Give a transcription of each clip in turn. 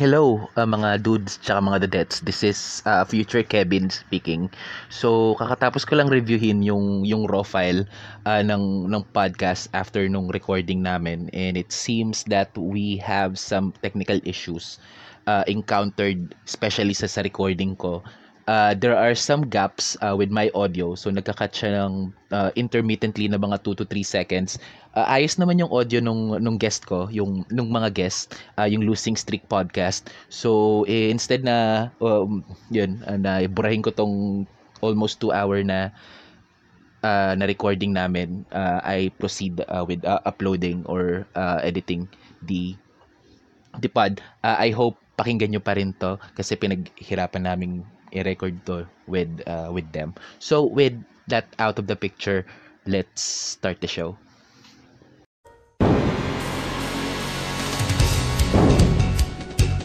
Hello, uh, mga dudes tsaka mga dadettes. This is uh, future Kevin speaking. So, kakatapos ko lang reviewin yung yung raw file uh, ng ng podcast after nung recording namin and it seems that we have some technical issues uh, encountered especially sa sa recording ko uh, there are some gaps uh, with my audio. So nagka-cut siya ng uh, intermittently na mga 2 to 3 seconds. Uh, ayos naman yung audio nung nung guest ko, yung nung mga guest, uh, yung Losing Streak podcast. So eh, instead na um, yun, uh, na iburahin ko tong almost 2 hour na uh, na recording namin, uh, I proceed uh, with uh, uploading or uh, editing the the pod. Uh, I hope pakinggan nyo pa rin to kasi pinaghirapan naming i-record to with uh, with them. So with that out of the picture, let's start the show.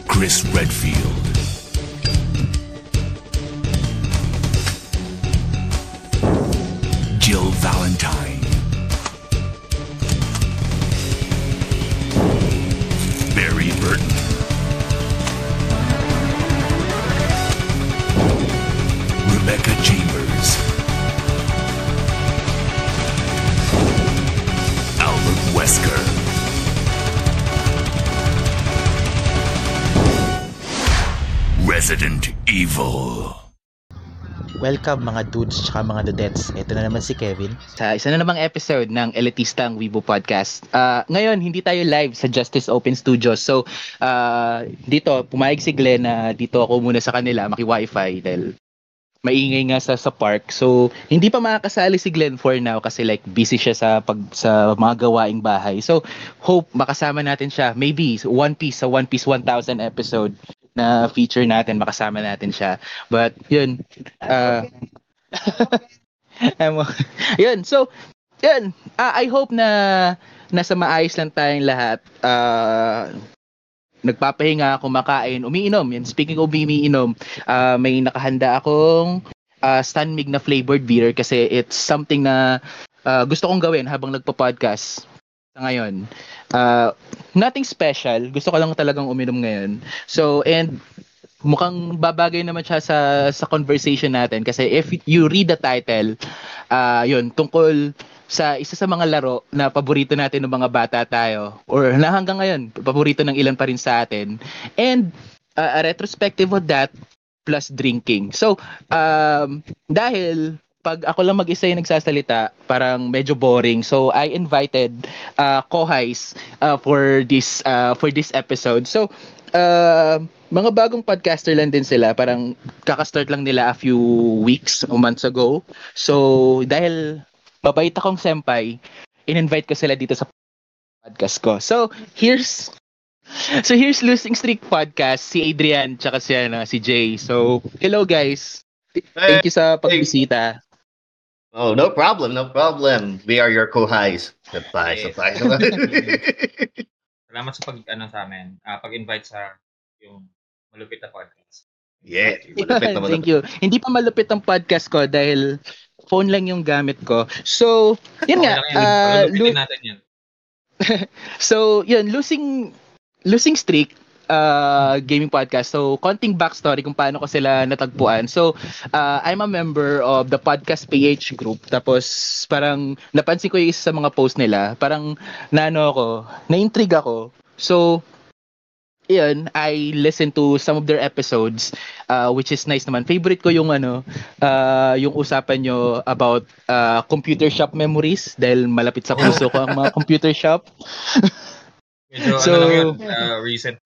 Chris Redfield. Jill Valentine. Resident Evil. Welcome mga dudes tsaka mga dadettes. Ito na naman si Kevin. Sa isa na namang episode ng Elitistang Weibo Podcast. Uh, ngayon, hindi tayo live sa Justice Open Studios. So, uh, dito, pumayag si Glenn na dito ako muna sa kanila, maki-wifi dahil maingay nga sa sa park. So, hindi pa makakasali si Glenn for now kasi like busy siya sa pag sa mga gawaing bahay. So, hope makasama natin siya. Maybe One Piece sa One Piece 1000 episode na feature natin, makasama natin siya. But, yun. Uh, yun. So, yun. Uh, I hope na nasa maayos lang tayong lahat. Uh, nagpapahinga, kumakain, umiinom. Yan, speaking of umiinom, uh, may nakahanda akong uh, Stanmig na flavored beer kasi it's something na uh, gusto kong gawin habang nagpo-podcast ngayon. Uh, nothing special. Gusto ko lang talagang uminom ngayon. So, and mukhang babagay naman siya sa sa conversation natin kasi if you read the title, uh, yun, tungkol sa isa sa mga laro na paborito natin ng mga bata tayo or na hanggang ngayon, paborito ng ilan pa rin sa atin. And uh, a retrospective of that plus drinking. So, um, dahil pag ako lang mag-isa yung nagsasalita, parang medyo boring. So I invited uh, Kohais uh, for this uh, for this episode. So uh, mga bagong podcaster lang din sila. Parang kaka-start lang nila a few weeks o months ago. So dahil mabait akong senpai, in-invite ko sila dito sa podcast ko. So here's So here's Losing Streak Podcast, si Adrian tsaka si, ano, si Jay. So hello guys. Thank you sa pagbisita. Oh, no problem, no problem. We are your co-highs. Sabay, Yes. sabay. Salamat sa pag ano sa amin, ah, pag-invite sa yung malupit na podcast. yeah, malapit na Thank you. Hindi pa malupit ang podcast ko dahil phone lang yung gamit ko. So, yun nga. Yan. Uh, Palupitin lo- natin yan. so, yun, losing losing streak uh, gaming podcast. So, konting backstory kung paano ko sila natagpuan. So, uh, I'm a member of the Podcast PH group. Tapos, parang napansin ko yung isa sa mga post nila. Parang, naano ako, na-intrigue ako. So, yun, I listen to some of their episodes, uh, which is nice naman. Favorite ko yung ano, uh, yung usapan nyo about uh, computer shop memories dahil malapit sa puso ko ang mga computer shop. Medyo So- ano lang yun, ah, recent.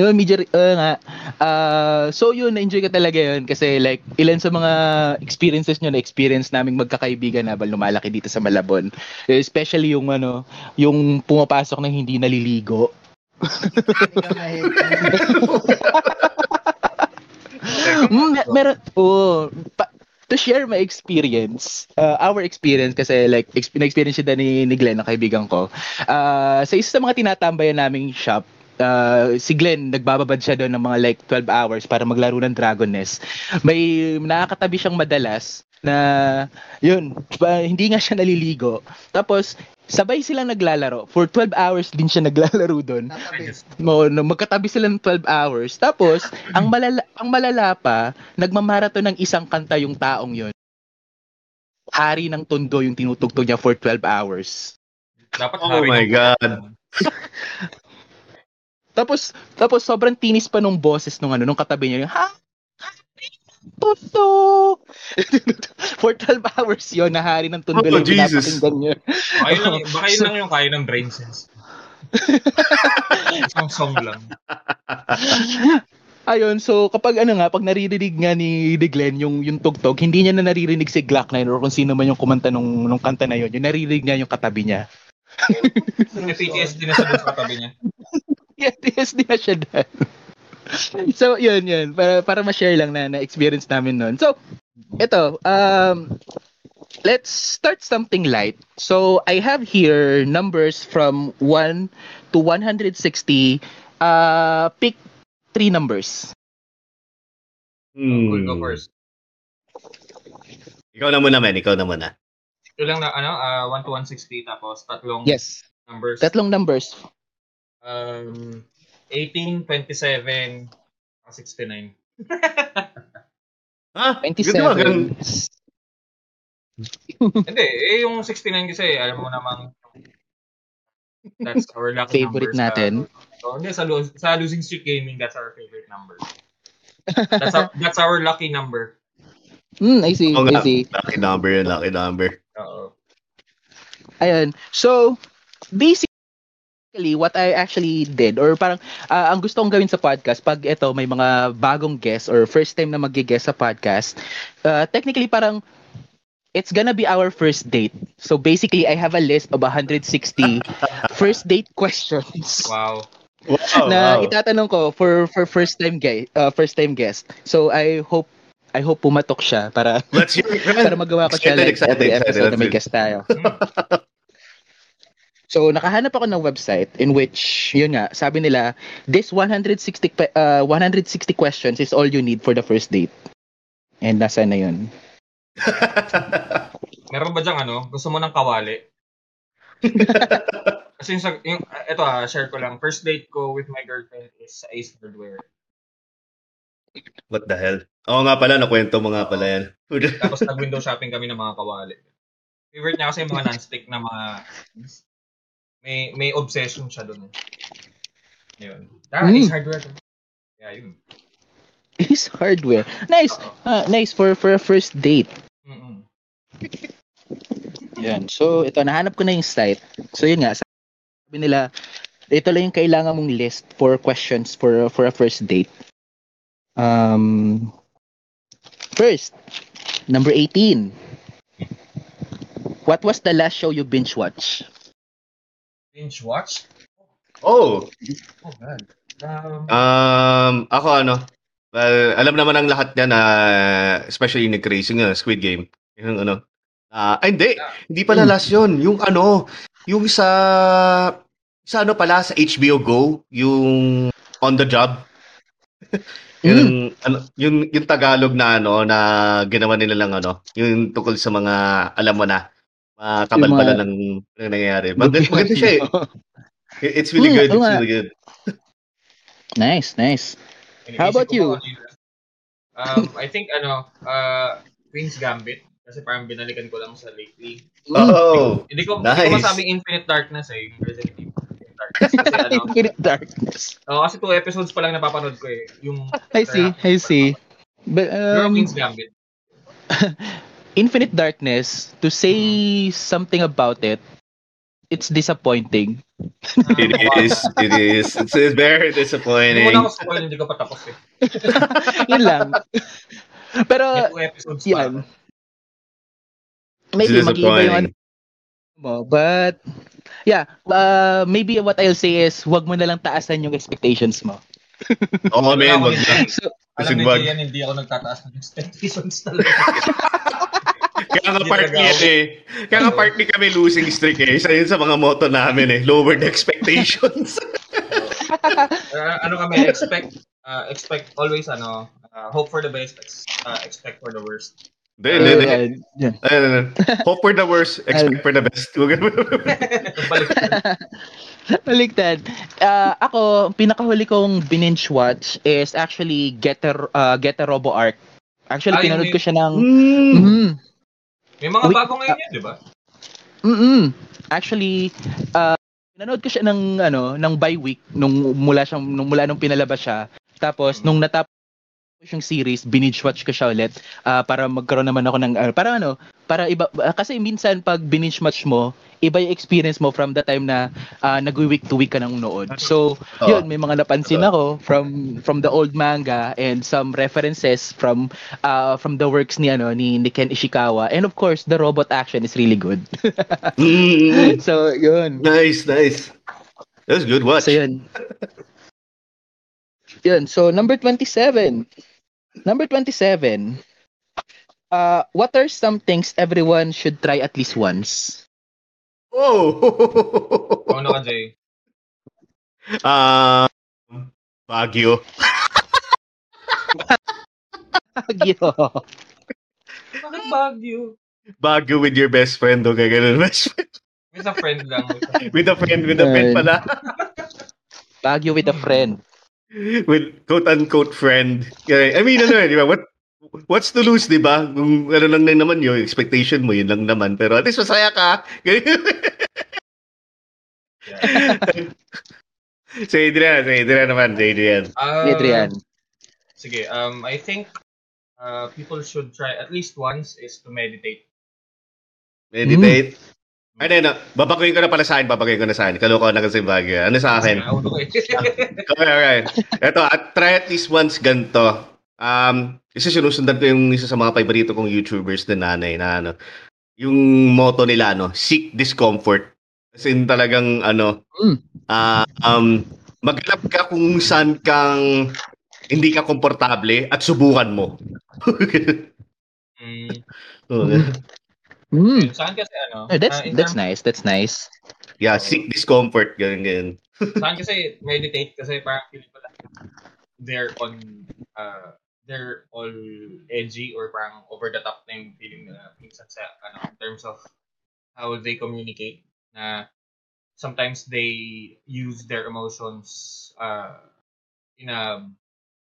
Uh, medyo, uh, nga. Uh, so yun, na-enjoy ko talaga yun kasi like, ilan sa mga experiences nyo na experience naming magkakaibigan habang lumalaki dito sa Malabon. Especially yung ano, yung pumapasok na hindi naliligo. Mm, mer- meron, oh, pa- to share my experience, uh, our experience kasi like ex- na-experience siya ni, ni Glenn, ang kaibigan ko. Uh, sa isa sa mga tinatambayan naming shop, uh, si Glenn, nagbababad siya doon ng mga like 12 hours para maglaro ng Dragon Nest. May nakakatabi siyang madalas na yun, hindi nga siya naliligo. Tapos sabay silang naglalaro. For 12 hours din siya naglalaro doon. Mo, no, magkatabi sila ng 12 hours. Tapos ang malala, ang malala pa, nagmamarathon ng isang kanta yung taong yun. Hari ng Tondo yung tinutugtog niya for 12 hours. dapat Oh my God. Tapos tapos sobrang tinis pa nung boses nung ano nung katabi niya. Ha? Tondo. for 12 hours yon na hari ng Tondo Oh, Jesus. niya. Baka yun lang, baka yun lang yung kaya ng brain cells. Isang song lang. Ayun, so kapag ano nga, pag naririnig nga ni, ni Glenn yung, yung tugtog, hindi niya na naririnig si Glock9 or kung sino man yung kumanta nung, nung kanta na yun, yung naririnig niya yung katabi niya. May PTSD na sa katabi niya. Yeah, TSD na siya so, yun, yun. Para, para ma-share lang na, na-experience namin nun. So, ito, um, let's start something light. So, I have here numbers from 1 to 160. Uh, pick three numbers. Cool, go Hmm. first. Ikaw na muna, man. Ikaw na muna. Ito lang na, ano, ah, 1 to 160, tapos tatlong Yes. numbers. Tatlong numbers. Um, 18, 27, 69. Ha? 27. Ganda, gan- Hindi, eh, yung 69 kasi, alam mo namang, that's our lucky Favorite number natin. Sa, so, hindi, sa, lo- sa losing streak gaming, that's our favorite number. That's our, that's our lucky number. Hmm, I see, Oo I see. Lucky number yun, lucky number. Oo. Ayan. So, basically, what I actually did, or parang, ah, ang gusto kong gawin sa podcast, pag ito, may mga bagong guest, or first time na mag-guest sa podcast, ah, technically, parang, it's gonna be our first date. So, basically, I have a list of 160 first date questions Wow. Wow, na wow. itatanong ko for for first time guy, uh, first time guest. So, I hope I hope pumatok siya para Let's hear it, para magawa ko siya like excited, every excited. episode na may guest tayo. So, nakahanap ako ng website in which, yun nga, sabi nila, this 160 pe- uh, 160 questions is all you need for the first date. And nasa na yun. Meron ba diyang ano, gusto mo ng kawali? Kasi yung, sa- yung, ito ah, share ko lang. First date ko with my girlfriend is sa Ace Hardware. What the hell? Oo nga pala, nakwento mo nga pala yan. Tapos nag-window shopping kami ng mga kawali. Favorite niya kasi yung mga non-stick na mga... May may obsession siya doon. Eh. Yun. Ah, Hmm. Ace Hardware. Yeah, yun. Is hardware. Nice. Ah, nice for for a first date. Mm-mm. Yan. So, ito, nahanap ko na yung site. So, yun nga, sabi nila, ito lang yung kailangan mong list for questions for for a first date. Um, first, number 18. What was the last show you binge watch? Binge watch? Oh, Oh, God. Um, um, ako ano, well, alam naman ang lahat niya na, especially nag-racing nga, Squid Game. Yung ano, ah, ay, hindi, hindi pala last yun. Yung ano, yung sa, sa ano pala, sa HBO Go, yung On the Job. Yung, ano, yung, yung Tagalog na ano, na ginawa nila lang ano, yung tungkol sa mga, alam mo na, mga kabalbala mga- ng, ng nangyayari. Maganda, maganda siya eh. It's really good. oo It's really good. Nice, nice. How about you? Um, I think ano, uh, Queen's Gambit. Kasi parang binalikan ko lang sa lately. Oh, Hindi ko, hindi ko Nice. masabing Infinite Darkness eh. Yung Resident Evil Infinite Darkness. Kasi ano, Infinite Darkness. oh, kasi two episodes pa lang napapanood ko eh. Yung I see, I see. But, Pero um, Queen's Gambit. Infinite Darkness, to say something about it, it's disappointing. it is. It is. It's, it's very Hindi disappointing. mo na ako spoil, hindi ko pa tapos eh. Yun lang. Pero, yan. Maybe mag-iba yung ano mo. But, yeah. Uh, maybe what I'll say is, wag mo na lang taasan yung expectations mo. Oh, man. Alam mo, Wag hindi- na. So, Alam wag. yan, hindi ako nagtataas ng expectations talaga. Kaya nga talaga yan eh. Kaya nga partly kami losing streak eh. Isa yun sa mga motto namin eh. Lower the expectations. Uh, ano kami, expect, uh, expect always ano, uh, hope for the best, uh, expect for the worst. Hindi, hindi, hindi. Hope for the worst, expect for the best. Baliktad. Baliktad. Ah, ako, pinakahuli kong binge watch is actually Get a, uh, Get a Robo Arc. Actually, yung pinanood ko siya ng... mm. Mhm. May mga Wait, bago ngayon yun, di ba? Mm-mm. Actually, uh, nanood ko siya ng ano, ng by week nung mula siyang nung mula nung pinalabas siya. Tapos nung natapos yung series, binge watch ko siya ulit ah, para magkaroon naman ako ng ah, para ano, para iba ah, kasi minsan pag binge watch mo, iba yung experience mo from the time na uh, nag-week to week ka nang nood. So, Oo. yun, may mga napansin ako from from the old manga and some references from uh, from the works ni ano ni, ni Ken Ishikawa. And of course, the robot action is really good. Mm. so, yun. Nice, nice. That was good watch. So, yun. yun. So, number 27. Number 27. Uh, what are some things everyone should try at least once? Oh! O ano ka, Jay? Ah, Baguio. Baguio. Bakit Baguio? Baguio with your best friend o kaya ganun. Best friend. With a friend lang. With a friend. With a friend, with a friend Ayun. pala. Baguio with a friend. With quote-unquote friend. Kaya- I mean, ano eh, di ba? What, what's to lose, di ba? Kung ano lang din naman yung expectation mo, yun lang naman. Pero at least masaya ka. Si Adrian, si Adrian naman, si Adrian. Ah, Adrian. Sige, um, I think uh, people should try at least once is to meditate. Meditate. Ano, ano, babaguhin ko na pala sa akin, babaguhin ko na sa akin. Kaloko na kasi Baguio. Ano sa akin? Okay, okay. Ito, at try at least once ganito. Um, isa sinusundan ko yung isa sa mga paborito kong YouTubers na nanay na ano, yung motto nila, ano, seek discomfort. Kasi talagang, ano, Mm. ah, um, maghanap ka kung saan kang hindi ka komportable at subukan mo. mm, Oo. Mm. Saan kasi ano? Oh, that's in that's terms- nice. That's nice. yeah, seek discomfort. Ganun, ganun. Saan kasi meditate kasi parang feeling ko lang they're on uh they're all edgy or parang over the top na yung feeling nila minsan sa ano in terms of how they communicate na sometimes they use their emotions uh in a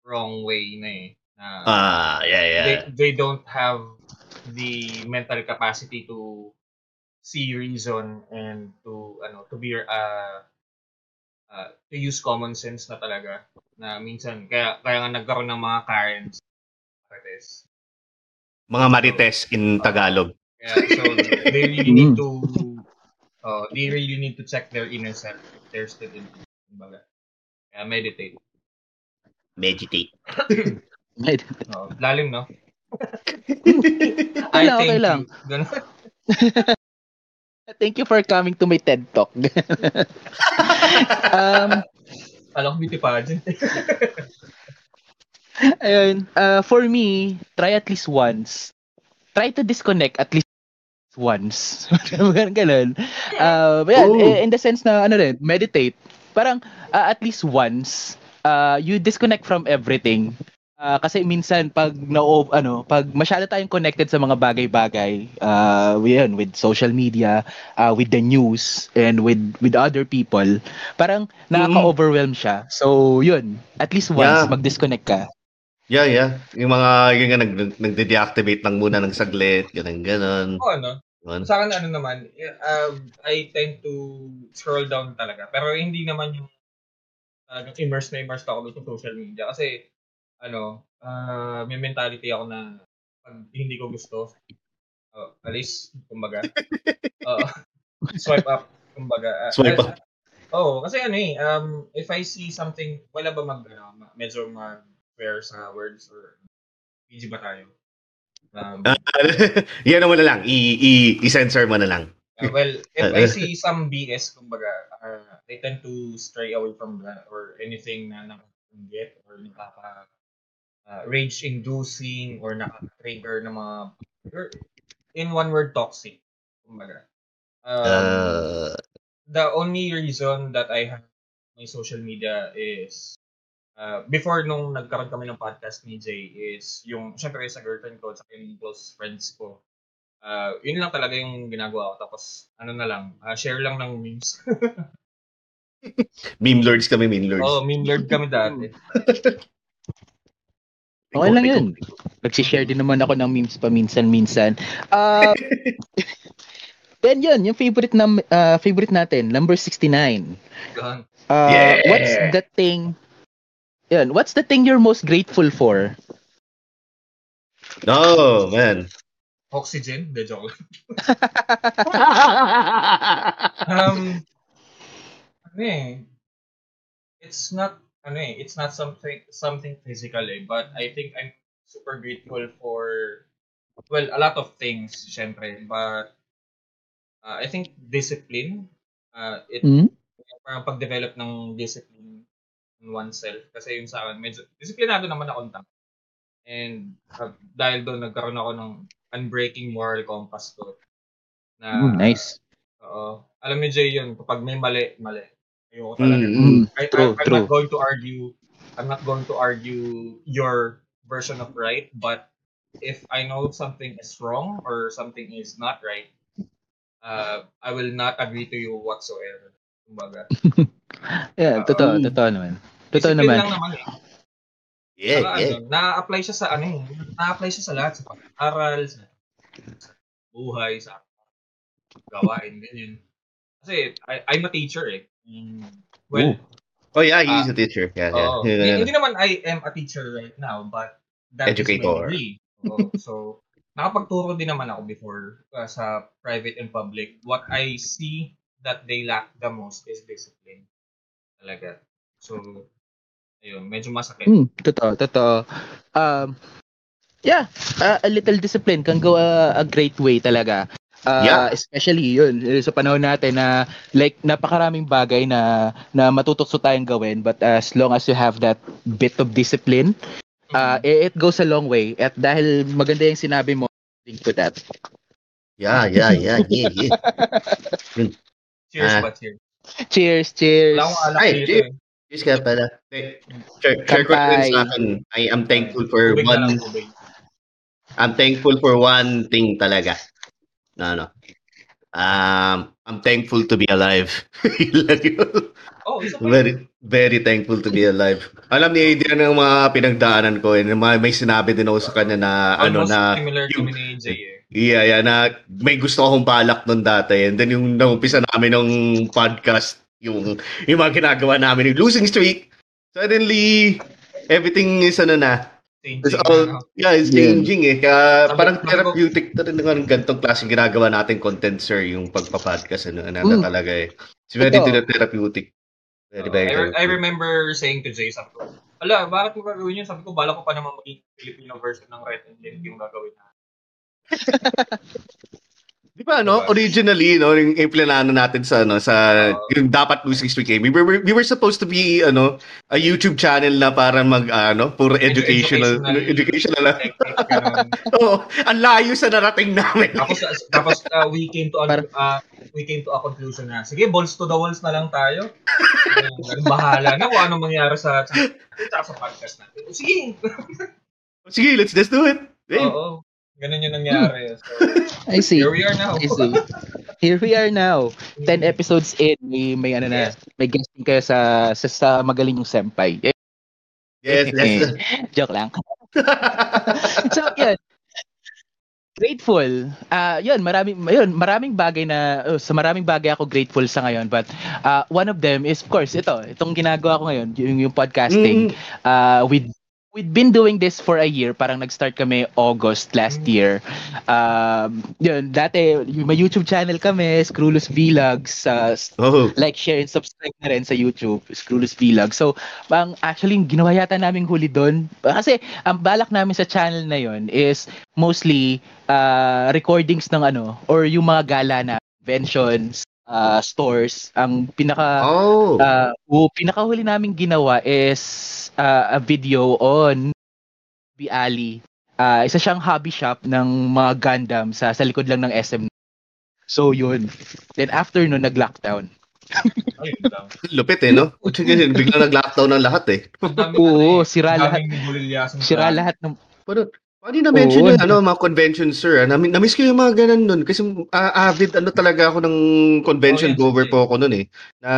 wrong way na eh na Ah, yeah, yeah. they they don't have the mental capacity to see reason and to ano to be uh, uh to use common sense na talaga na minsan kaya kaya nga nagkaroon ng mga Karens Marites. Mga marites in Tagalog. Kaya so they really need to uh, they really need to check their inner self if they're still in kumbaga. Kaya meditate. Meditate. Oh, lalim no? Okay lang, okay lang. Thank you for coming to my TED Talk. um, Alam ko beauty pageant. ayun, uh, for me, try at least once. Try to disconnect at least once. Ganun, ganun. Uh, yan, Oh. eh, in the sense na, ano rin, meditate. Parang, uh, at least once, uh, you disconnect from everything. Uh, kasi minsan pag na ano pag masyado tayong connected sa mga bagay-bagay uh yun, with social media uh, with the news and with with other people parang nakaka-overwhelm siya so yun at least once Yeah. mag-disconnect ka Yeah, yeah. Yung mga, yung nga, nag, nagde-deactivate lang muna ng saglit, ganun, ganun. Oo, ano? Ganun. Sa akin, ano naman, uh, I tend to scroll down talaga. Pero hindi naman yung talagang immerse na immerse ako sa social media. Kasi, ano, uh, may mentality ako na pag hindi ko gusto, uh, alis, kumbaga. Oo. swipe up, kumbaga. Uh, Swipe uh, Oo, kasi ano eh, um, if I see something, wala ba mag, ano, medyo mag-fair sa words or PG ba tayo? Um, Yan naman na lang. I, i, i-censor mo na lang. Uh, well, if I see some BS, kumbaga, uh, I tend to stray away from that or anything na nakakaingit or nakaka uh, rage-inducing or nakaka-trigger ng mga or in one word, toxic. Kumbaga. Um, Uh, the only reason that I have my social media is uh, before nung nagkaroon kami ng podcast ni Jay is yung, syempre sa girlfriend ko, sa yung close friends ko. Uh, yun lang talaga yung ginagawa ko. Tapos, ano na lang, uh, share lang ng memes. Meme lords kami, meme lords. Oh, meme lord kami dati. Okay lang yun. Nagsishare din naman ako ng memes paminsan-minsan. Uh, then yun, yung favorite na uh, favorite natin, number 69. Ganun. Uh, Yeah. What's the thing? Yun, what's the thing you're most grateful for? No, man. Oxygen? De joke. um, ano eh, it's not, ano eh, it's not something, something physical eh, but I think I'm super grateful for, well, a lot of things, syempre, but uh, I think discipline, uh, it, Hmm? parang pag-develop ng discipline in oneself, kasi yun sa akin, medyo, disiplinado naman ako tao. And uh, dahil doon, nagkaroon ako ng unbreaking moral compass ko. Na, Mm, nice. Oo. Alam niyo, Jay, yun, kapag may mali, mali. Ayoko talaga. Mm, Mm, I, true, I, I'm true. not going to argue, I'm not going to argue your version of right, but if I know something is wrong or something is not right, uh, I will not agree to you whatsoever. Kumbaga. Yeah, Oo. totoo, totoo naman. Totoo Discipline naman. lang naman eh. Yeah, Saka yeah. ano, na-apply siya sa ano eh. Na-apply siya sa lahat. Sa pag-aral, sa buhay, sa gawain, ganyan. Kasi I, I'm a teacher eh. Mm, Well, Oh yeah, he's a teacher. Yeah, yeah. oo. Yeah. Hindi, hindi naman I am a teacher right now, but that Educator. is my degree. Oo. so, nakapagturo din naman ako before uh, sa private and public. What I see that they lack the most is discipline. Talaga. So, ayun, medyo masakit. Mm, totoo, totoo. Um, yeah, uh, a little discipline can go a, a great way talaga. Uh, Yeah. Especially yun, eh, sa panahon natin na like napakaraming bagay na na matutukso tayong gawin but as long as you have that bit of discipline, uh, it, it goes a long way. At dahil maganda yung sinabi mo, link to that. Yeah, yeah, yeah, yeah, yeah. Cheers, Ah. but cheers. Cheers, cheers. Ay, cheers. eh. Yes ka pala. Share, share ko rin sa akin. I am thankful for one. I'm thankful for one thing talaga. No, no. Um, I'm thankful to be alive. Oh, very, very thankful to be alive. Alam ni Adrian ng mga pinagdaanan ko and may, may sinabi din ako sa kanya na ano Almost na similar yung- kami ni AJ eh. Yeah, yeah, na may gusto akong balak nun dati. And then yung naumpisa namin ng podcast, yung, yung mga ginagawa namin, yung losing streak, suddenly, everything is ano na, Changing it's all, na, no? yeah, it's Yeah. changing eh. Kaya Sabi- parang therapeutic na rin ng gantong klaseng ginagawa natin content, sir, yung pagpa-podcast, ano, ano Mm. talaga eh. It's very Totoo. therapeutic. Very, very I, re- I therapeutic. remember saying to Jay, sabi ko, ala, bakit mo gagawin yun? Sabi ko, bala ko pa naman maging Filipino version ng Red and Link yung gagawin na. Di ba, no? Diba? Originally, no, yung implanano natin sa, ano, sa, yung dapat losing streak game. We were, we were supposed to be, ano, a YouTube channel na para mag, ano, puro educational, educational. educational lang. Technique, ganun. Oo, ang layo sa narating namin. tapos, tapos uh, we came to a, uh, we came to a conclusion na, sige, balls to the walls na lang tayo. Ayun, bahala na kung anong mangyari sa, sa, sa, sa podcast natin. Sige. Sige, let's just do it. Hey. Oo. Ganun yung nangyari. So, I see. here we are now. I see. Here we are now. 10 episodes in, may, may ano na, may guesting kayo sa, sa, sa magaling yung senpai. Yes, yes. Joke lang. so, yun. Grateful. Ah, yun, maraming yun, maraming bagay na oh, sa maraming bagay ako grateful sa ngayon but ah, one of them is of course ito, itong ginagawa ko ngayon, yung, yung podcasting. Mm. Uh, with we've been doing this for a year. Parang nag-start kami August last year. Um, yun, dati may YouTube channel kami, Screwless Vlogs. Uh, Oh, like, share, and subscribe na rin sa YouTube, Screwless Vlog. So, bang actually, yung ginawa yata namin huli doon. Kasi, ang balak namin sa channel na yon is mostly uh, recordings ng ano, or yung mga gala na, conventions, uh, stores. Ang pinaka, oh. uh, pinakahuli namin ginawa is uh, a video on B Alley. Uh, isa siyang hobby shop ng mga Gundam sa, sa likod lang ng SM. So, yun. Then, after nun, nag-lockdown. Lupit eh, no? Biglang nag-lockdown ng lahat eh. Oo, ano eh, sira lahat. Sira lahat ng Pero, paano yung na-mention Oo. yung ano, mga convention, sir? ah? Nami- Na-miss ko yung mga ganun nun. Kasi ah, avid ano talaga ako ng convention Oh, yes, goer po ako nun eh. Na,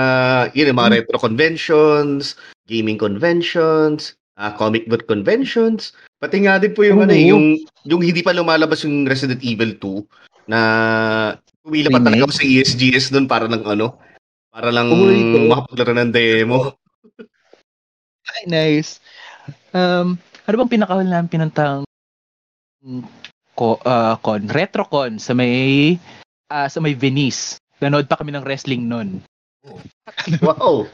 yun, yung mga retro conventions, gaming conventions, ah, comic book conventions. Pati nga din po yung ano eh, Oo. yung, yung hindi pa lumalabas yung Resident Evil 2 na pumila pa talaga ako sa E ESGS nun para lang ano, para lang Uy, makapaglaro ng demo. Ay, nice. Um, ano bang pinakahuli namin pinantang ko, ah, con? Retrocon sa may ah, sa may Venice. Nanood pa kami ng wrestling noon. Wow!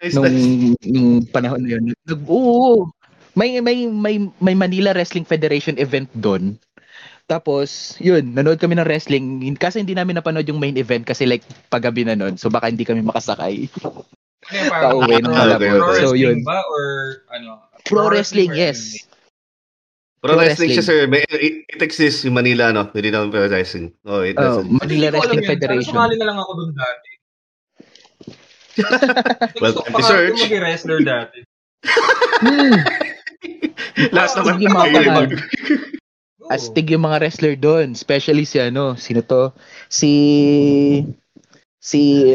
Nice, Nung, nice. nung panahon na yun. Nag, oo. May, may, may, may Manila Wrestling Federation event doon. Tapos, yun, nanood kami ng wrestling. Kasi hindi namin napanood yung main event kasi like paggabi na noon. So baka hindi kami makasakay. Kaya parang Pauwi ng pro So, wrestling yun. ba or ano? Pro wrestling, or yes. MMA? Pro wrestling siya, sir. May, it, it exists yung Manila, no? Hindi naman pro wrestling. Oh, it Oh, doesn't. Manila Hindi ko alam Wrestling Federation. Sumali na lang ako doon dati. Well, Gusto ko empty pa search. maging wrestler dati. Hmm. Last naman Sige, mga tayo. pangalan. Oo. Astig yung mga wrestler doon. Especially si ano, sino to? Si si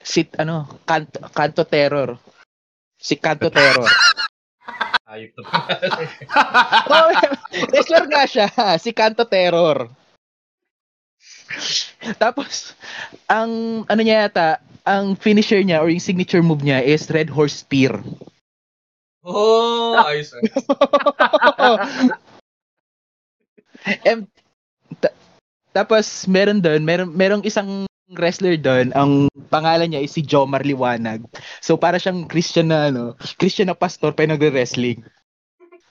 si ano, Kanto, Kanto Terror. Si Kanto Terror. Ayop to. oh, wrestler nga siya, si Kanto Terror. Tapos ang ano niya yata, ang finisher niya or yung signature move niya is Red Horse Spear. oh, ayos. Em, ta- tapos meron doon, meron merong isang wrestler doon, ang pangalan niya is si Jomar Liwanag. So para siyang Christian na ano, Christian na pastor pa nagre-wrestling.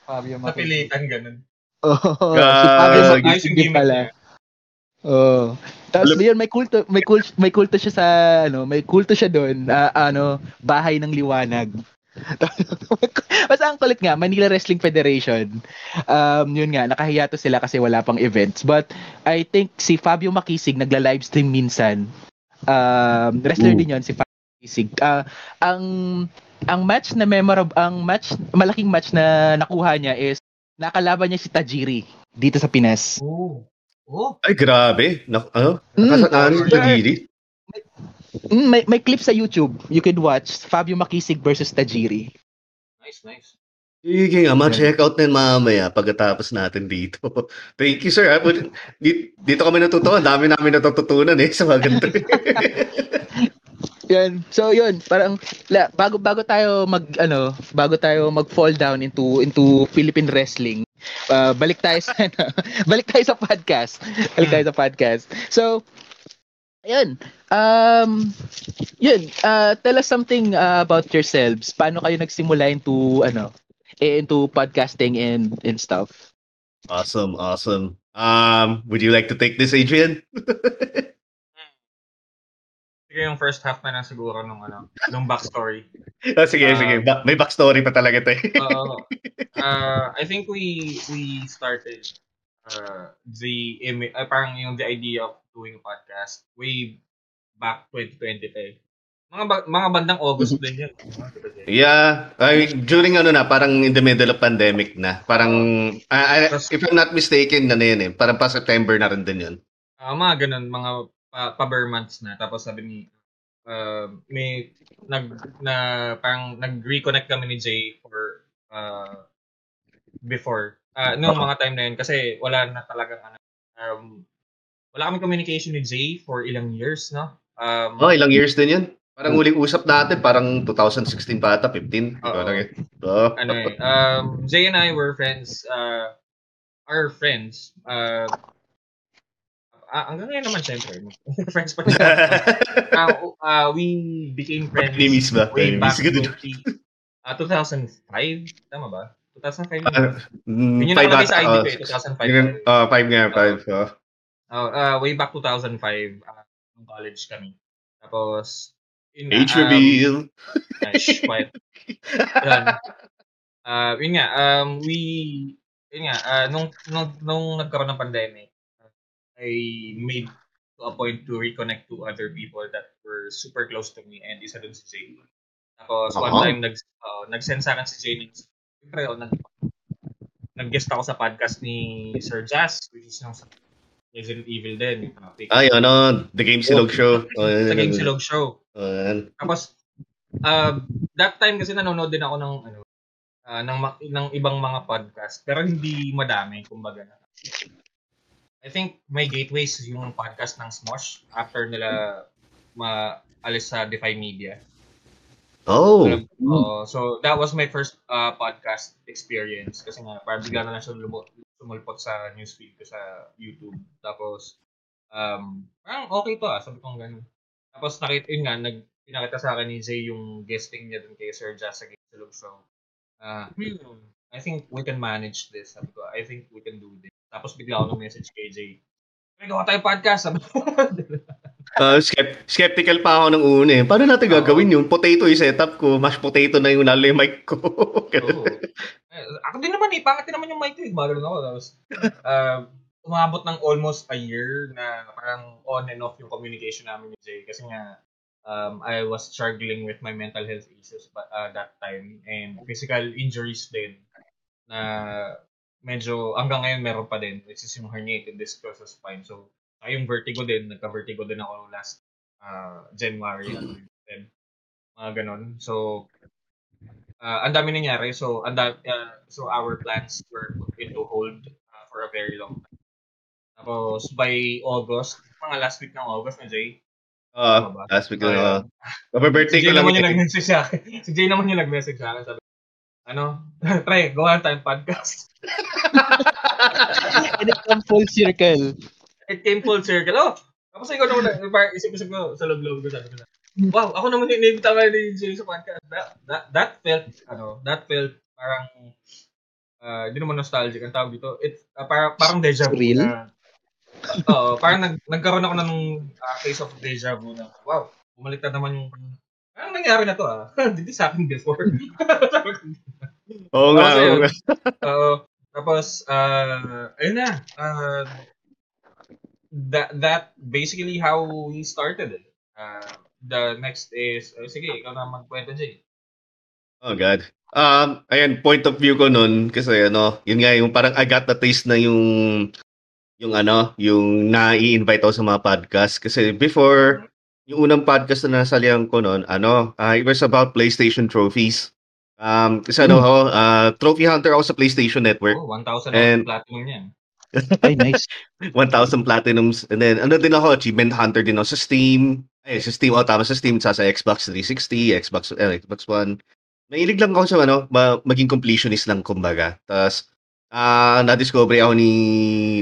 Fabio Napilitan ganun. Oh, si Fabio pala. Oh. Tapos Alam- yun, may kulto, may kulto, may kulto siya sa ano, may kulto siya doon, ah, ano, bahay ng liwanag. Basta ang kulit nga, Manila Wrestling Federation. Um, yun nga, nakahiyato sila kasi wala pang events. But I think si Fabio Makisig nagla-livestream minsan. Um, wrestler Ooh. din yun, si Fabio Makisig. Ah, ang ang match na memorable, ang match, malaking match na nakuha niya is nakalaban niya si Tajiri dito sa Pinas. Oh. Oh. Ay, grabe. Na, ano? Mm. Nakasaan yung Tajiri? Mm, may, may clip sa YouTube. You could watch Fabio Makisig versus Tajiri. Nice, nice. Sige nga, ma-check out na mamaya pagkatapos natin dito. Thank you, sir. ah. But di- Dito kami natutuwa. Dami namin natututunan eh sa mga ganito. Yan. So yun, parang la, bago bago tayo mag ano, bago tayo mag-fall down into into Philippine wrestling. uh, balik tayo sa balik tayo sa podcast. Balik tayo sa podcast. So Ayun. Um yun, uh, tell us something uh, about yourselves. Paano kayo nagsimula into ano, eh, into podcasting and and stuff? awesome, awesome. Um, would you like to take this, Adrian? Sige yung first half na lang siguro nung ano, nung backstory. Ah, sige, Ah. sige. Ba- may backstory pa talaga to eh. Oo. uh, I think we we started uh, the uh, parang yung the idea of doing a podcast way back 2020 pa eh. Mga ba- mga bandang August din yun. Yeah, ay, during ano na, parang in the middle of pandemic na. Parang, ah, Tas- if I'm not mistaken, ano yun eh, parang pa September na rin din yun. Ah, mga ganun, mga pa, pa months na. Tapos sabi ni, uh, may, nag, na, parang nag-reconnect kami ni Jay for, uh, before. Ah, nung Okay. mga time na yun, kasi wala na talagang, ano, um, wala kami communication ni Jay for ilang years, no? Um, Oh, ilang years din yun. Parang huling usap natin, parang 2016 pa ata, 15. Oo. Parang, oh. ano eh, um, Jay and I were friends, uh, are friends, uh, ah, hanggang ngayon naman, syempre, friends pa rin. uh, uh, we became friends Enemies ba? way back. 20, uh, 2005, tama ba? 2005 Ah, yun. Mm, Yun yung nakalagay sa ID ko eh, 2005. yun, oh, five nga, five. oh. Oh, uh, way back 2005, uh, nung college kami. Tapos, yun nga, Age um, reveal. uh, shh, quiet. Yun. Uh, yun nga, um, we, yun nga, uh, nung, nung, nung nagkaroon ng pandemic, uh, I made to a point to reconnect to other people that were super close to me and isa dun si Jay. Tapos one Oo. time nag uh, nag-send sa akin si Jay ng Siyempre, oh, nag nag-guest ako sa podcast ni Sir Jazz, which is yung sa Resident Evil din, topic. Ay, ano, The Game Silog Show. Oh, sa yan, Game yan. Silog Show. Oh, yan. Tapos, uh, that time kasi nanonood din ako ng, ano, ah, ng, ng ibang mga podcast, pero hindi madami, kumbaga. I think may gateways yung podcast ng Smosh after nila maalis sa Defy Media. Oh. Oo, so that was my first uh, podcast experience kasi nga parang bigla na lang siya lumo- sumulpot sa newsfeed ko sa YouTube. Tapos um parang okay to ah, sabi ko ganun. Tapos nakita yun nga, nag, pinakita sa akin ni Jay yung guesting niya dun kay Sir Jazz sa Game Salog Show. Ah, hmm, I think we can manage this. Sabi ko, I think we can do this. Tapos bigla ako ng message kay Jay. May gawa tayo podcast. Sabi ko, Uh, skep- skeptical pa ako ng una eh. Paano natin gagawin yung potato yung setup ko, mashed potato na yung nalo yung mic ko. Oo. Eh, ako din naman eh, pangit din naman yung mic ko eh. Gumagano ako. Tapos, uh, umabot ng almost a year na parang on and off yung communication namin ni Jay. Kasi nga, um, I was struggling with my mental health issues but, uh, that time and physical injuries din na medyo hanggang ngayon meron pa din which is yung herniated disc of spine. So, ay yung vertigo din, nagka-vertigo din ako last uh, January. Then, mga ganon. So, uh, ang dami nangyari. So, ang da- uh, so our plans were put into hold uh, for a very long time. Tapos, by August, mga last week ng August na Jay, Ah, last week lang. Uh, birthday si ko lang. naman yung nag-message sa akin. Si Jay naman yung nag-message sa akin. Sabi, ano, try, gawa tayong podcast. And it come full circle. It came full circle. Oh, tapos ikaw naman, isip-isip ko sa loob-loob ko, sabi ko na, wow, ako naman yung name tama ni Jay sa podcast. That, that, that felt, ano, that felt parang, uh, hindi naman nostalgic ang tawag dito. It's uh, parang, parang deja vu Surreal? na, Oo, parang nag, nagkaroon ako ng uh, case of deja vu na, wow, bumaliktad naman yung, parang nangyari na to ah. Hindi sa akin before. Oo nga. Oo. Oo. tapos, uh, ayun na. Uh, that, that basically how we started it. Uh, the next is, uh, sige, ikaw na magkwento, Jay. Oh God. Um, ayan, point of view ko nun, kasi ano, yun nga, yung parang I got the taste na yung, yung ano, yung na-i-invite ako sa mga podcast. Kasi before, yung unang podcast na nasalihan ko nun, ano, uh, it was about PlayStation trophies. Um, kasi ano ako, uh, trophy hunter ako sa PlayStation Network. Oh, 1,000 And- platinum yan. Ay, nice. 1,000 platinums. And then, ano din ako, achievement hunter din ako sa Steam. Ay, sa Steam, oh, tama, sa Steam, sa, sa Xbox 360, Xbox, eh, Xbox One. Mahilig lang ako sa, ano, ma- maging completionist lang, kumbaga. Tapos, ah na-discover ako ni,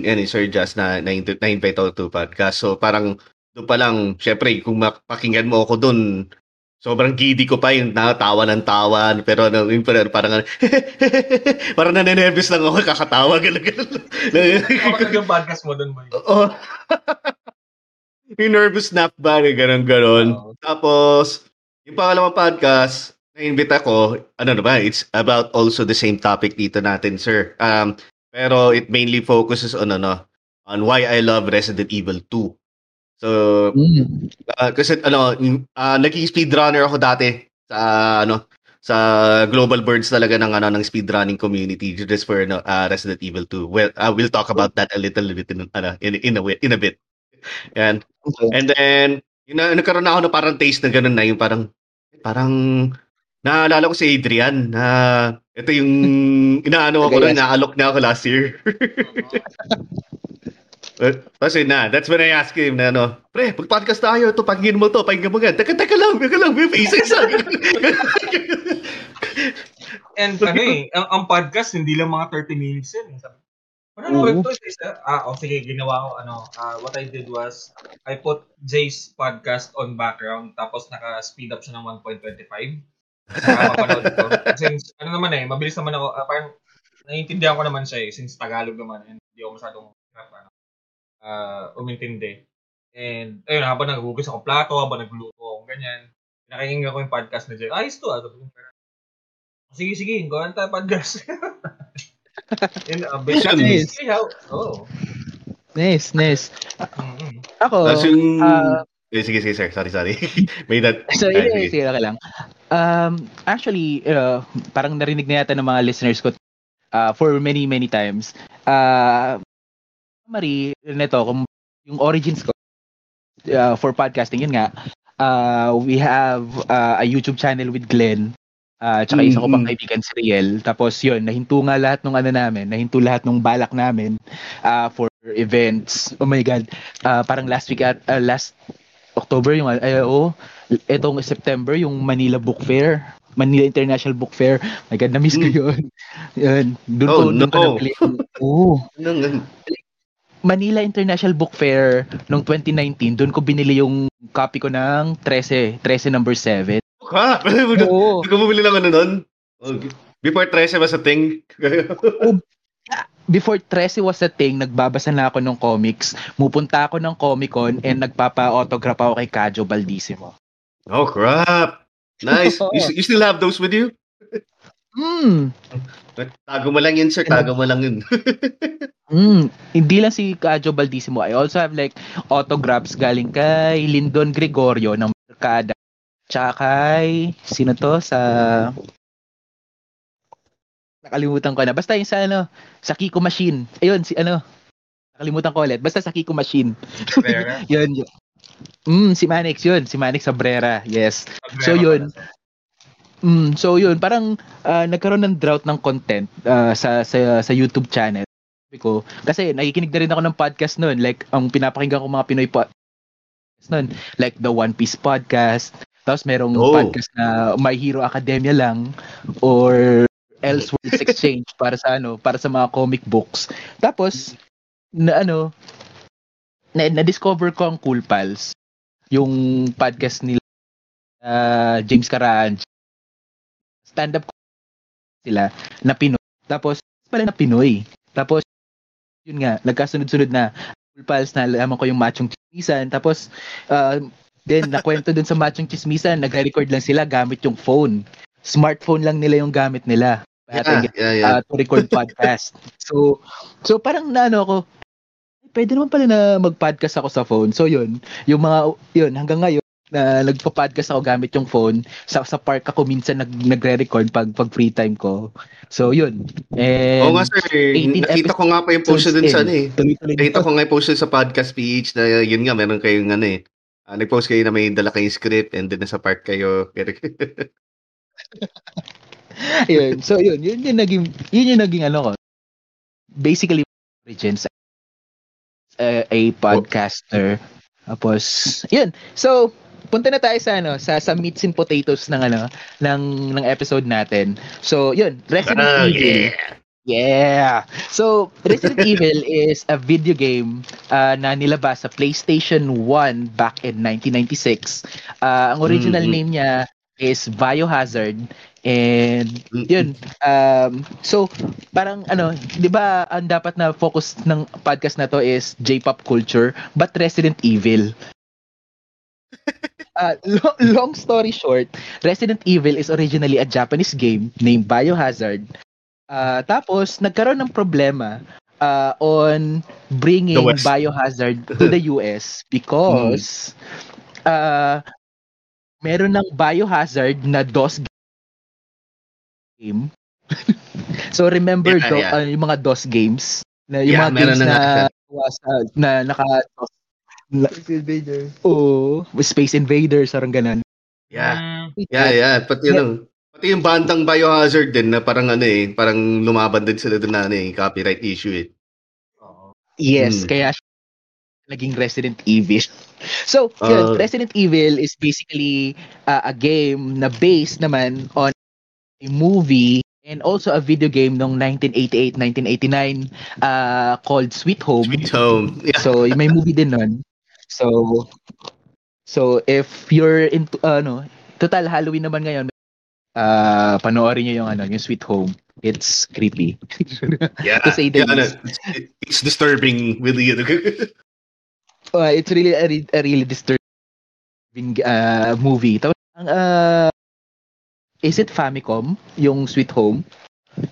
yan, ni Sir Jazz na, na, na-invite ako to podcast. So, parang, doon pa lang, syempre, kung mapakinggan mo ako doon, sobrang giddy ko pa yung natawa ng tawa. Pero, ano, yung parang, parang, parang nanenervous lang ako, kakatawa, gano'n, gano'n. Kapag yung podcast mo doon, boy. Oo. yung nervous snap ba, gano'n, gano'n. Oo. Tapos, yung pangalawang podcast, na-invite ako, ano na ba, it's about also the same topic dito natin, sir. Um, pero it mainly focuses on, ano, on why I love Resident Evil 2. So, Mm. ah, kasi, ano, uh, naging speedrunner ako dati sa, ano, sa Global Birds talaga ng ano ng speedrunning community just for no, uh, Resident Evil 2. Well, uh, we'll talk about that a little bit in ano, in, in a in a bit. And Okay. And then, yun na, nagkaroon na ako ng parang taste na gano'n na yung parang, parang, naalala ko si Adrian na ito yung inaano ako Tagayas. na, inaalok na ako last year. Uh, Kasi na, that's when I asked him na ano, pre, pag-podcast tayo, ito, pakinggan mo to, pakinggan mo yan. Teka, teka lang, teka lang, may face isa. And ano eh, ang, ang podcast, hindi lang mga 30 minutes yun. eh. Sabi, ano Oo. ito? Isa? Ah, oh, sige, ginawa ko, ano, ah, what I did was, I put Jay's podcast on background, tapos naka-speed up siya ng 1.25. Saka mapanood ko. Since, ano naman eh, mabilis naman ako, ah, parang, naiintindihan ko naman siya eh, since Tagalog naman, and hindi ako masyadong, ano, ah, umintindi. And, ayun, habang naghugas ako plato, habang nagluto ako, ganyan, nakikinggan ko yung podcast na Jay. Ayos to, ah. Sabi ko, Sige, sige, gawin tayo podcast. In, uh, basically, Nice. oh. Nice, nice. Mm-mm. Ako, Tapos yung... ah, eh, sige, sige, sir. Sorry, sorry. May that... So, Ah, yun, sige. sige, okay lang. Um, actually, uh, parang narinig na yata ng mga listeners ko uh, for many, many times. Uh, Mari, nito, kung yung origins ko uh, for podcasting, yun nga, uh, we have uh, a YouTube channel with Glenn. Uh, tsaka isa ko pang Mm. kaibigan si Riel. Tapos yun, nahinto nga lahat ng ano namin, nahinto lahat ng balak namin uh, for events. Oh my God. Uh, parang last week at uh, last October yung ay oo, etong September yung Manila Book Fair. Manila International Book Fair. My God, na-miss ko Mm. yun. Yun. Doon Oh, doon ko no. nabili. Oo. Nga? Manila International Book Fair noong 2019, doon ko binili yung copy ko ng 13, 13 number 7. Ha? Oo. Hindi ko bumili ng ano nun? Oh, Before 13 was a thing. Before 13 was a thing, nagbabasa na ako ng comics. Mupunta ako ng Comic Con and nagpapa-autograph ako kay Kajo Baldissimo. oh, crap. Nice. You, you still have those with you? Hmm. Tago mo lang yun, sir. Tago mo lang yun. Mm, hindi lang si Kajo Baldissimo. I also have like autographs galing kay Lindon Gregorio ng Mercada. Tsaka kay, sino to? Sa, nakalimutan ko na. Basta yung sa ano, sa Kiko Machine. Ayun, si ano, nakalimutan ko ulit. Basta sa Kiko Machine. Yun, yun. Mm, si Manix yun. Si Manix Sabrera. Yes. So, yun. Mm, so yun, parang ah, nagkaroon ng drought ng content ah, sa, sa sa YouTube channel. Ko, kasi nakikinig na rin ako ng podcast noon, like ang pinapakinggan ko mga Pinoy podcast noon, like the One Piece podcast. Tapos merong Oh. podcast na My Hero Academia lang or Elseworlds Exchange para sa ano, para sa mga comic books. Tapos na ano, na, na-discover ko ang Cool Pals, yung podcast nila ah, James Caraan, stand-up sila na Pinoy. Tapos, pala na Pinoy. Tapos, yun nga, nagkasunod-sunod na Cool Pals na alaman ko yung machong chismisan. Tapos, uh, then, nakwento dun sa machong chismisan, nagre-record lang sila gamit yung phone. Smartphone lang nila yung gamit nila. Yeah, yeah, yeah. uh, to record podcast. so, so parang naano ako, pwede naman pala na mag-podcast ako sa phone. So yun, yung mga, yun, hanggang ngayon, na nagpa-podcast ako gamit yung phone. Sa, sa park ako minsan nag, nagre-record pag, pag free time ko. So yun. And, Oo nga, sir. 18 Nakita ko nga pa yung post dun sa ano eh. Nakita ko nga yung post sa podcast page na yun nga, meron kayong ano eh. Ah, nag-post kayo na may dala kayong script and then nasa park kayo. yun. So yun, yun yung naging yun yung naging ano ko. Basically origins uh, a podcaster. Tapos yun. So punta na tayo sa ano sa sa meats and potatoes ng ano ng ng episode natin. So yun, Resident Ah, Evil. Yeah. So, Resident Evil is a video game uh, na nilabas sa PlayStation 1 back in 1996. Uh, ang original Mhm. name niya is Biohazard and yun um so parang ano 'di ba ang dapat na focus ng podcast na to is J-pop culture but Resident Evil Uh, lo- long story short, Resident Evil is originally a Japanese game named Biohazard. Uh, tapos, nagkaroon ng problema uh, on bringing. Biohazard to the US because uh, meron ng Biohazard na DOS game. so, remember Yeah, do- yeah. uh, yung mga DOS games? Na, yung Yeah, mga meron games na na, nga, na, na naka Space Invader. Oo. Space Invaders, parang ganun. yeah. Mm, Yeah, yeah. Pati ano, pati yung bandang Biohazard din na parang ano eh, parang lumaban din sila doon na ano eh, copyright issue eh. Yes, Hmm. kaya naging Resident Evil. So, Ah. yun, Resident Evil is basically uh, a game na based naman on a movie and also a video game noong 1988-1989 uh, called Sweet Home. Sweet Home. Yeah. So, may movie din nun. So, so if you're into, ano, total Halloween naman ngayon, uh, panoorin niyo yung, ano, yung Sweet Home. It's creepy. Yeah. to say the yeah, ano, least. it's, it's disturbing really. Uh, it's really a, re- a really disturbing uh, movie. Tapos, ang, uh, is it Famicom, yung Sweet Home?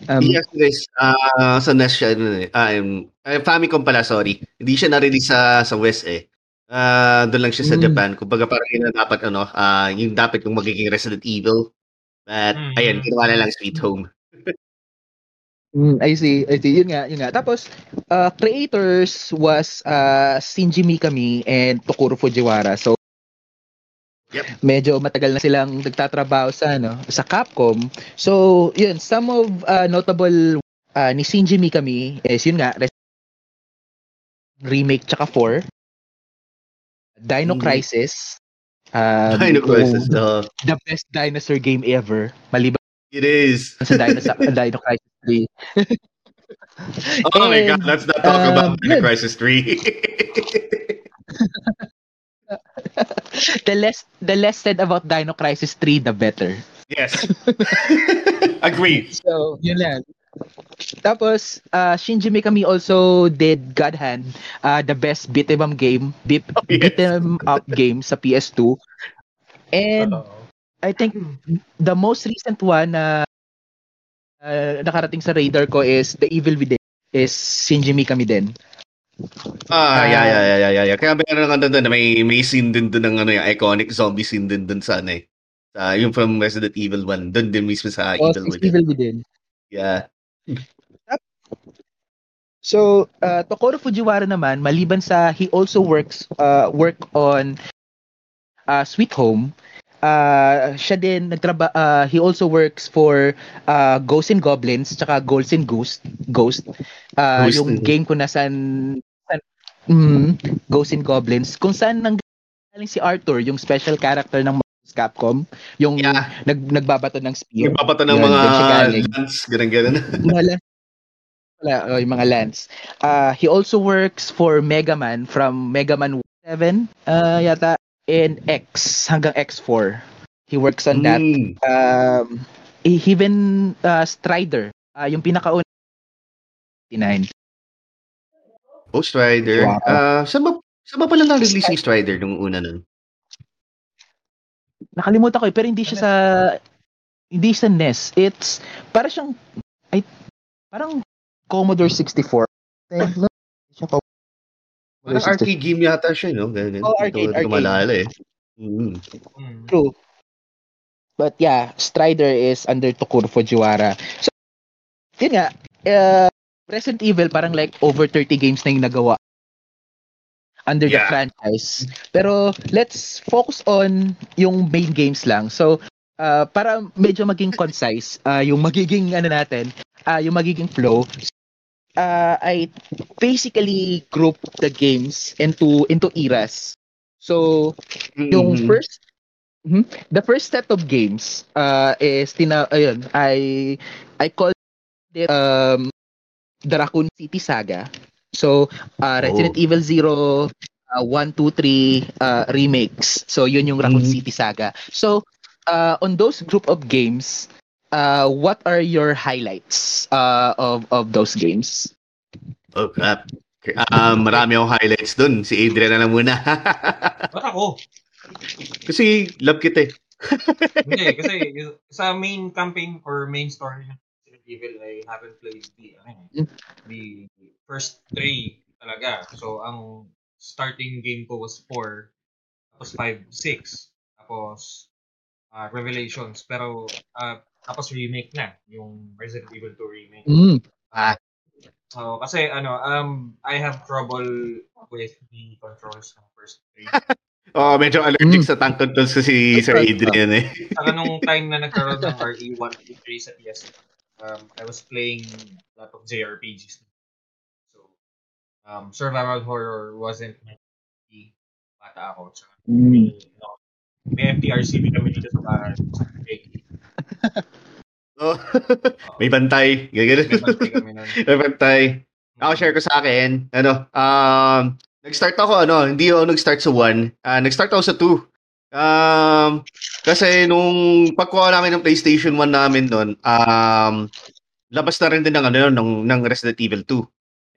Um, Yes, guys. Ah, sa NES siya, ano eh. Ah, um, Famicom pala, sorry. Hindi siya na-release sa, sa West eh. Ah, doon lang siya sa Mm. Japan. Kumbaga parang yun na dapat ano, ah, yung dapat yung magiging Resident Evil. But, Mm. ayan, ginawa na lang Sweet Home. Mm, I see, I see. Yun nga, yun nga. Tapos, uh, creators was uh, Shinji Mikami and Tokuro Fujiwara. So, Yep. medyo matagal na silang nagtatrabaho sa ano sa Capcom. So, yun, some of uh, notable uh, ni Shinji Mikami is yun nga, Res- remake tsaka 4. Dino Mhm. Crisis. Um, Dino Crisis. uh, The best dinosaur game ever. Maliban it is. sa Dino, sa, Dino Crisis 3. Oh my God, let's not talk um, about Dino yun. Crisis 3. the less the less said about Dino Crisis 3, the better. yes. Agree. So, yun lang. Tapos, uh, Shinji Mikami also did God Hand, uh, the best beat 'em up game, beat, Oh, yes. beat 'em up game sa PS2. And Totoo. I think the most recent one na uh, nakarating sa radar ko is The Evil Within is Shinji Mikami din. Ah, Ah. yeah, yeah, yeah, yeah, yeah, yeah. Kaya meron nga doon, may, may scene din doon ng ano, yung iconic zombie scene din doon sa ano eh. Sa, yung from Resident Evil 1. Doon din mismo sa Oh, Evil Within. Evil Within. Yeah. So, uh, Tokoro Fujiwara naman, maliban sa he also works uh, work on uh, Sweet Home, uh, siya din nagtraba uh, he also works for uh, Ghosts and Goblins tsaka Ghosts and Ghost Ghost uh, Ghost yung and- game ko na san, san mm, Ghosts and Goblins. Kung saan nang galing si Arthur yung special character ng Capcom yung Yeah. nag nagbabato ng spear Nagpapato ng Yun, mga lance, ganun-ganun. wala wala oh, yung mga lands uh, he also works for Mega Man from Mega Man 7 uh, yata and X hanggang X4 he works on that Mm. um, even uh, Strider uh, yung pinakauna 9 Oh, Strider. Wow. Ah, saan ba, saan ba pala na-release yung Strider nung una nun? Nakalimutan ko eh, pero hindi siya sa hindi sa NES it's para siyang ay parang Commodore 64 Eh, siya Commodore Parang 64. arcade game yata siya, no? Ganun. Oh, arcade, Ito- ito arcade. malala eh. Mm. Mm. True. But yeah, Strider is under Tokuro Fujiwara. So, yun nga, uh, Resident Evil parang like over 30 games na yung nagawa under the Yeah. franchise. Pero let's focus on yung main games lang. So, uh, para medyo maging concise, uh, yung magiging ano natin, uh, yung magiging flow, uh, I basically group the games into into eras. So, yung Mhm. first Mhm. the first set of games uh is tina ayun I I call it um the Raccoon City Saga. So uh Resident Oh. Evil 0 uh, 1 2 3 uh remakes. So yun yung Raccoon Mhm. City Saga. So uh on those group of games uh what are your highlights uh of of those games? Oh, crap. Um, marami akong highlights dun. Si Adrian na lang muna. Ba't ako? Kasi love kita eh. Hindi, kasi sa main campaign or main story ng Resident Evil, I haven't played the, ano, eh, the first three talaga. So, ang starting game ko was 4, tapos 5, 6, tapos uh, Revelations, pero uh, tapos remake na, yung Resident Evil 2 remake. Mm. So, kasi ano, um, I have trouble with the controls ng first three. Oh, medyo allergic Mm. sa tank controls kasi Sir Adrian eh. Saka nung time na nagkaroon ng RE1, RE3 sa PS, um, I was playing a lot of JRPGs. So, um, survival horror wasn't my key. Bata ako. Tsaka, may, no, may FTRCB kami dito sa bahay. Oh. May bantay. Gagano. May bantay kami nun. May bantay. Ako share ko sa akin, ano, um, nag-start ako, ano, hindi ako nag-start sa 1. Ah, nag-start ako sa 2. Um, kasi nung pagkuha namin ng PlayStation 1 namin noon, um, labas na rin din ng, ano, yun, ng, ng Resident Evil 2.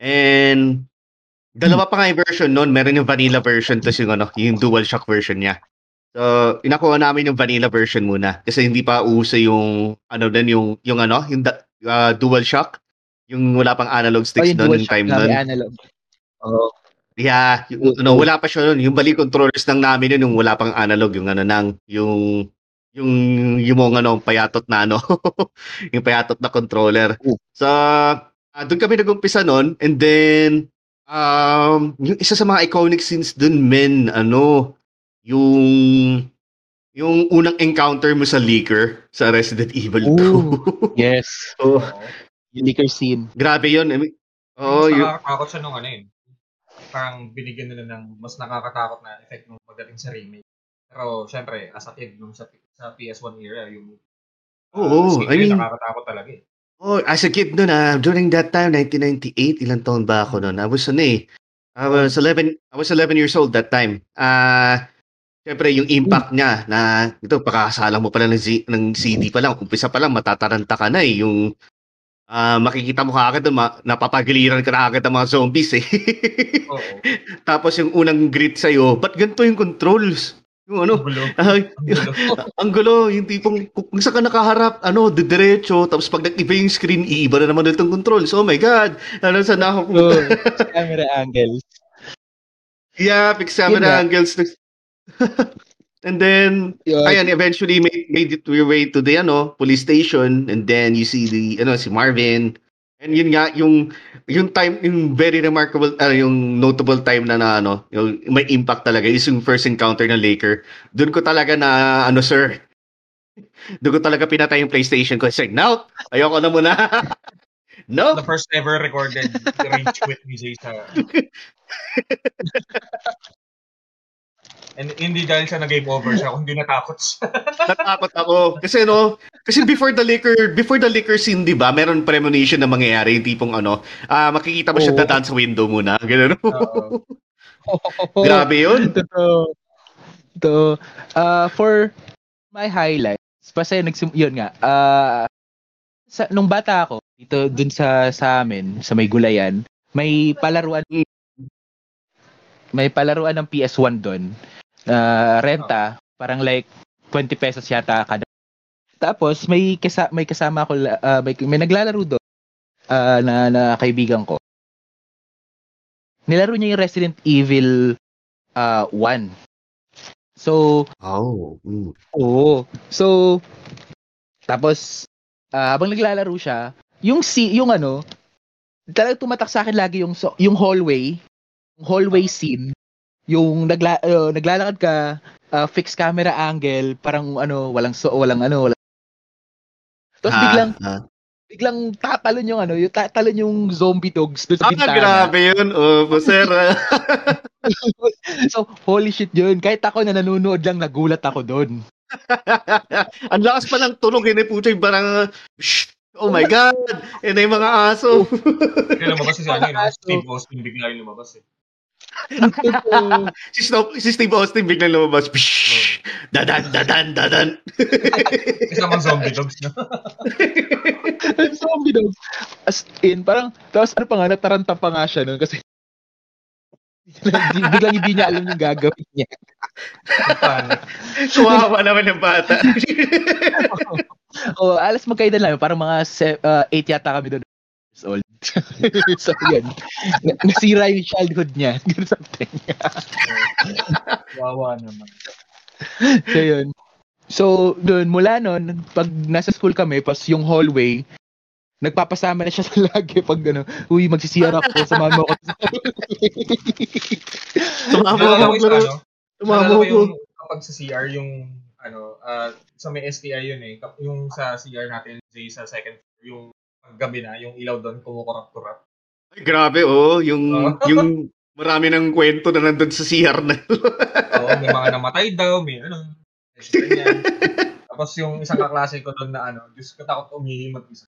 And, dalawa pa nga yung version noon. Meron yung vanilla version, tapos yung, ano, yung DualShock version niya. So, inakuha namin yung vanilla version muna. Kasi hindi pa uso yung, ano din, yung, yung ano, yung, uh, dual shock. Yung wala pang analog Oh, sticks yung noon, dual yung shock time noon. analog. Oh, Yeah, yung, ano, wala pa siya noon. Yung bali controllers lang namin yun, yung wala pang analog, yung ano nang, yung yung yung mga ano, payatot na ano, yung payatot na controller. Oh. Sa ah, doon kami nag-umpisa noon and then um yung isa sa mga iconic scenes doon men ano yung yung unang encounter mo sa leaker sa Resident Evil 2. Ooh. yes. oh, Oo. Yung liquor scene. grabe 'yun. I mean, oh, Mas yun, nakakatakot siya nung ano yun. Parang binigyan nila ng mas nakakatakot na effect nung pagdating sa remake. Pero syempre, as a kid nung sa, sa PS1 era, yung Oo, scene I mean- nakakatakot talaga eh. Oh, as a kid noon, ah, during that time, 1998, ilang taon ba ako noon? I was ano eh. I was 11, I was 11 years old that time. Ah, Siyempre, yung impact niya na ito, pagkakasalang mo pala ng, Z- ng CD pa lang, umpisa pa lang, matataranta ka na eh. Yung ah, makikita mo kaagad, ma- napapagiliran ka na agad ng mga zombies eh. Oo. Tapos yung unang greet sa'yo, ba't ganito yung controls? Yung ano, Ang gulo. Ang gulo. ang gulo, yung tipong kung saan ka nakaharap, ano, didiretso, tapos pag nag-iba yung screen, iiba na naman ulit ang controls. Oh my God! Ano, saan na ako So, camera angles. Yeah, fixed camera angles. and then, Yun. ayan, eventually made, made it your way to the, ano, police station, and then you see the, ano, si Marvin. And yun nga, yung, yung time, yung very remarkable, ano, yung notable time na, na ano, yung may impact talaga, is yung first encounter ng Laker. Doon ko talaga na, ano, sir, doon ko talaga pinatay yung PlayStation ko. Say, no, ayoko na muna. no. The first ever recorded rage quit ni Jay sa... And hindi dahil sa na-game over siya, kundi natakot siya. Natakot ako. Kasi no, kasi before the liquor, before the liquor scene, 'di ba? Meron premonition na mangyayari, yung tipong ano, ah makikita mo siya Oo. dadaan sa window muna. Ganun. Oo. Grabe 'yun. Totoo. Ito, uh, for my highlights, kasi nagsim yun nga, ah, sa, nung bata ako, dito, dun sa, sa amin, sa may gulayan, may palaruan, may palaruan ng PS1 doon, na renta, parang like, 20 pesos yata kada. Tapos, may, kasa, may kasama ako, ah, may, may naglalaro doon, ah, na, na kaibigan ko. Nilaro niya yung Resident Evil ah 1. So, Oh. mm. oo. So, tapos, ah, habang naglalaro siya, yung si, yung ano, talagang tumatak sa akin lagi yung, so, yung hallway, yung hallway scene, yung nagla, uh, naglalakad ka, ah, fixed camera angle, parang ano, walang so, walang ano, walang tapos Ah, biglang ah. biglang tatalon yung ano, yung tatalon yung zombie dogs doon sa Ah, bintana. grabe 'yun. Oh, sir. ah. so, holy shit yun. Kahit ako na nanonood lang, nagulat ako doon. Ang lakas pa ng tunog yun eh, puto yung parang, shh, oh my God! Yan na yung mga aso. Kaya lumabas si ano, yun, Steve Austin bigla yung lumabas eh. Si, Snow, si Steve Austin biglang lumabas. Psh, dadan, dadan, dadan. Kasamang zombie dogs na. zombie dogs. As in, parang, tapos ano pa nga, nataranta pa nga siya nun kasi biglang hindi niya alam yung gagawin niya. Kawawa naman yung bata. o, alas magkaidan lang. Parang mga 8 yata kami doon years old. so, yun. Na- Nasira yung childhood niya. Ganun something. Wawa naman. so, yun. So, doon, mula noon, pag nasa school kami, pas yung hallway, nagpapasama na siya sa lagi pag ano, uy, magsisiyar ako, samahan mo ako. Ako. ko yung ano, Tumama naalala ko ako. yung kapag sa CR yung ano, ah, sa may STI yun eh. Yung sa CR natin, Jay, sa second floor, yung paggabi na, yung ilaw doon kumukurap-kurap. Ay, grabe, oh. Yung, Oh. yung marami ng kwento na nandun sa CR na. Oo, may mga namatay daw, may ano. Tapos yung isang kaklase ko doon na ano, Diyos ko takot umihi mag-isa.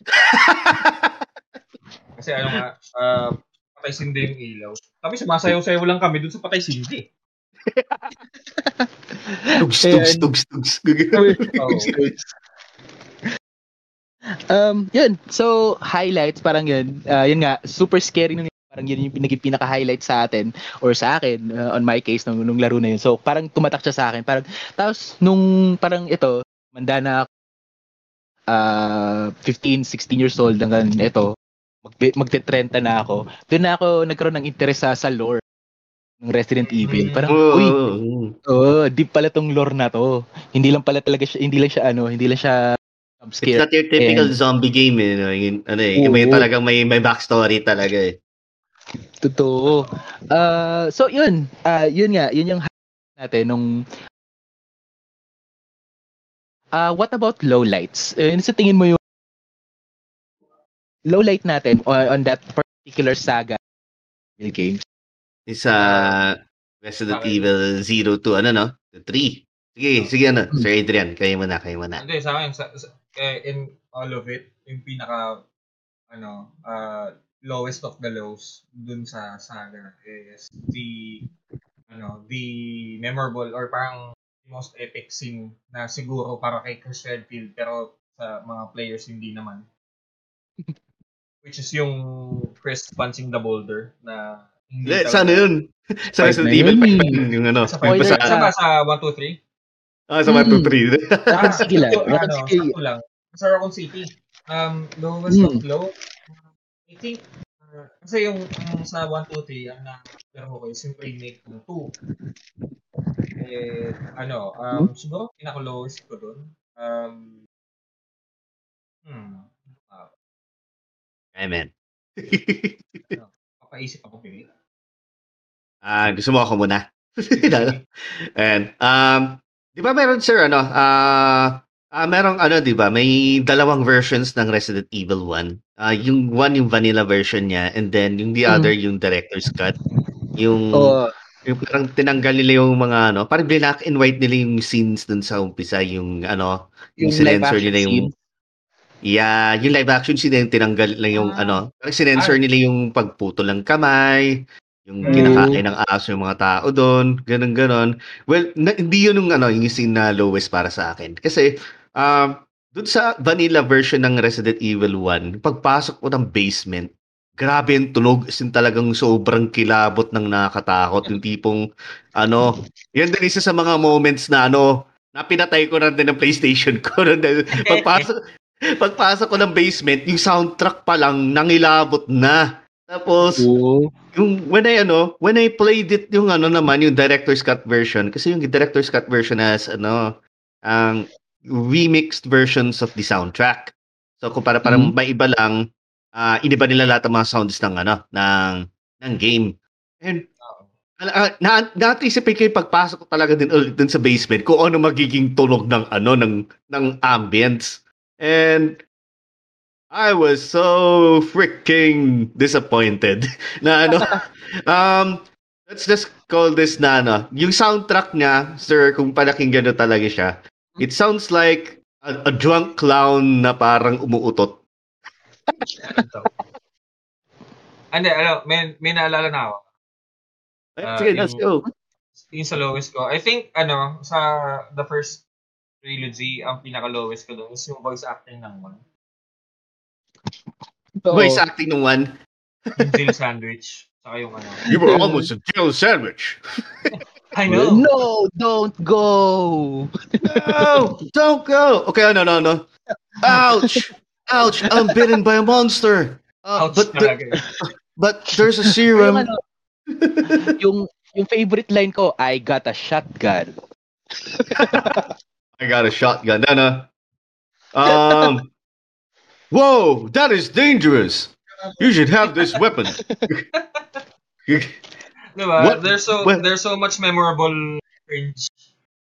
Kasi ano nga, ah, patay sindi yung ilaw. Tapos sumasayaw-sayaw lang kami doon sa patay sindi. Tugs, Ayan. tugs, tugs, tugs. Oo. Um, yun. So, highlights, parang yun. Ah, yun nga, super scary nung parang yun yung naging pinaka-highlight sa atin or sa akin uh, on my case nung, nung laro na yun. So, parang tumatak siya sa akin. Parang, tapos, nung parang ito, manda na ako, ah 15, 16 years old hanggang eto, mag magte-30 na ako. Doon na ako nagkaroon ng interest sa, sa lore ng Resident Evil. Parang, uy, oh, deep pala tong lore na to. Hindi lang pala talaga siya, hindi lang siya ano, hindi lang siya It's jumpscare. not your typical zombie game, eh. no? Yung, ano eh, Oo. may talagang may, may backstory talaga eh. Totoo. Ah, so yun, ah yun nga, yun yung highlight natin nung Ah, what about low lights? Eh, sa tingin mo yung low light natin on, on that particular saga Evil games? Isa Resident Okay. Evil 0 to ano no? To 3. Sige, sige ano. Sir Adrian, kayo muna, kayo muna. Hindi, sa akin, sa, sa- eh, in all of it, yung pinaka, ano, uh, lowest of the lows dun sa saga is the, ano, the memorable or parang most epic scene na siguro para kay Chris Redfield pero sa mga players hindi naman. Which is yung Chris punching the boulder na hindi Le, talaga- sa ano yun? sa Five Resident na Evil yun, 5 eh. yun, yung ano. Sa, sa, ba sa 1, 2, 3? Ah, sa 1 to 3. Raccoon City lang. Ano, City. sakto lang. Sa Raccoon City, um, lowest Hmm. of low, I think, uh, kasi yung, yung sa 1, 2, 3, ang na-pero ko is yung remake ng 2. Eh, ano, um, siguro pinaka-lowest ko dun. Um, hmm, uh, Amen. papaisip ako pili. Ah, gusto mo ako muna. And um, 'di ba meron sir ano, ah ah merong ano 'di ba, may dalawang versions ng Resident Evil 1. Ah, yung one yung vanilla version niya and then yung the Mm. other yung director's cut. Yung Oo. yung parang tinanggal nila yung mga ano, parang black and white nila yung scenes dun sa umpisa, yung ano, yung, Yung action nila yung scene. Yeah, yung live action scene yung tinanggal lang yung Ah. ano, parang sinensor Ah. nila yung pagputol ng kamay, yung Mm. kinakain ng aso yung mga tao doon, ganun ganon. Well, na, hindi yun yung ano, yung scene na lowest para sa akin. Kasi um doon sa vanilla version ng Resident Evil 1, pagpasok ko ng basement, grabe yung tunog, sin talagang sobrang kilabot ng nakakatakot, yung tipong ano, yan din isa sa mga moments na ano, na pinatay ko na din ng PlayStation ko. Pagpasok, pagpasok ko ng basement, yung soundtrack pa lang nangilabot na. Tapos, Oo. yung when I ano, when I played it yung ano naman yung director's cut version kasi yung director's cut version has ano ang remixed versions of the soundtrack. So kung para parang may iba lang ah iniba nila lahat ng mga sounds ng ano ng ng game. And ah, na na-anticipate ko pagpasok ko talaga din ulit dun sa basement kung ano magiging tunog ng ano ng ng ambience. And I was so freaking disappointed na ano um let's just call this na ano yung soundtrack niya sir kung palakinggan nyo talaga siya it sounds like a, a drunk clown na parang umuutot Ano to? Hindi, ano, may, may naalala na ako. Ah, sige yung- let's go yung sa lowest ko, I think, ano, sa the first trilogy, ang pinaka-lowest ko doon is yung voice acting ng one. Oo. voice acting ng one Yung Jill Sandwich. Saka yung ano. you were almost a jail sandwich I know. No, don't go. no don't go okay no no no ouch ouch I'm bitten by a monster uh, Ouch but the- but there's a Yung, serum ano, yung yung favorite line ko, I got a shotgun. I got a shotgun. No, no. Um. Whoa, that is dangerous. You should have this weapon. Diba? What- There's so what- there's so much memorable cringe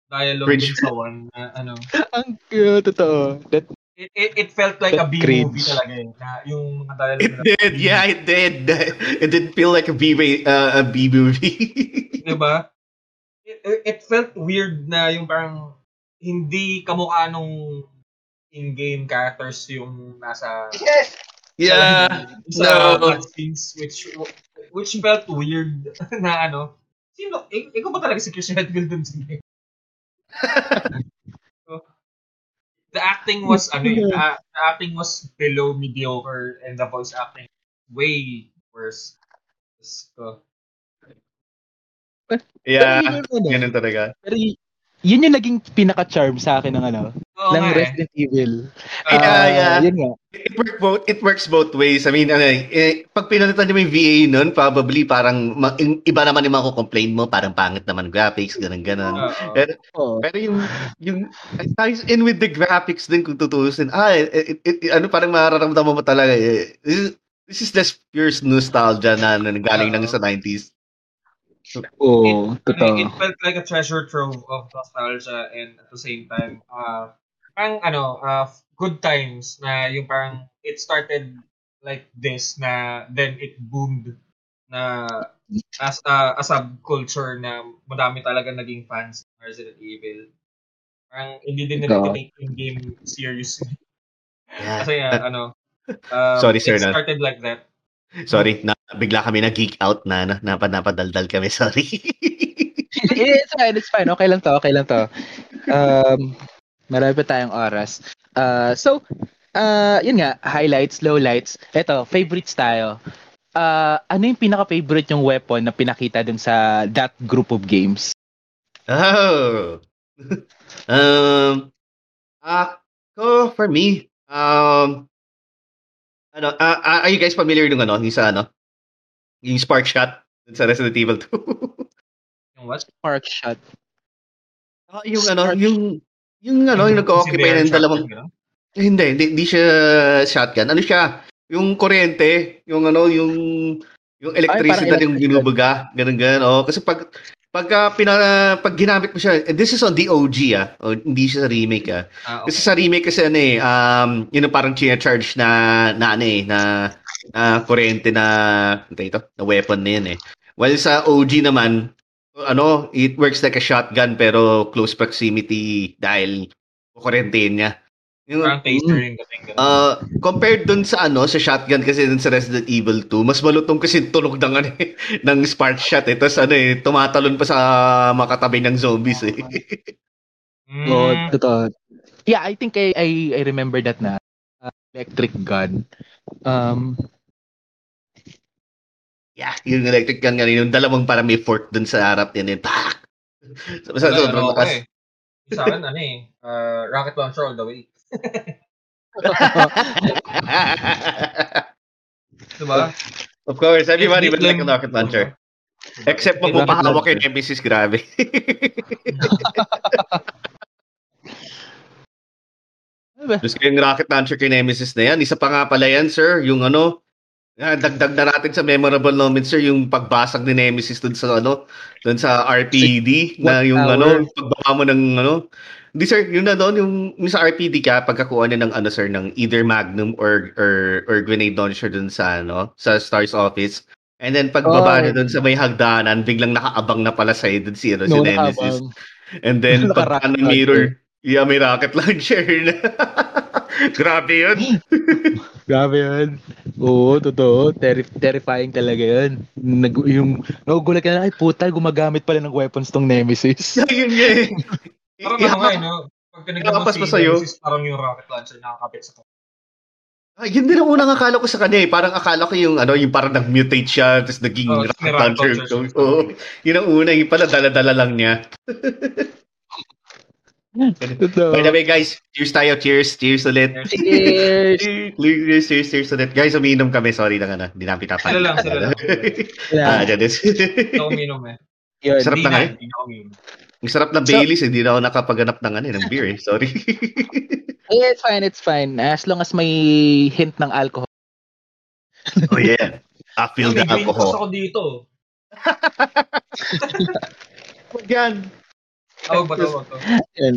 dialogue Cringe. sa one na ano. Ang uh, totoo. That, It, it, it felt like a B movie cringe. talaga eh. Na yung mga dialogue it did, yeah, it did. It did feel like a B uh, a B movie. Diba? It, it, it felt weird na yung parang hindi kamukha nung in-game characters yung nasa yeah. sa No. cutscenes which which felt weird na ano sino ik- ikaw ba talaga si Chris Redfield dun sa game? So, the acting was ano yun, the, the acting was below mediocre and the voice acting way worse. So, Yeah. Pero ano, Ganun talaga. Pero yun yung naging pinaka-charm sa akin ng ano, Oo ng nga eh. Resident Evil. Yeah, Ah, yeah. Yun nga. It works both it works both ways. I mean, ano, eh, pag pinalitan niyo yung VA nun, probably parang ma- yung iba naman yung complain mo, parang pangit naman graphics, ganun ganun. Oo. Pero, Oo. pero yung yung it ties in with the graphics din kung tutuusin. Ah, it, it, it- ano parang mararamdaman mo talaga eh. This is, this is just pure nostalgia na, na galing lang sa 90s. Oo, it, totoo. it felt like a treasure trove of nostalgia and at the same time, uh, parang ano, uh, good times na yung parang it started like this na then it boomed na as a, a subculture na madami talaga naging fans ng Resident Evil. Parang hindi din nila take yung game seriously. Yeah. Kasi uh, ano, uh, Sorry, sir, it na- started like that. Sorry, na, bigla kami na geek out na, na napad napadaldal kami, sorry. it's fine, it's fine. Okay lang to, okay lang to. Um, marami pa tayong oras. Uh, so, uh, yun nga, highlights, lowlights. Ito, favorites tayo. Uh, ano yung pinaka-favorite yung weapon na pinakita dun sa that group of games? Oh. um, ako, for me, um, ano, uh, uh, are you guys familiar nung ano, yung sa ano, yung spark shot dun sa Resident Evil 2? Yung what? Spark shot. Ah, yung ano, yung, yung ano, yung nag-occupy ng dalawang, Shotgun, Eh, hindi, hindi, hindi siya shotgun. Ano siya? Yung kuryente, yung ano, yung yung electricity parang yung binubuga, ganun ganun. Oh, kasi pag pagka pina, pag ginamit mo siya, and this is on the OG ah, oh, hindi siya sa remake ah. Ah, Kasi sa remake kasi ano eh, um, yun yung parang charge na na ano eh, na, na kuryente na, ano ito, na weapon na yun eh. While sa OG naman, ano, it works like a shotgun pero close proximity dahil kuryente niya. Yung, Parang taster yung dating ganun. Uh, compared dun sa ano, sa shotgun kasi dun sa Resident Evil 2, mas malutong kasi tunog ng ano ng spark shot eh. Tapos ano eh, tumatalon pa sa makatabi ng zombies eh. Mm, Oo, totoo. Yeah, I think I, I, I remember that na. Uh, electric gun. Um, yeah, yung electric gun ganun, yung dalawang para may fork dun sa harap din eh. Pak! So, sa ano, akin, ano eh, uh, rocket launcher all the way. Diba? of course, everybody would like a rocket launcher. Except Rocket magpapahawak launcher. yung Nemesis, grabe. ko yung rocket launcher kay Nemesis na yan. Isa pa nga pala yan, sir. Yung ano, ah, dagdag na natin sa memorable moment, sir, yung pagbasag ni Nemesis dun sa ano, dun sa RPD, na yung Tower. ano, pagbaba mo ng ano. Hindi sir, yun na doon, yung, yung sa RPD ka, pagkakuha niya ng ano sir, ng either Magnum or or or grenade launcher dun sa ano, sa Stars office. And then pagbaba Oh. niya dun sa may hagdanan, biglang nakaabang na pala sa'yo dun si, ano, si Nemesis. nakabang. And then, pag ano, mirror, yeah, may rocket launcher na. Grabe yun. Grabe yun. Oo, totoo. Terri- terrifying talaga yun. Nag, yung, nagugulat ka na, ay puta, gumagamit pala ng weapons tong Nemesis. Yun nga eh. Parang Yeah, ano nga, eh, no? Pag Nakapas si sa'yo. Nemesis, parang yung rocket launcher nakakapit sa Ah, yun din ang unang akala ko sa kanya eh. Parang akala ko yung ano, yung parang nag-mutate siya, tapos naging Oh, rocket launcher. Oo. Yun ang una, yung pala dala-dala lang niya. Totoo. By the way, guys, cheers tayo, cheers, cheers ulit. Cheers! Cheers, cheers, cheers ulit. Guys, umiinom kami, sorry lang ano, hindi namin pinapakita. Sila lang, sila lang. ah, dyan is. Hindi ako uminom eh. Yun. Sarap Hindi na na, nga eh. na. Ang sarap na Baileys, hindi na ako nakapaganap ng ano, eh, ng beer eh. Sorry. Yeah, it's fine, it's fine. As long as may hint ng alcohol. oh yeah. I feel the May green alcohol. ako dito. Yan. Tawag ba tawag to? Yun.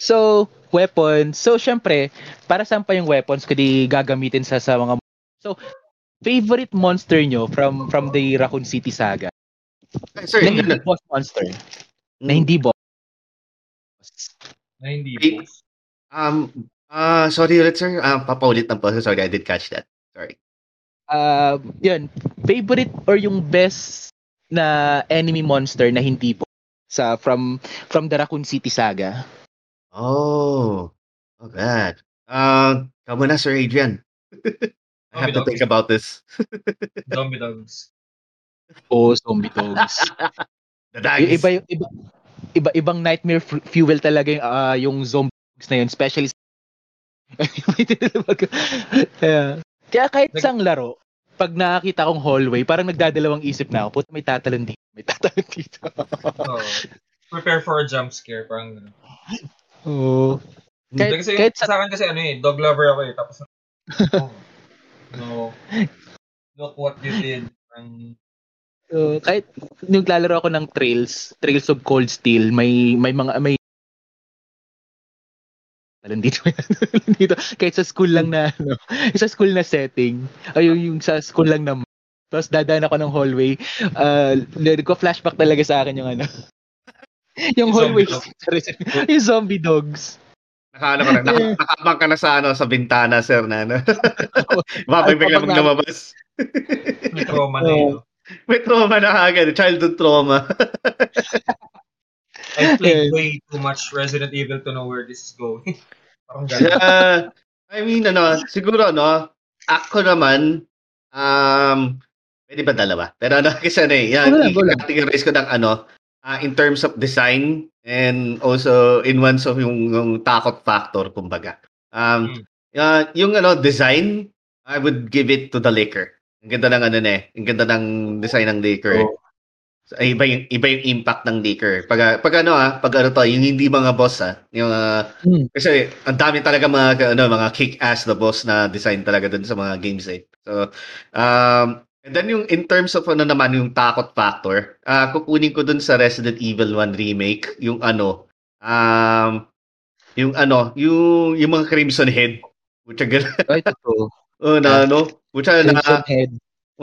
So, weapons. So, syempre, para saan pa yung weapons kundi gagamitin sa, sa mga... So, favorite monster nyo from from the Raccoon City saga? Sir, Na hindi na. boss monster. Mm. Na hindi boss. Na hindi po. Um, ah, sorry ulit, sir. Um, papaulit ng po. Sorry, I did catch that. Sorry. Uh, yun. Favorite or yung best na enemy monster na hindi boss sa from from the Raccoon City saga? Oh, oh God. Uh, come na, Sir Adrian. I have to think about this. Zombie dogs. Oh, zombie dogs. The dice. iba yung iba iba ibang nightmare fu- fuel talaga yung, ah, yung zombie na yun, especially sa- Kaya, kahit Nag- sang laro, pag nakakita kong hallway, parang nagdadalawang isip na ako, puta may tatalon dito, may tatalon dito. So, prepare for a jump scare. Parang gano'n. Oo. Kahit, kasi, kahit sa, sa, akin kasi ano eh, dog lover ako eh. Tapos, oh, no. Look what you did. Ang uh, kahit nung lalaro ako ng Trails, Trails of Cold Steel, may may mga may Alam dito dito kahit sa school lang na ano, sa school na setting. Ay yung, yung sa school lang na tapos dadaan ako ng hallway. Uh, ko flashback talaga sa akin yung ano. yung Yung hallway. zombie yung zombie dogs. Nakaano ka na, naka, nakaabang ka na sa ano sa bintana sir na ano. Babay bigla mong na- lumabas. may trauma na yun. May trauma na agad, childhood trauma. I played way too much Resident Evil to know where this is going. Parang gano'n. Yeah. I mean, ano, siguro, no, ako naman, um, pwede ba dalawa? Pero ano, kasi ano eh, yan, i-categorize ko ng ano, ah, in terms of design and also in ones of yung, yung takot factor, kumbaga. Um, Mm. ah, yung ano, design, I would give it to the Laker. Ang ganda ng ano eh, ang ganda ng design ng Laker. eh. Iba yung iba yung impact ng Laker. Pag pag ano ah, pag ano to, yung hindi mga boss ah, yung ah, Hmm. kasi ang dami talaga mga ano mga kick-ass na boss na design talaga dun sa mga games eh. So um and then yung in terms of ano naman yung takot factor, ah kukunin ko dun sa Resident Evil 1 remake yung ano um yung ano, yung yung mga Crimson Head. Gano'n. Ay, totoo. Oh, na ano, na Crimson Head.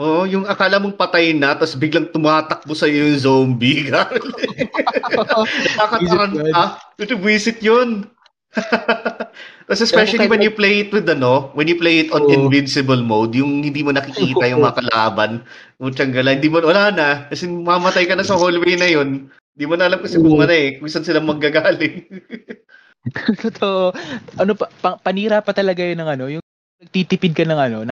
Oo, yung akala mong patay na, tapos biglang tumatakbo sa yung zombie. Nakakataranta. Ito, visit yun. Tapos especially when you play it with ano, when you play it on Oo. invincible mode, yung hindi mo nakikita yung mga kalaban, mutyang gala, hindi mo, wala na. Kasi mamatay ka na sa hallway na yun. Hindi mo na alam kasi kung ano eh, kung saan sila manggagaling. Totoo. Ano pa, pa- panira pa talaga yun ng ano, yung nagtitipid ka ng ano,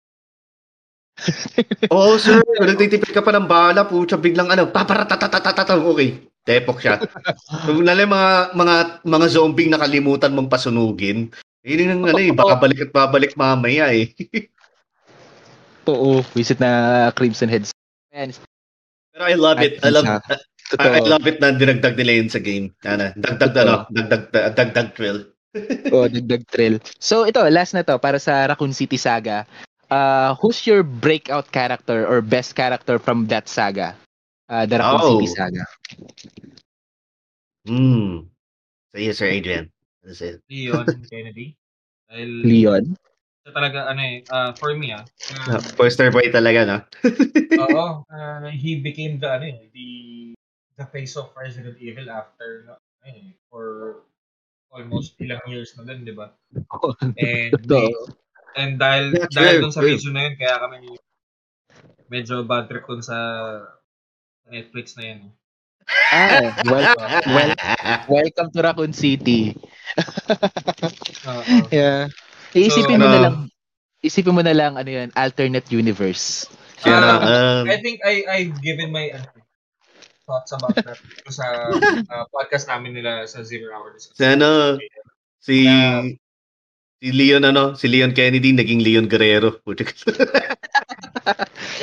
Oo, sir. Kung nagtitipid ka pa ng bala, putya, biglang ano, paparatatatatatatang, okay. Tepok siya. Kung nalay mga, mga, mga zombie nakalimutan mong pasunugin, yun yung ano eh, baka balik at babalik mamaya eh. Oo, visit na Crimson Heads. Ayan, Pero I love it. I love, Totoo. I, I love it na dinagdag nila yun sa game. Ano, dagdag, ano, dagdag, dagdag thrill. Oo, dagdag thrill. So ito, last na to para sa Raccoon City Saga. Uh, who's your breakout character or best character from that saga? Uh, the Raccoon Oh. City Saga. Hmm. So yes, Sir Adrian. That's it. Leon Kennedy. Dahil Leon. siya talaga, ano eh, uh, for me ah, uh, Poster boy talaga, no? oo, uh, he became the, ano eh, the, the face of Resident Evil after, ano eh, for almost ilang years na din, di ba? And, Totoo. And dahil, Yeah, dahil dun sa reason na yun, kaya kami medyo bad trip dun sa Netflix na eh. Ah, well, well, welcome to Raccoon City. Oo. Yeah. Iisipin mo So, na lang, isipin mo na lang, ano yan, alternate universe. Kaya, Ah, um, I think I I've given my ano, thoughts about that sa uh, podcast namin nila sa Zero Hour Discussion. Si ano, si Yeah. Si Leon ano, si Leon Kennedy naging Leon Guerrero.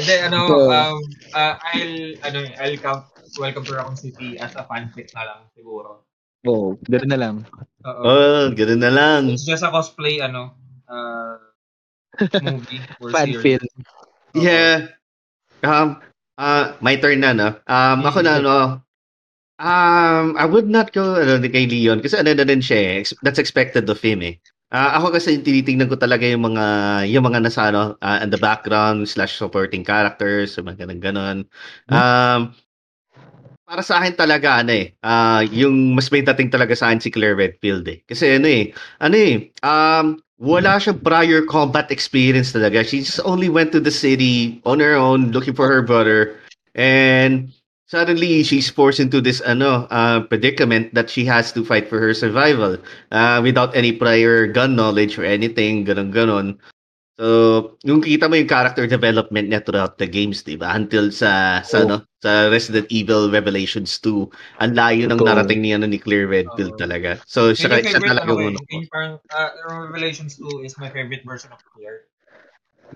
Then ano, um, uh, I'll ano, I'll count Welcome to Raccoon City as a fanfic na lang siguro. Oo, oh, ganoon na lang. Oo. oh, ganoon na lang. It's just a cosplay ano, uh, movie or Fan series. film. Oo. Yeah. Um uh, my turn na no. Um ako na no. Um I would not go ano, kay Leon kasi ano na din siya eh. That's expected of him eh. Ah, ako kasi tinitingnan ko talaga yung mga yung mga nasa ano ah, in the background slash supporting characters, yung mga ganun ganon. Um para sa akin talaga ano eh, ah yung mas may dating talaga sa akin si Claire Redfield eh. Kasi ano eh, ano eh, um wala siyang prior combat experience talaga. She just only went to the city on her own looking for her brother and suddenly she's forced into this ano uh, predicament that she has to fight for her survival uh, without any prior gun knowledge or anything ganon ganon So, yung kita mo yung character development niya throughout the games, 'di ba? Until sa sa Oo. ano, sa Resident Evil Revelations 2, ang layo ng narating ni ano ni Claire Redfield Oo. talaga. So, siya, siya talaga yung eh. ano parang, uh, Revelations 2 is my favorite version of Claire.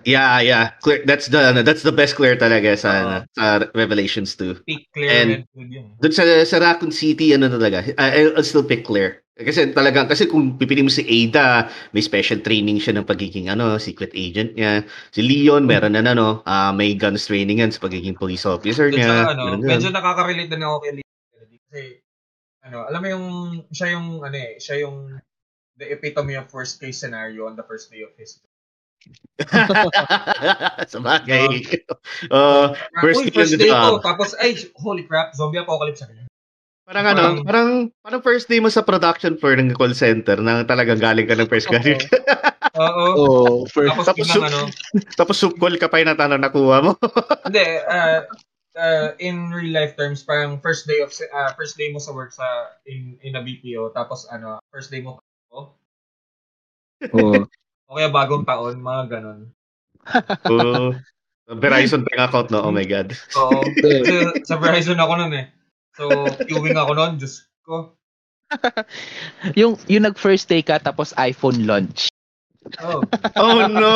Yeah, yeah. Claire, that's the ano, that's the best Claire talaga sa ano, sa Revelations 2. Peak Claire And-. Doon sa, sa Raccoon City, ano talaga, I, I'll still pick Claire. Kasi talaga, kasi kung pipili mo si Ada, may special training siya ng pagiging ano, secret agent niya. Si Leon, meron na ano, ah, may guns training yan sa pagiging police officer Dun niya. sa, ano, medyo nakaka-relate din ako kay Kennedy. Kasi, ano, alam mo yung, siya yung, ano eh, siya yung the epitome of worst case scenario on the first day of his sa bagay. Uh, First Uy, day first day ko. Tapos, ay, holy crap, zombie apocalypse na parang ano, Parang- parang, parang first day mo sa production floor ng call center na talagang galing ka ng first graduate. Oo. Oh, first, Tapos, Tapos, ano, Tapos soup call ka pa yung natano nakuha mo. hindi, uh, uh, in real life terms, parang first day of, uh, first day mo sa work sa, in, in a BPO, tapos, ano, first day mo, oh. O kaya bagong taon, mga ganon. Oo. Verizon bank account, no? Oh my God. Oo. Kasi sa Verizon ako nun eh. So, queuing ako nun, Diyos ko. yung, yung nag-first day ka, tapos iPhone launch. Oh. Oh no!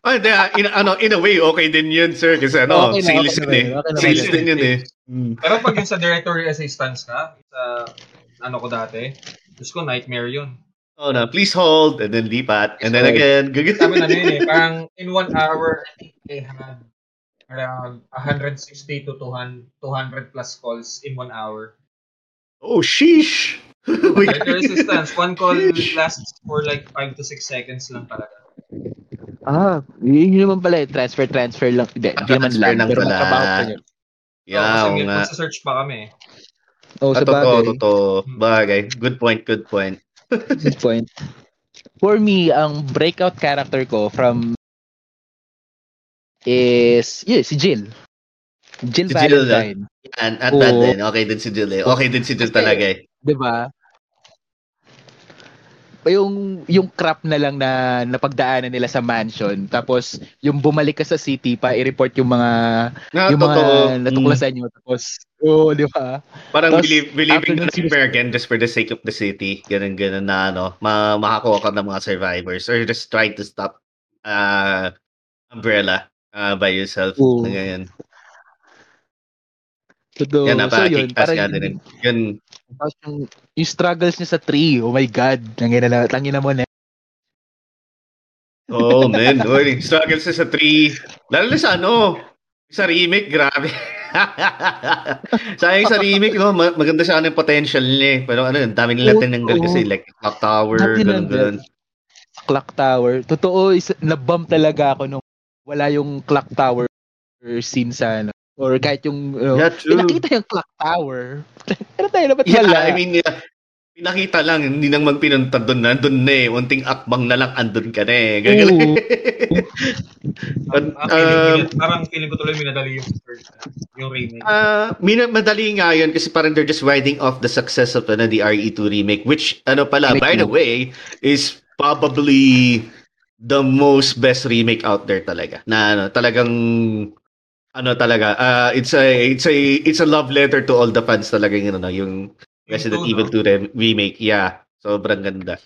Oh, hindi, ah, in, ano, in a way, okay din yun, sir. Kasi ano, Okay na, sales okay yun na, eh. okay. Sales din yun eh. Mm. Pero pag yung sa directory assistance ka, sa ano ko dati, Diyos ko, nightmare yun. Oh na, please hold, and then lipat, and then again, gagawin. Sabi na yun eh, parang in one hour, I think they had around 160 to 200, 200 plus calls in one hour. Oh, sheesh! Oh assistance, one call lasts for like 5 to 6 seconds lang talaga. Ah, yun naman pala eh. Transfer, transfer lang. Hindi, hindi naman Transfer lang. lang Pero pala. magtrabaho pa yun. Yeah, Yeah, kasi nga. search pa kami eh. Oh, Ah, sa totoo, bagay. totoo. Bagay. Good point, good point. Good point. For me, ang breakout character ko from is, yeah, si Jill. Jill Si Jill, Valentine. And at that Oo. din, okay din si Jill eh. Okay din si Jill talaga eh. Di ba? Yung, yung crap na lang na napagdaanan nila sa mansion. Tapos, yung bumalik ka sa city pa, i-report yung mga, Nga, yung mga totoo. Mm. natuklasan nyo. Tapos, oo, di ba? Parang Tapos, believe, believing nun, nightmare again just for the sake of the city. Ganun, ganun na ano, ma makakuha ka ng mga survivors or just try to stop uh, Umbrella uh, by yourself. Oo. Na ganyan. Totoo. Yan, so, yun. Parang yun. Yun, Tapos yung, yung struggles niya sa tree, oh my God. Tangina na, tangina mo na. oh man, Uy, struggles sa sa 3. Lalo na sa ano, sa remake, grabe. Sayang sa remake, no? ma- maganda siya ano yung potential niya eh. Pero ano, ang dami nila Oo, tinanggal kasi like Clock Tower, ganun, ganun. Clock Tower. Totoo, is, nabump talaga ako nung wala yung Clock Tower scene sa ano. Or kahit yung, uh, Yeah, true. pinakita yung Clock Tower. Pero tayo na ba't Yeah, wala? I mean, yeah, pinakita lang, hindi nang magpinunta doon na, doon na eh. Unting akbang na lang, andun ka na eh. Gagaling. But, um, parang feeling ko tuloy minadali yung first, yung remake. Ah, mina- madali nga yun kasi parang they're just riding off the success of ano, the RE2 remake which ano pala Remake by the way is probably the most best remake out there talaga. Na ano, talagang ano talaga, uh, it's a it's a it's a love letter to all the fans talaga yung ano, yung Resident two, Evil no? 2 re- remake. Yeah, sobrang ganda.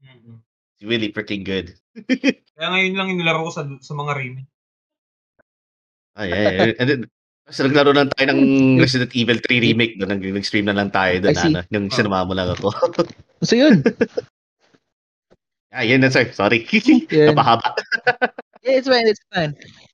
Mhm. It's really freaking good. Kaya ngayon lang yung nilaro ko sa, sa mga remake. Ay, ay, ay. And then, tapos naglaro lang tayo ng Resident Evil 3 remake doon. Nag- Nag-stream na lang tayo doon. Ano, yung Oh. sinama mo lang ako. So yun. Ah, yun na sir. Sorry. Napahaba. Yeah, it's fine, it's fine.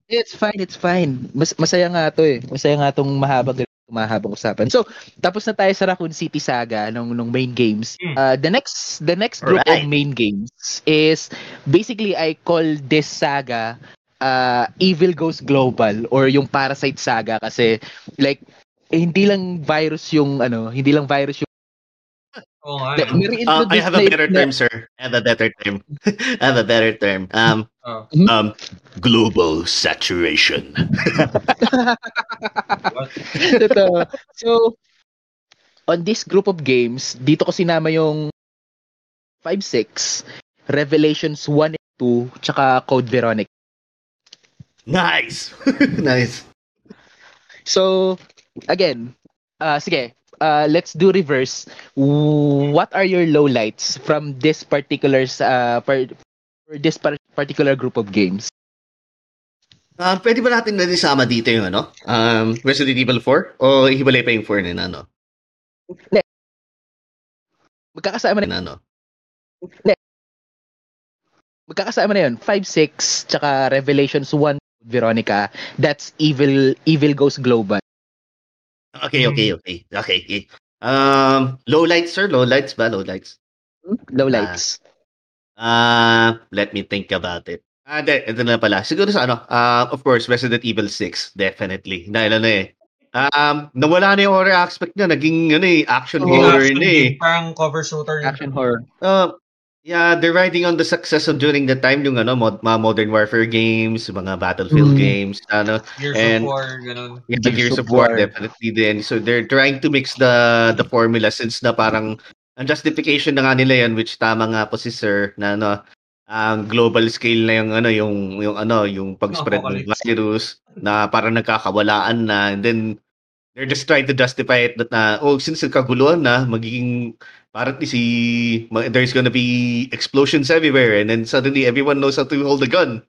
It's fine, it's fine. Mas, masaya nga to eh. Masaya nga tong mahabang mahabang usapan. So, tapos na tayo sa Raccoon City Saga nung nung main games. Hmm. Uh, the next the next group Alright. of main games is basically I call this saga uh, Evil Goes Global or yung Parasite Saga kasi like eh, hindi lang virus yung ano, hindi lang virus yung Na- eh. Uh, I have a better na- term, sir. I have a better term. I have a better term. Um, Oh. um, global saturation. What? Totoo. So, on this group of games, dito ko sinama yung 5-6, Revelations 1 and 2, tsaka Code Veronica. Nice! nice. So, again, uh, sige, uh, let's do reverse. What are your lowlights from this particular uh, per, for this par- particular group of games? Um, pwede ba natin na isama dito yung ano? Um, Resident Evil 4? O hiwalay pa yung 4 na ano? Magkakasama na, Na, ano? magkakasama na yun. 5, 6, tsaka Revelations 1, Veronica. That's Evil Evil Goes Global. Okay, okay, okay. Okay, okay. Um, low lights, sir? Low lights ba? Low lights? Lowlights. Uh, let me think about it. Ah, de, ito na pala. Siguro sa ano, uh, of course, Resident Evil 6, definitely. Dahil ano eh, um, nawala na yung horror aspect niya, naging ano eh, action Oo, horror Action na eh. game, Parang cover shooter. Action horror. Uh, yeah, they're riding on the success of during the time yung ano, mod, mga Modern Warfare games, mga Battlefield Mm. games, ano, Gears and- of War, ganun. Yeah, Gears Gears of of War, War. definitely din. So they're trying to mix the the formula since na parang ang justification na nga nila yan which tama nga po si Sir na ano ang global scale na yung ano yung yung ano yung pag-spread ng virus na parang nagkakawalaan na and then they're just trying to justify it that na oh since nagkaguluhan na magiging parang si ma- there's gonna be explosions everywhere and then suddenly everyone knows how to hold a gun.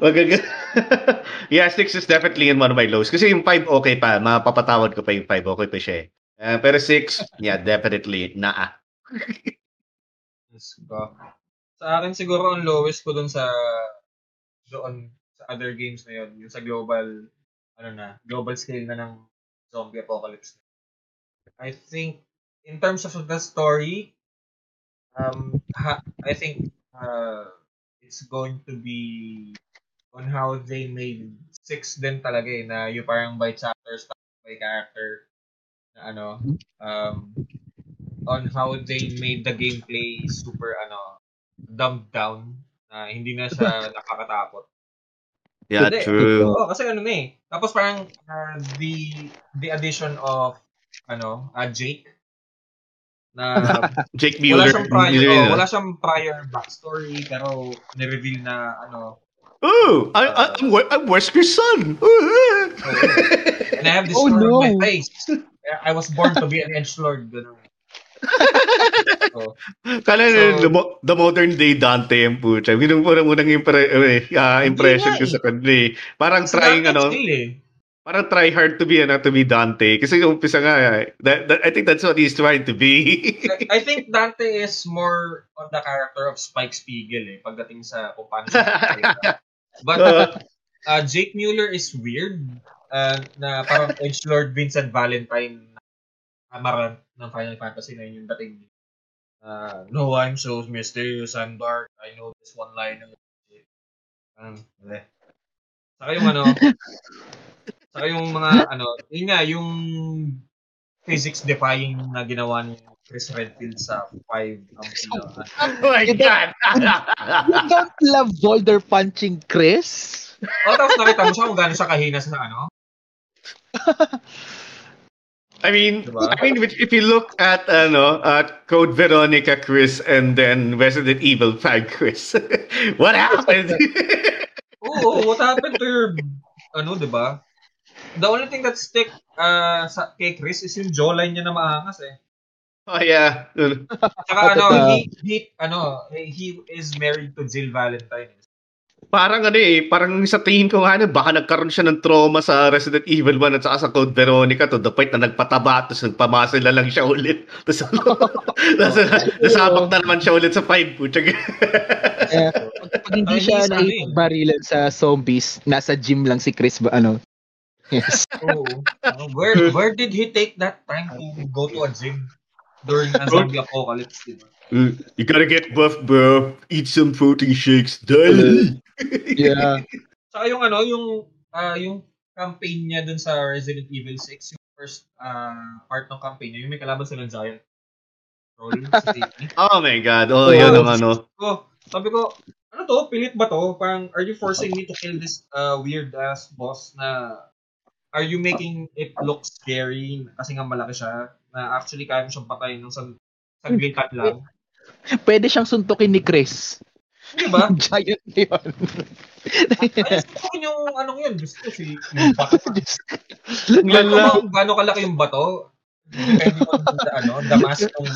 Oh, yeah, 6 is definitely in one of my lows. Kasi yung 5 okay pa. Mapapatawad ko pa yung 5. Okay pa siya eh. Uh, pero 6, yeah, definitely. Naa. Yes, ba? Sa akin siguro ang lowest ko dun sa doon sa other games na yun, yung sa global ano na, global scale na ng zombie apocalypse. I think in terms of the story um ha, I think uh, it's going to be on how they made six din talaga eh, na yung parang by chapters by character na ano um on how they made the gameplay super ano dumbed down na hindi na siya nakakatakot. Yeah, Hindi. true. Oo, kasi ano na eh. Tapos parang uh, the the addition of ano, uh, Jake na Jake wala Mueller. siyang prior, Mueller oh, wala siyang prior backstory pero ni-reveal na ano Oh, I, I, I'm, I'm Wesker's son. and I have this Oh, scar no. on my face. I was born to be an edgelord. Ganun. So, Kala So- the, the modern day Dante yung pucha. Yun yung parang unang impre- Hindi impression ko sa kanya. eh. Parang trying ano, Skill eh. Parang try hard to be ano to be Dante kasi yung umpisa nga that, that, I think that's what he's trying to be. I, think Dante is more on the character of Spike Spiegel eh, pagdating sa kung paano siya magsalita. But Uh, uh, Jake Mueller is weird. Uh, na parang Edgelord Vincent Valentine Amarant ng Final Fantasy na yung dating. Uh, no, I'm so mysterious and dark. I know this one line. Um, eh. Saka yung ano, saka yung mga ano, yun nga, yung physics defying na ginawa ni Chris Redfield sa 5 ang oh my You God! You don't love Boulder punching, Chris? O, tapos nakita mo siya kung gano'n siya kahina sa ano? I mean, Diba? I mean, if if you look at ano, at Code Veronica Chris and then Resident Evil 5 Chris, what happened? Oo, what happened to your, ano, di ba? The only thing that stick uh, sa, kay Chris is yung jawline niya na maangas eh. oh yeah. Saka ano, he, he, ano, he is married to Jill Valentine. Parang ano eh, parang sa tingin ko nga ano, baka nagkaroon siya ng trauma sa Resident Evil 1 at saka sa Code Veronica to the point na nagpataba tapos nagpamasa na lang siya ulit. Tapos tapos nasabak na naman siya ulit sa 5 putya. Eh, pag, pag hindi siya sa ano eh. naipabarilan sa zombies, nasa gym lang si Chris ba ano? Yes. Oo. Ano, where, where did he take that time to go to a gym during a zombie apocalypse, di ba? Uh, you gotta get buff bro. Eat some protein shakes. Die. Yeah. Saka yung ano, yung ah yung campaign niya dun sa Resident Evil 6, yung first ah, part ng campaign niya, yung may kalaban silang giant troll sa city. Oh my god. Oh, Oh. yan ang ano. So, sabi ko, ano to? Pilit ba to? Parang, are you forcing me to kill this uh, weird ass boss na are you making it look scary kasi nga malaki siya na actually kaya mo siyang patayin nung sa saglitan lang. Pwede siyang suntukin ni Chris. Di ba? Giant yun. Ay, gusto ko yung anong yun. Gusto si yung bato. Lala. kung gaano kalaki yung bato. Depende on the, ano, the mass ng,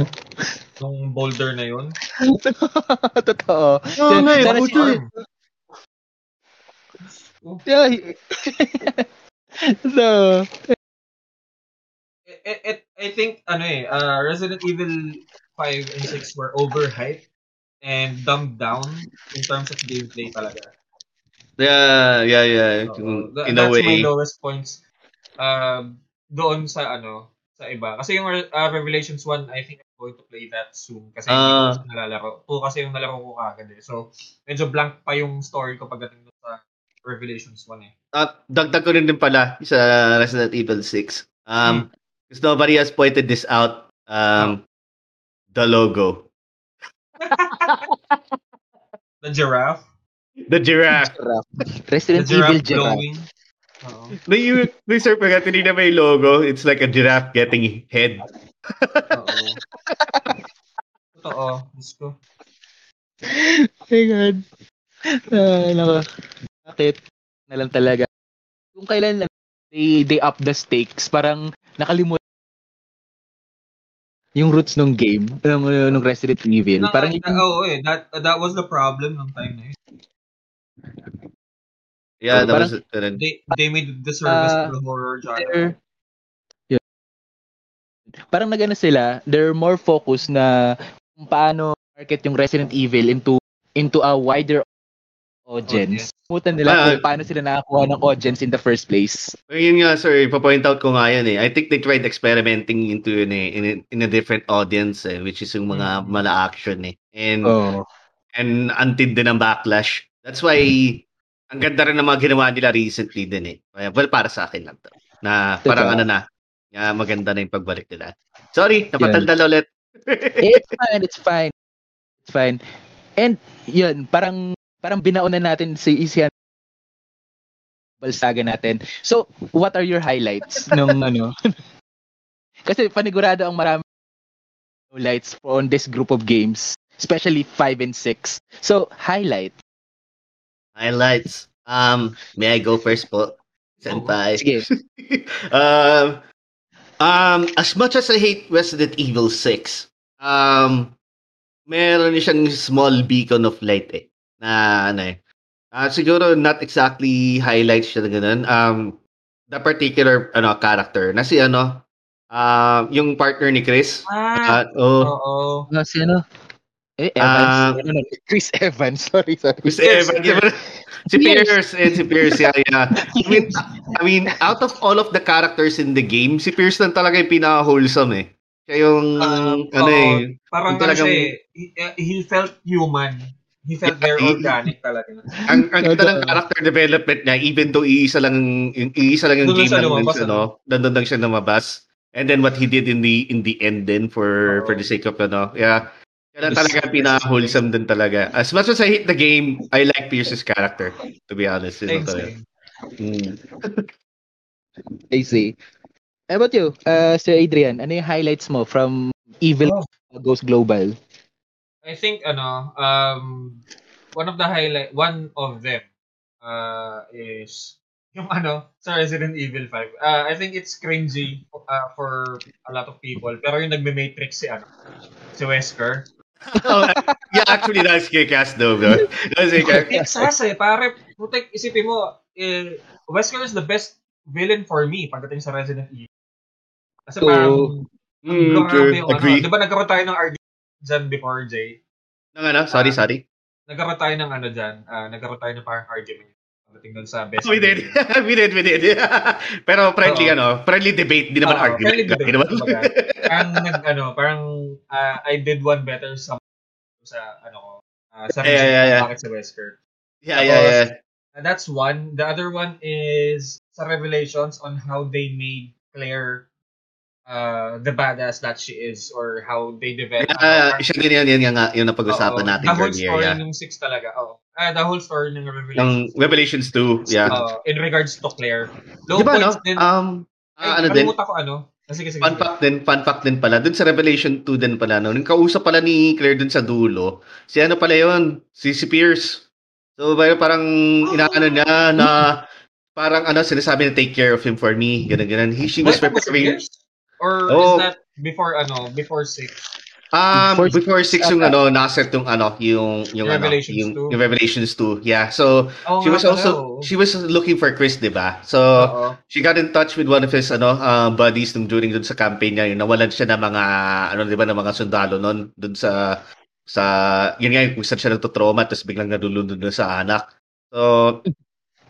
ng, ng boulder na yun. Totoo. Oo nga Sana puto si- eh. Yeah. so, It, it, I think, ano eh, uh, Resident Evil 5 and 6 were overhyped and dumbed down in terms of gameplay talaga. Yeah, yeah, yeah. Tha- In a that's my way. lowest points um, doon sa ano sa iba. Kasi yung uh, Revelations 1, I think I'm going to play that soon kasi hindi Ah. ko nalalaro. 2 kasi yung nalaro ko kagad eh. So, medyo blank pa yung story ko pagdating Revelations 1 eh. At dagdag ko rin din pala sa Resident Evil 6. Um, because nobody has pointed this out. Um, the logo. The giraffe. The giraffe. The Resident giraffe Evil Giraffe. glowing. Oo. No, you, no, sir, pag tinignan mo yung logo, it's like a giraffe getting head. Oo. Totoo. Diyos ko. Oh my God. Ah, nako. Bakit? Na lang talaga. Kung kailan they, they up the stakes, parang nakalimutan yung roots ng game, ng, ng Resident Evil. Na- Parang na- Oo eh. That, that was the problem ng time na yun. Yeah, Oh, that parang- was uh, They, they made the service Ah, for the horror genre. yeah. parang nagano sila, they're more focused na kung paano market yung Resident Evil into into a wider audience. Putan nila Ah, kung paano sila nakakuha ng audience in the first place. Yun nga, sir, ipapoint out ko nga yan eh. I think they tried experimenting into yun eh, in, a, in a different audience eh, which is yung mga Mm. mala action eh. And, Oh. and antid din ng backlash. That's why, ang ganda rin ng mga ginawa nila recently din eh. Well, para sa akin lang to. Na parang Totoo. ano na, na maganda na yung pagbalik nila. Sorry, napataldal ulit. it's fine, it's fine. It's fine. And yun, parang parang binaon na natin si Isian balsaga natin. So, what are your highlights nung ano? Kasi panigurado ang marami highlights on this group of games, especially 5 and 6. So, highlight. Highlights. Um, may I go first po? Senpai. Sige. um, um, as much as I hate Resident Evil 6, um, meron siyang small beacon of light eh. Na ano eh. Ah, siguro not exactly highlights siya na ganun. Um, the particular ano character na si ano um yung partner ni Chris. Ah, Ah, oh, oo. Ah, si ano? Eh, Evans. ano, Chris Evans. Sorry, sorry. Chris Evans. Pierce. Si Pierce and si Pierce, yeah, yeah. I mean, I mean, out of all of the characters in the game, si Pierce lang talaga yung pinaka-wholesome eh. Siya yung, Um, ano oo. eh, Parang Yung ano talagang- siya eh, he, uh, he felt human. He felt very organic talaga. ang, ang ganda ng character development niya, even though iisa lang, yung, iisa lang yung Doon game siya lang lumabas, din, ano, nandun lang siya lumabas. And then what he did in the in the end then for Oo. for the sake of ano, yeah. Kaya talaga pinaka-wholesome din talaga. As much as I hate the game, I like Pierce's character, to be honest. Talaga. same. Mm. I see. How about you, uh, Sir Adrian? Ano yung highlights mo from Evil Oh. Goes Global? I think ano, um one of the highlight one of them uh is yung ano sa Resident Evil 5. Uh, I think it's cringy uh, for a lot of people pero yung nagme-matrix si ano si Wesker. oh, yeah, actually, that's kick-ass though, bro. That's kick-ass. Excess eh, pare, putek, isipin mo, eh, Wesker is the best villain for me pagdating sa Resident Evil. Kasi Oo. parang, Mm, grabe ano, Agree. di ba nagkaroon tayo ng dyan before, Jay? Nang ano? Sorry, sorry. Nagkaroon tayo ng ano dyan, ah, nagkaroon tayo ng parang argument pagdating doon sa best we did. we did, we did. Pero friendly, Oo. ano, friendly debate, di naman Oo, argument. friendly debate, naman. parang nag, ano, parang ah, I did one better sa sa ano ko, ah, sa Yeah, reason yeah, yeah. bakit sa Wesker. yeah, yeah, yeah. Uh, that's one. The other one is sa revelations on how they made Claire uh, the badass that she is or how they develop. Ah, siya din yun, yun, yung, nga- yung napag-usapan natin The whole story Yeah. ng 6 talaga. Oh. Ah, the whole story ng Ng revelations. Revelations 2, yeah. Oo, in regards to Claire. Low Di ba, no? points din. Um, ah, ay, ano din? ko ano. Ah, sige, sige. Fun sige. fact din, fun fact din pala. Dun sa Revelation 2 din pala, no? Nung kausap pala ni Claire dun sa dulo, si ano pala yun? Si, si Pierce. So, parang inaano niya na parang ano, sinasabi na take care of him for me. Ganun, ganun. He, she was preparing. Or Oh. is that before ano, before 6? Um, Before- before 6 yung ano, naset yung ano, yung, yung, ano, Revelations yung, 2. yung Revelations 2. Yeah. So, Oh, she was also, oh. she was looking for Chris, di ba? So, Oo. she got in touch with one of his ano uh, buddies nung during dun sa campaign niya yung nawalan siya ng mga ano 'di ba ng mga sundalo noon dun sa sa yun nga yung kung saan siya nagtotrauma tapos biglang nadulundod na sa anak. So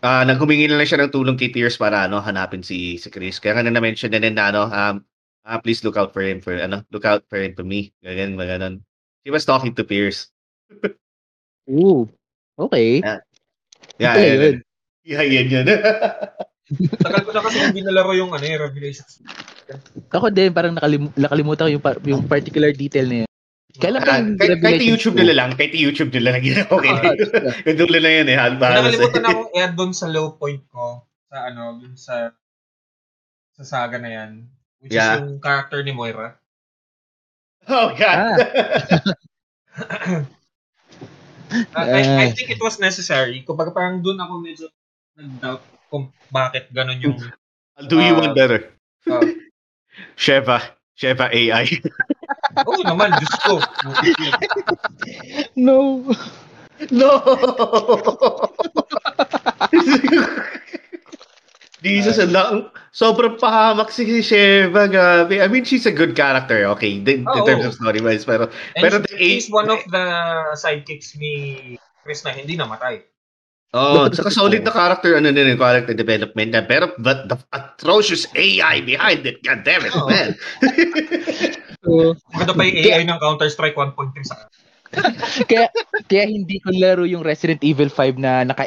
ah nang humingi na lang siya ng tulong kay Pierce para ano hanapin si si Chris. Kaya nga na-mention na din na ano um ah, please look out for him for ano look out for him for me. Ganyan mga ganun. He was talking to Pierce. Ooh. Okay. Yeah. Yeah, yun. yun. Yeah, yan yun. Tagal ko na kasi hindi nalaro yung ano, yung Revelations. Ako din, parang nakalim- nakalimutan ko yung, par- yung particular detail na yun. Kailan ba Ah, yung kahit, kahit YouTube 2? nila lang, kahit YouTube nila lang yun. Okay na yun. Ah, Yung dulo na yun eh. Nakalimutan na akong i-add doon sa low point ko sa ano, dun sa sa saga na yan. Which Yeah. is yung character ni Moira. Oh, God. Uh, I, I Ah. think it was necessary. Kumbaga parang doon ako medyo nag-doubt kung bakit ganun yung I'll do you Ah. one better. uh, Sheva. Sheva AI. Oo naman, Diyos ko. No. no! Jesus, ang la- sobrang pahamak si Sheva, gabi. I mean, she's a good character, okay, in, in Oo. terms of story-wise, pero And Pero she- the eight- she's one of the sidekicks ni Chris na hindi namatay. Oh, tsaka solid na character, ano din yung character development na. Pero, but the atrocious AI behind it, god damn it, Oo. man. So, Maganda pa yung AI ng Counter-Strike 1.3 sa kaya, kaya hindi ko laro yung Resident Evil 5 na naka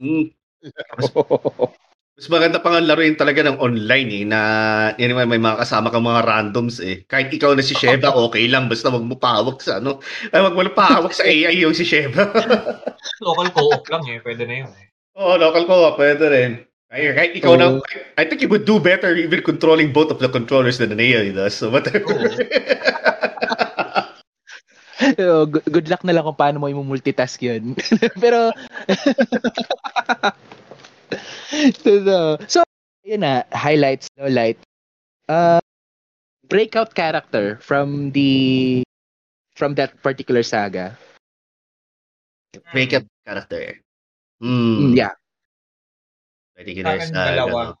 Mm. Mas maganda pa nga laruin talaga ng online eh, na yan naman may mga kasama kang mga randoms eh. Kahit ikaw na si Sheva, okay lang, basta wag mo pahawak sa ano. Ay, wag mo pahawak sa AI yung si Sheva. local co-op lang eh. Pwede na yun eh. Oo, local ko, pwede rin. Ay, kahit ikaw na, Oo. I think you would do better even controlling both of the controllers than an AI does. So, whatever. Oh, good, good luck na lang kung paano mo i-multitask yun. Pero, so, so, so, yun na, highlights, lowlight. Uh, breakout character from the, from that particular saga. Up character. Mm, Hmm. yeah. Pwede Sa dalawa.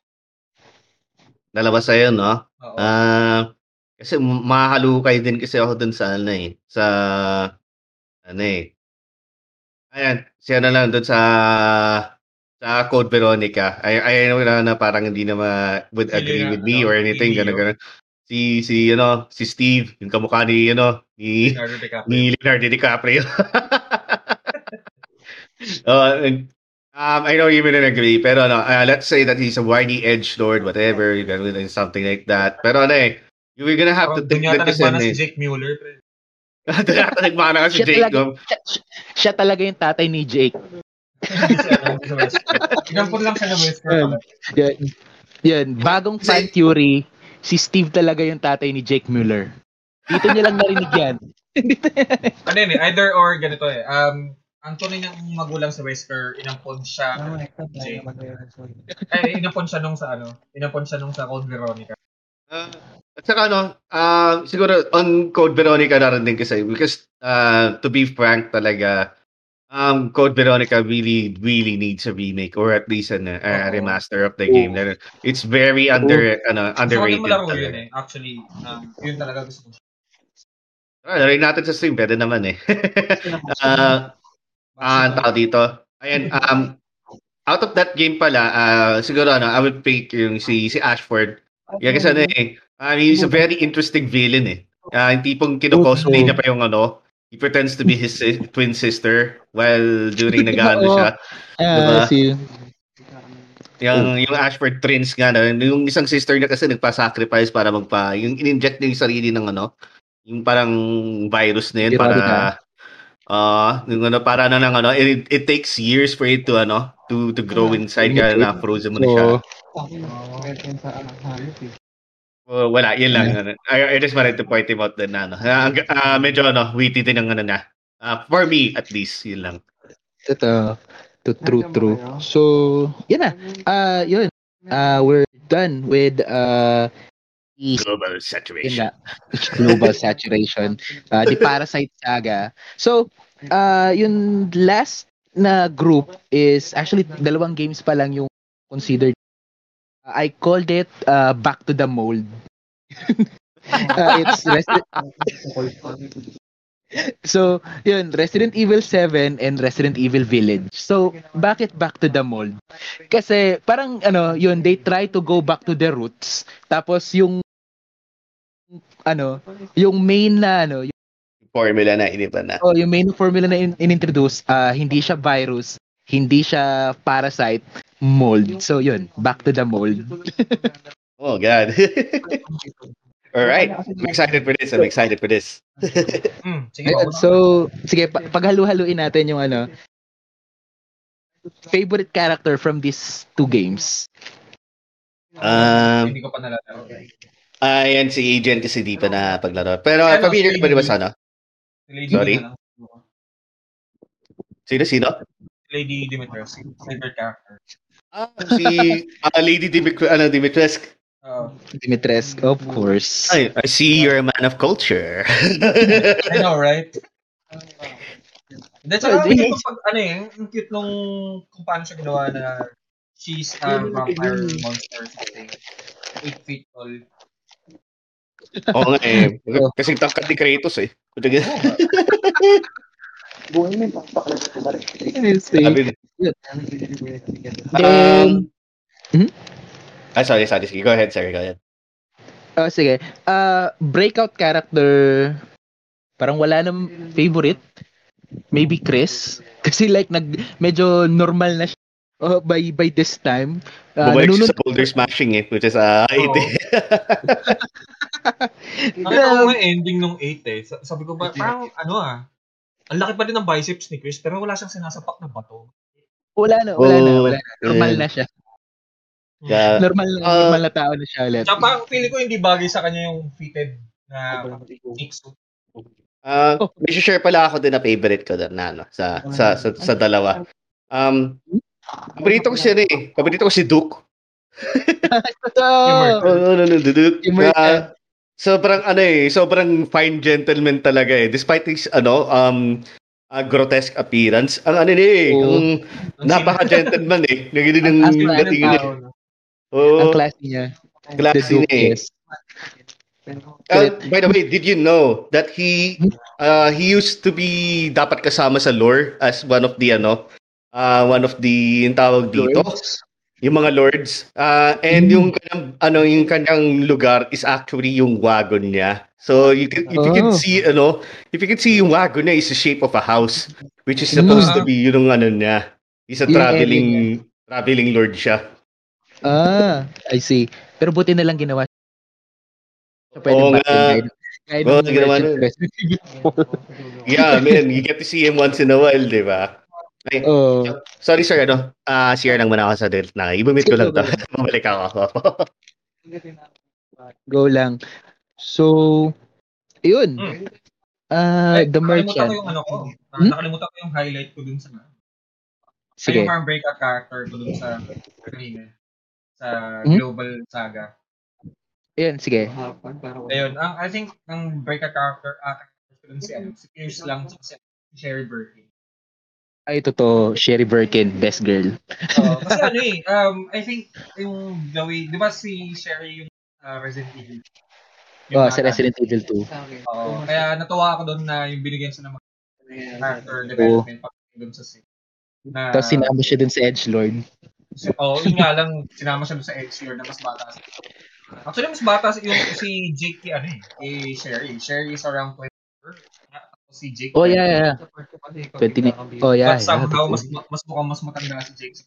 Dalawa sa'yo, no? Oo. Ah, kasi mahalukay din kasi ako dun sa ano eh, sa ano eh. Ayan, siya na lang dun sa sa Code Veronica. I know na, na parang hindi na ma, would agree na, with me ano, or anything ganun ganun. Si si ano, si Steve, yung kamukha ni ano, ni Leonardo DiCaprio. ni Leonardo DiCaprio. uh, and, um, I know you wouldn't agree, pero ano, uh, let's say that he's a whiny edge lord, whatever, something like that. Pero ano eh, were gonna have to think doon that kasi ano si eh. Jake Mueller. pre. Doon yata nagmana kasi Siya Jake, talaga, no? siya, siya talaga yung tatay ni Jake. Inampun lang siya ng Wesker. Yan. Yan. Yan. Bagong fan theory, si Steve talaga yung tatay ni Jake Mueller. Dito niya lang narinig yan. Ano yun eh, either or ganito eh. Um, ang tunay niyang magulang sa Wesker, inampon siya. Jake. Ay, inampon siya nung sa ano, inampon siya nung sa Code Veronica. Uh, at saka ano, uh, siguro on Code Veronica na rin din kasi because uh, to be frank talaga, um, Code Veronica really, really needs a remake or at least an, a Oo. remaster of the game. It's very under, ano, Gusto ko underrated. malaro talaga. yun eh. Actually, um, yun talaga gusto ko. Ah, laruin natin sa stream, pwede naman eh. Ah, ah, ang tao dito. Ayan, um, out of that game pala, ah, siguro ano, I would pick yung si, si Ashford. Yeah, kasi ano eh, ah, he's a very interesting villain eh. Ah, yung tipong kino-cosplay niya pa yung ano, he pretends to be his si- twin sister while during nag-ano siya. Diba? Ah, si, Yung, yung Ashford twins nga, no, yung isang sister niya kasi nagpa-sacrifice para magpa, yung in-inject niya yung sarili ng ano, yung parang virus na yun para, ah, yung ano, para na ng ano, it, it takes years for it to ano, to to grow inside kaya na frozen mo na siya. so, Oh, wala, yun lang. ano. I, I just wanted to point him out din na, ano. Ah, ang- ah, medyo, ano, witty din ang ano niya. Ah, for me, at least, yun lang. Ito. To true, true. So, yun na. Uh, yun. Uh, we're done with uh, the Global yun saturation. nga, global saturation. Uh, the Parasite Saga. So, uh, yung last na group is actually dalawang games pa lang yung considered. I called it uh, Back to the Mold. uh, it's Resi- So, yun, Resident Evil 7 and Resident Evil Village. So, bakit back to the mold? Kasi parang ano, yun, they try to go back to the roots. Tapos yung ano, yung main na ano, yung, Formula na, iniba na. oh, yung main formula na in- in-introduce, ah, hindi siya virus, hindi siya parasite, mold. So, yun, back to the mold. Oh, God. All right. I'm excited for this. I'm excited for this. Hmm, sige, so, sige, pa- paghalu-haluin natin yung ano, favorite character from these two games. Um, Hindi ko pa nalalaro. ayan si Agent kasi di pa na paglaro. Pero Ano, familiar ka ba di ba si- sa ano? Sorry? Sino, sino? Lady Dimitrescu, favorite character. Ah, si ah, Lady Dimitri, ano, Dimitrescu. Uh, Dimitrescu, of course. Ay, I see you're a man of culture. I know, right? That's Oh, oh, geez. pag, ano eh, ang cute nung kung paano siya ginawa na she's a vampire monster something. 8 feet tall. Oo nga eh. Kasi tangkad ni Kratos eh. Sabi, Then, ah, sorry, sorry. Sige, go ahead, sir. Go ahead. oh, sige. Uh, breakout character, parang wala nang favorite. Maybe Chris. Kasi like, nag, medyo normal na siya. Oh, by by this time. Uh, Bumalik siya nanunod- sa boulder smashing eh, which is uh. 80. Nakita ko nga ending nung 8 eh. Sa- Sabi ko ba, parang ano ah, ang laki pa rin ng biceps ni Chris, pero wala siyang sinasapak na bato. wala na, wala na, Oh, wala na. Normal yeah. na siya. Yeah. Normal, na- Uh, normal na tao na siya ulit. Tsaka parang feeling ko hindi bagay sa kanya yung fitted na Nixo. Uh, may share pala ako din na favorite ko doon na ano, sa, sa, sa, sa dalawa. Um, paborito ko siya rin eh. Paborito ko si Duke. Oh, Oh, no, no, no, Duke. Ah, sobrang ano eh, sobrang fine gentleman talaga eh. Despite his ano, um, ah, grotesque appearance, ang ano eh, Oo. ang napaka-gentleman eh. Nagiging ng dating niya. Oo, ang classy niya. Duke, niya eh. yes. Uh, by the way, did you know that he uh, he used to be dapat kasama sa lore as one of the ano uh, one of the yung tawag dito Lords? Yung mga lords uh, and yung kanyang ano yung kanyang lugar is actually yung wagon niya so you can, if you can Oh. see ano if you can see yung wagon niya is the shape of a house which is supposed to be yun yung ano niya he's a Yung traveling traveling lord siya Ah, I see. Pero buti na lang ginawa siya. Pwede Oo nga. guide. Guide ng ginawa yeah man you get to see him once in a while di ba Ay, Oh. Sorry sir, ano? Ah, share lang muna ako sa Delta na. Ibumit ko lang to. Babalik ako. Go lang. So, yun. Hmm. Ah, Ay, the nakalimutan merchant. ko yung ano ko. Ah, Hmm? Nakalimutan ko yung highlight ko dun sa Ay, Sige. yung parang breakout character ko dun sa kanina. Sa Hmm? Global Saga. Ayun, sige. Ayun, ang I think ang breakout character ah, dun si ano, si Pierce lang si Sherry Birkin. Ay, totoo. Sherry Birkin, best girl. Oo, kasi ano eh, um, I think yung the way, di ba si Sherry yung ah, Resident Evil? Oh, bata. sa Resident Evil 2. Oo, kaya natuwa ako doon na yung binigyan siya ng mga character development pag doon sa scene. Na, Tapos sinama siya dun sa Edgelord. si- Oo, yun nga lang, sinama siya doon sa Edgelord na mas bata siya. Actually, mas bata si, yung, si Jake ano eh, kay Sherry. Sherry is around 24. Si Jake. Oh, yeah, yeah. 20 ni- Oh, yeah. But somehow, yeah. mas, mas mukhang mas matanda si Jake.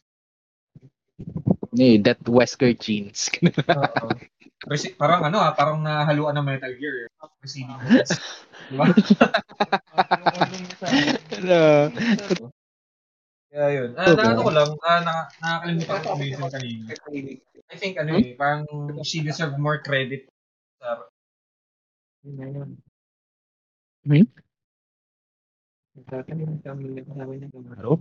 Eh, that Wesker jeans. Oo. Kasi parang ano ah, parang nahaluan ng Metal Gear. Receiving voice. Diba? Ano? Kaya yun. Ah, Okay. na, ano ko lang, ah, na, nakakalimutan ko yung kanina. I think, ano eh, parang she deserve more credit sa Hello?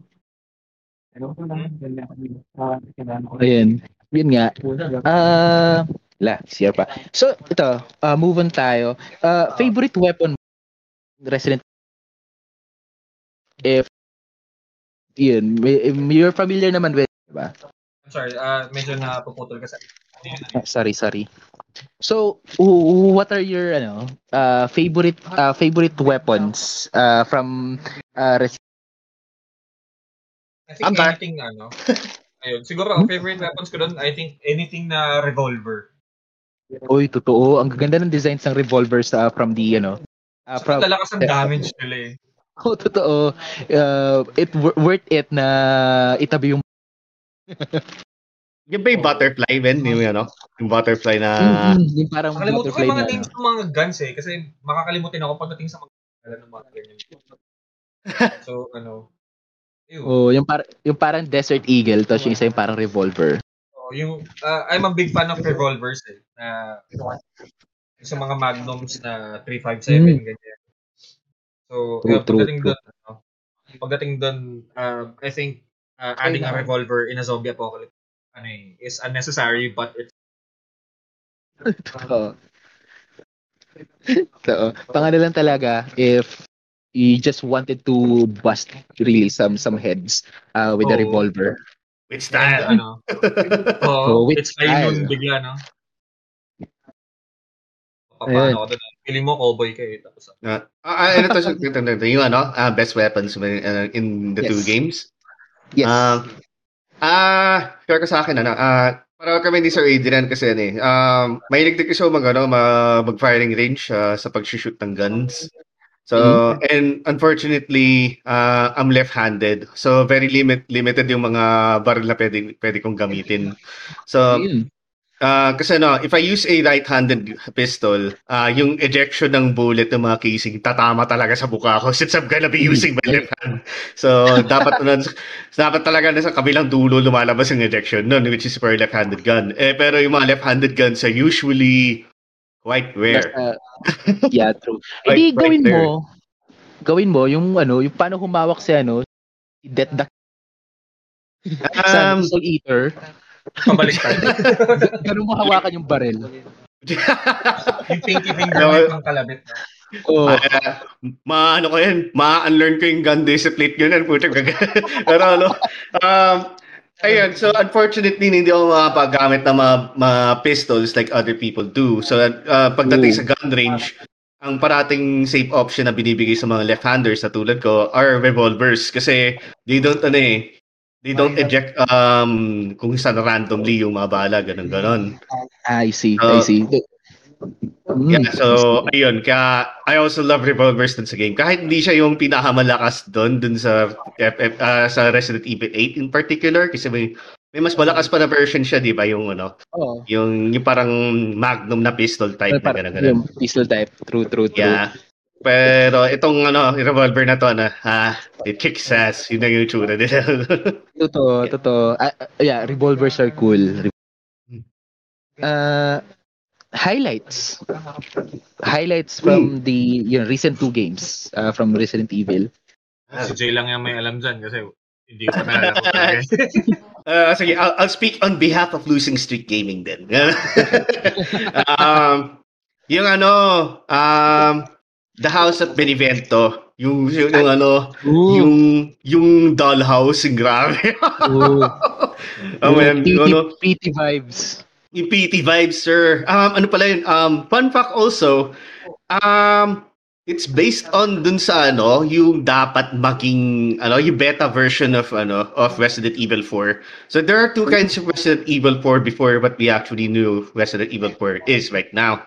Ayan. Yun nga. Ah, la, siya pa. So, ito, ah, move on tayo. Ah, favorite weapon Resident if yun, may- you're familiar naman with, diba? I'm sorry, ah, medyo napuputol ka sa Ah, sorry, sorry. So, what are your ano, uh, favorite uh, favorite weapons uh, from uh, Res- I think I'm back. anything na, ano. Ayun, siguro ang favorite weapons ko doon, I think anything na revolver. Oy, totoo. Ang ganda ng designs ng revolvers uh, from the ano. Uh, So, from talakas ang damage nila eh. Oh, totoo. Uh, it wor- worth it na itabi yung Yung ba yung butterfly, Ben? Yung ano? Yung butterfly na... Mm, yung parang Makalimutan ko butterfly yung mga na. names ng mga guns eh, kasi makakalimutin ako pagdating sa mga alam ng mga ganyan. So, ano, yun. Oh, yung par yung parang Desert Eagle tapos yung isa yung parang revolver. So, yung, ah, I'm a big fan of revolvers eh. Na, yung sa mga magnums na 357, Mm. ganyan. So, True, yeah, true, pagdating true. doon, ano, pagdating doon, uh, I think, uh, adding a revolver in a zombie apocalypse ano eh, is unnecessary but it's Oo. So, pangano lang talaga if you just wanted to bust really some some heads uh, with a Oo. revolver. With and, style. ano, Oh, oh, with it's kayo nun style. bigla, no? Ayun. Paano ako doon? Feeling mo cowboy ka eh. Tapos, Ah, ah, ano to, yung ano, ah, best weapons uh, in the Yes. two games. Yes. Um, ah, share ka sa akin, ano, ah, para kami ni Sir Adrian kasi ano eh, um, may din kasi mag, ano, ma- mag-firing range ah, sa pag-shoot ng guns. So, and unfortunately, uh, I'm left-handed. So, very limit limited yung mga barrel na pwede, pwede kong gamitin. So, Ayun. Ah, kasi no, if I use a right-handed pistol, ah yung ejection ng bullet ng mga casing tatama talaga sa buka ko since I'm gonna be using my left hand. So, dapat na, dapat talaga na sa kabilang dulo lumalabas yung ejection nun, which is for a left-handed gun. Eh, pero yung mga left-handed guns are usually quite rare. Basta, yeah, true. Hindi right gawin there. mo. Gawin mo yung ano, yung paano humawak si ano, Death Duck sa Um, Soul Eater. Pabalik tayo. Ganun mo hawakan yung barel. yung pinky finger No. mo yung kalabit. no? Oh, Ah, ma ano ko yan, ma-unlearn ko yung gun discipline yun, yan, puta Pero ano, um, ayun, so unfortunately, hindi ako makapagamit ng mga, mga pistols like other people do. So, uh, pagdating Ooh. sa gun range, ang parating safe option na binibigay sa mga left-handers na tulad ko are revolvers kasi they don't ano eh, they don't eject um kung saan randomly yung mga bala, ganun ganon. I see, Uh, I see. Mm, Yeah, so ayun, kaya I also love revolvers dun sa game. Kahit hindi siya yung pinakamalakas doon dun sa FF, ah, sa Resident Evil 8 in particular kasi may may mas malakas pa na version siya, 'di ba? Yung ano, oh, yung yung parang Magnum na pistol type na parang ganun ganun. yung pistol type. True, true, true. Yeah. Pero itong ano, revolver na to na, ah, it kicks ass. Yun na yung tsura nila. Totoo, totoo. Ah, yeah, revolvers are cool. Uh, highlights. Highlights from the you know, recent two games uh, from Resident Evil. Si Jay lang yung may alam dyan kasi hindi ko pa nalala ko talaga. Uh, sige, I'll, I'll speak on behalf of Losing Streak Gaming then. um, yung ano, um, The House at Benevento, yung, yung, yung ano, yung, yung dollhouse, grabe. Ooh. oh, man, PT, ano, PT vibes. yung PT vibes, sir. Um, ano pala yun? Um, fun fact also, um, it's based on dun sa ano, yung dapat maging ano, yung beta version of ano of Resident Evil 4. So there are two kinds of Resident Evil 4 before what we actually knew Resident Evil 4 is right now.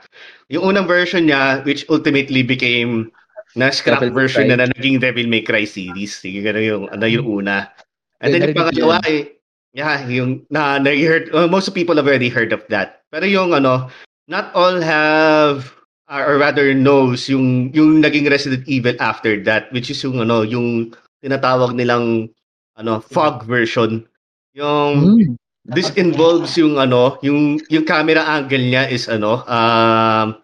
Yung unang version niya, which ultimately became na scrap Devil version Cry. na, na naging Devil May Cry series. Yung, ganun yung, ano yung una. And then yung pangalawa, eh, yeah, yung na, na heard, uh, most people have already heard of that. Pero yung ano, not all have uh, or rather knows yung yung naging Resident Evil after that which is yung ano yung tinatawag nilang ano, fog version. Yung Mm. this involves yung ano, yung yung camera angle niya is ano, um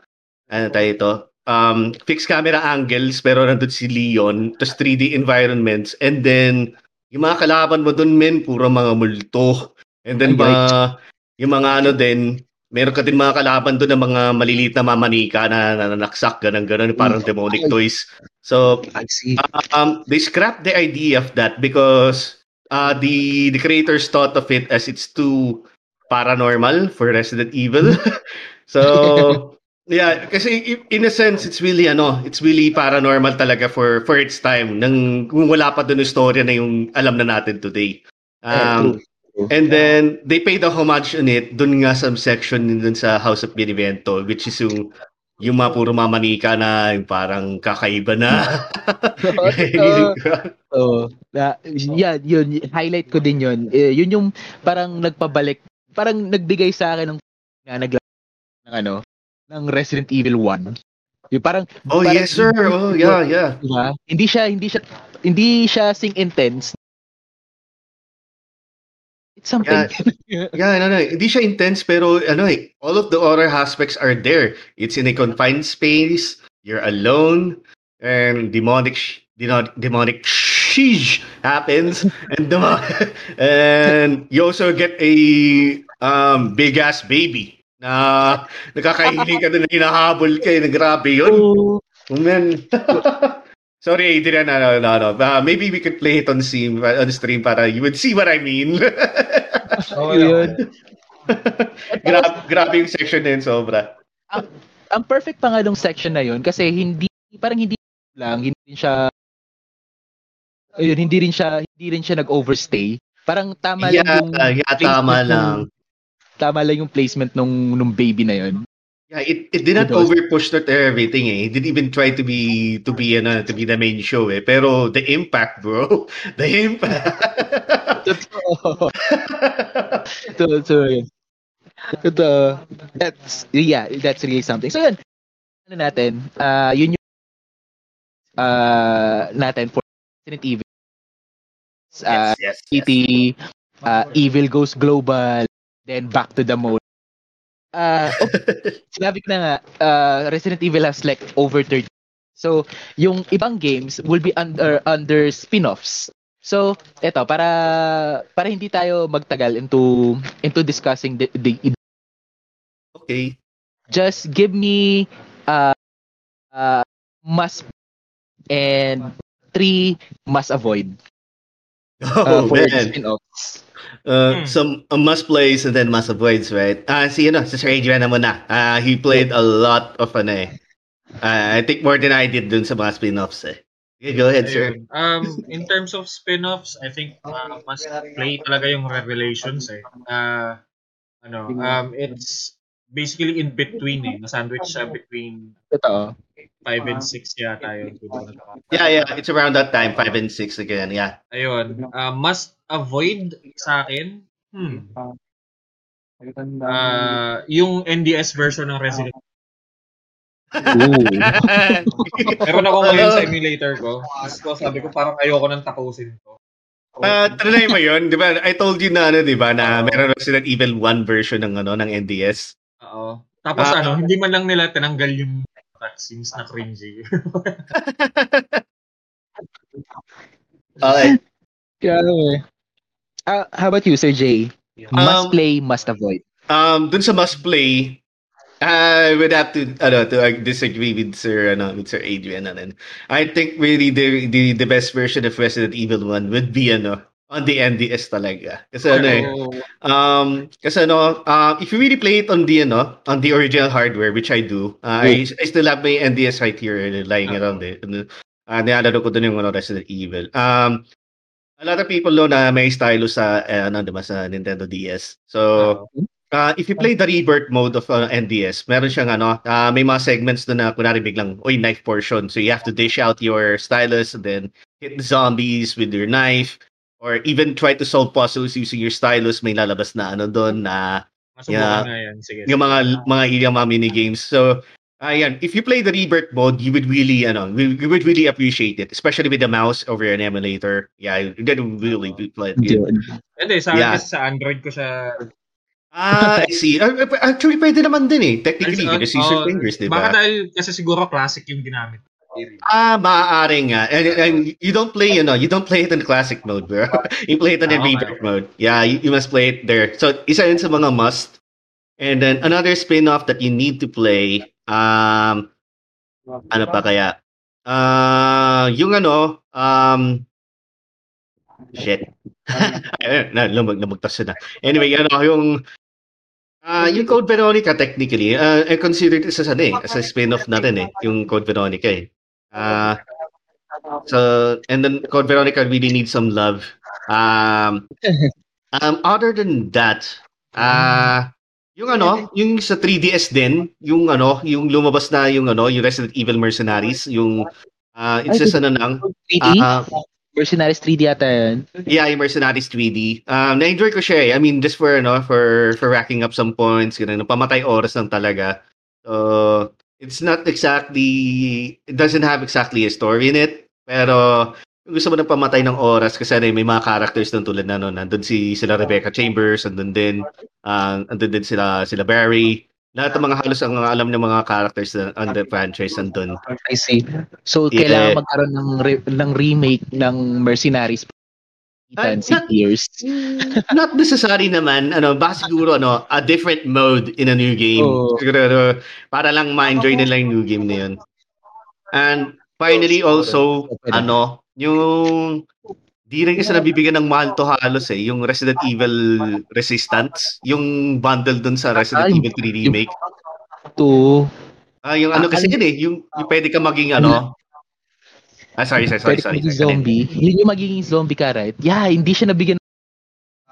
ano tayo ito? Um fixed camera angles pero nandun si Leon, tapos 3D environments and then yung mga kalaban mo dun men puro mga multo. And then mga yung mga ano din, meron ka din mga kalaban doon na mga maliliit na mamanika na nananaksak ganun ganun parang demonic toys. So I see. um, they scrapped the idea of that because uh, the the creators thought of it as it's too paranormal for Resident Evil. so yeah, kasi in a sense it's really ano, it's really paranormal talaga for for its time nang kung wala pa doon yung story na yung alam na natin today. Um, And then they paid a homage on it dun nga sa section dun sa House of Benevento which is yung yung mga puro mamanika na yung parang kakaiba na. Oo. Na, yeah, yun, highlight ko din yun. Eh, yun yung parang nagpabalik, parang nagbigay sa akin ng na nagla ng ano, ng Resident Evil 1. Yung parang oh parang- yes sir. Oh yeah, yeah. Diba? Hindi siya hindi siya hindi siya sing intense. It's something. Yeah, no, no. Hindi siya intense pero ano eh, all of the horror aspects are there. It's in a confined space, you're alone, and demonic sh- demonic sheesh happens and demo- and you also get a um big ass baby na nakakahiling ka na hinahabol ka eh, grabe yun. Oh, man. Sorry, Adrian. No, no, no, no. Uh, maybe we could play it on stream, on stream para you would see what I mean. Oo, Yun. grabe, grabe yung section na yun, sobra. Ang perfect pa nga nung section na yun kasi hindi parang hindi lang hindi rin siya ayun, hindi rin siya hindi rin siya nag-overstay. Parang tama lang Yeah, yung yeah, tama placement lang. nung- tama lang yung placement nung nung baby na yun. Yeah, it, it did not overpush that everything eh. It didn't even try to be to be ano, to be the main show eh. Pero the impact, bro. The impact. Totoo. Totoo. Totoo yun. Totoo. That's, yeah, that's really something. So yun, ano natin, uh, yun yung uh, natin for Resident Evil. Uh, yes, yes, yes. City, uh, Evil Goes Global, then back to the mode. Uh, oh, sinabi ko na nga, uh, Resident Evil has like over 30. So, yung ibang games will be under under spin-offs. So, eto para para hindi tayo magtagal into into discussing the, the Okay. just give me uh, uh must and three must avoid uh, Oh, for man. spin-offs. Uh, Hmm. Some uh, must plays and then must avoids, right? Ah, si ano, si Sir Adrian naman na. Ah, he played a lot of ano eh. Ah, I think more than I did dun sa mga spin-offs eh. Okay, go ahead, sir. Um, in terms of spin-offs, I think uh, mas play talaga yung Revelations eh. Uh, ano, um, it's basically in between eh. Na-sandwich siya between Totoo. 5 and 6 yata yun. Yeah, yeah, it's around that time, 5 and 6 again, yeah. Ayun. Uh, must avoid sa akin, hmm, uh, yung NDS version ng Resident Ooh. Meron ako ngayon sa emulator ko. Gusto, sabi ko parang ayoko nang tapusin to. Ah, trinay mo yun, di ba? I told you na ano, di ba, na meron Resident Evil 1 version ng ano ng NDS. Oo. Tapos Ah. ano, hindi man lang nila tinanggal yung cutscenes na cringy. Okay. Grabe. Uh, how about you, Sir Jay? Must Um, play, must avoid. Um, dun sa must play, I would have to ano to uh, disagree with Sir ano with Sir Adrian ano. I think really the the the best version of Resident Evil 1 would be ano on the NDS talaga. Kasi ano eh, um kasi ano uh, if you really play it on the ano on the original hardware which I do, uh, I, I still have my NDS right here uh, lying around it. Uh, nilalaro ko dun yung ano, Resident Evil. Um a lot of people know na may stylus sa eh, ano diba sa Nintendo DS. So Uh, if you play the rebirth mode of uh, NDS, meron siyang ano, uh, may mga segments doon na kunwari biglang, oy, knife portion. So you have to dish out your stylus and then hit the zombies with your knife or even try to solve puzzles using your stylus. May lalabas na ano doon na Masubukan Yeah. nga yan. Sige. yung mga mga ilang mga mini games. So Ah, yan. If you play the rebirth mode, you would really, ano, you you would really appreciate it, especially with the mouse over an emulator. Yeah, you did really good play. it. Yun. Hindi, sa Yeah. sa Android ko siya... Ah, I see. Ah, Actually, pwede naman din eh. Technically, Ay, because oh, fingers, di Baka ba? dahil kasi siguro classic yung ginamit. Ah, maaari nga. And, and you don't play, you know, you don't play it in classic mode, bro. you play it in Ah, okay. rebirth mode. Yeah, you, you must play it there. So, isa yun sa mga must. And then, another spin-off that you need to play, um, ano pa kaya? Ah, yung ano, um, shit. Ayun, na, lumag, lumagtas na. Anyway, ano, yung, ah, yung Code Veronica, technically, uh, I consider it as, ano eh, as a spin-off natin eh, yung Code Veronica eh. Ah, so, and then Code Veronica really needs some love. Um, um, other than that, ah, yung ano, yung sa 3DS din, yung ano, yung lumabas na yung ano, yung Resident Evil Mercenaries, yung ah, it's just ano lang, 3D? ah, Mercenaries 3D ata yun. Yeah, yung Mercenaries 3D. Um, na-enjoy ko siya eh. I mean, just for, ano, for, for racking up some points, ganun, pamatay oras lang talaga. So, it's not exactly, it doesn't have exactly a story in it, pero gusto mo ng pamatay ng oras kasi ano, eh, may mga characters doon tulad na no, nandun si sila Rebecca Chambers, nandun din, uh, nandun din sila sila Barry. Lahat ng mga halos ang alam ng mga characters na, on the franchise nandun. I see. So, Yeah. kailangan magkaroon ng, re- ng remake ng Mercenaries 10 6 years. Not necessary naman, ano, baka siguro, ano, a different mode in a new game. Siguro, ano, para lang ma-enjoy nila yung new game na yun. And finally also, Okay. ano, yung di rin kasi nabibigyan ng mahal to halos eh, yung Resident Evil Resistance, yung bundle dun sa Resident Ay, Evil 3 Remake. To, Ah, yung ano Ah, kasi ano- yun eh, yung, yung pwede ka maging ano, Ah, sorry, sorry, sorry, sorry. sorry. zombie. Yun yung magiging zombie ka, right? Yeah, hindi siya nabigyan ng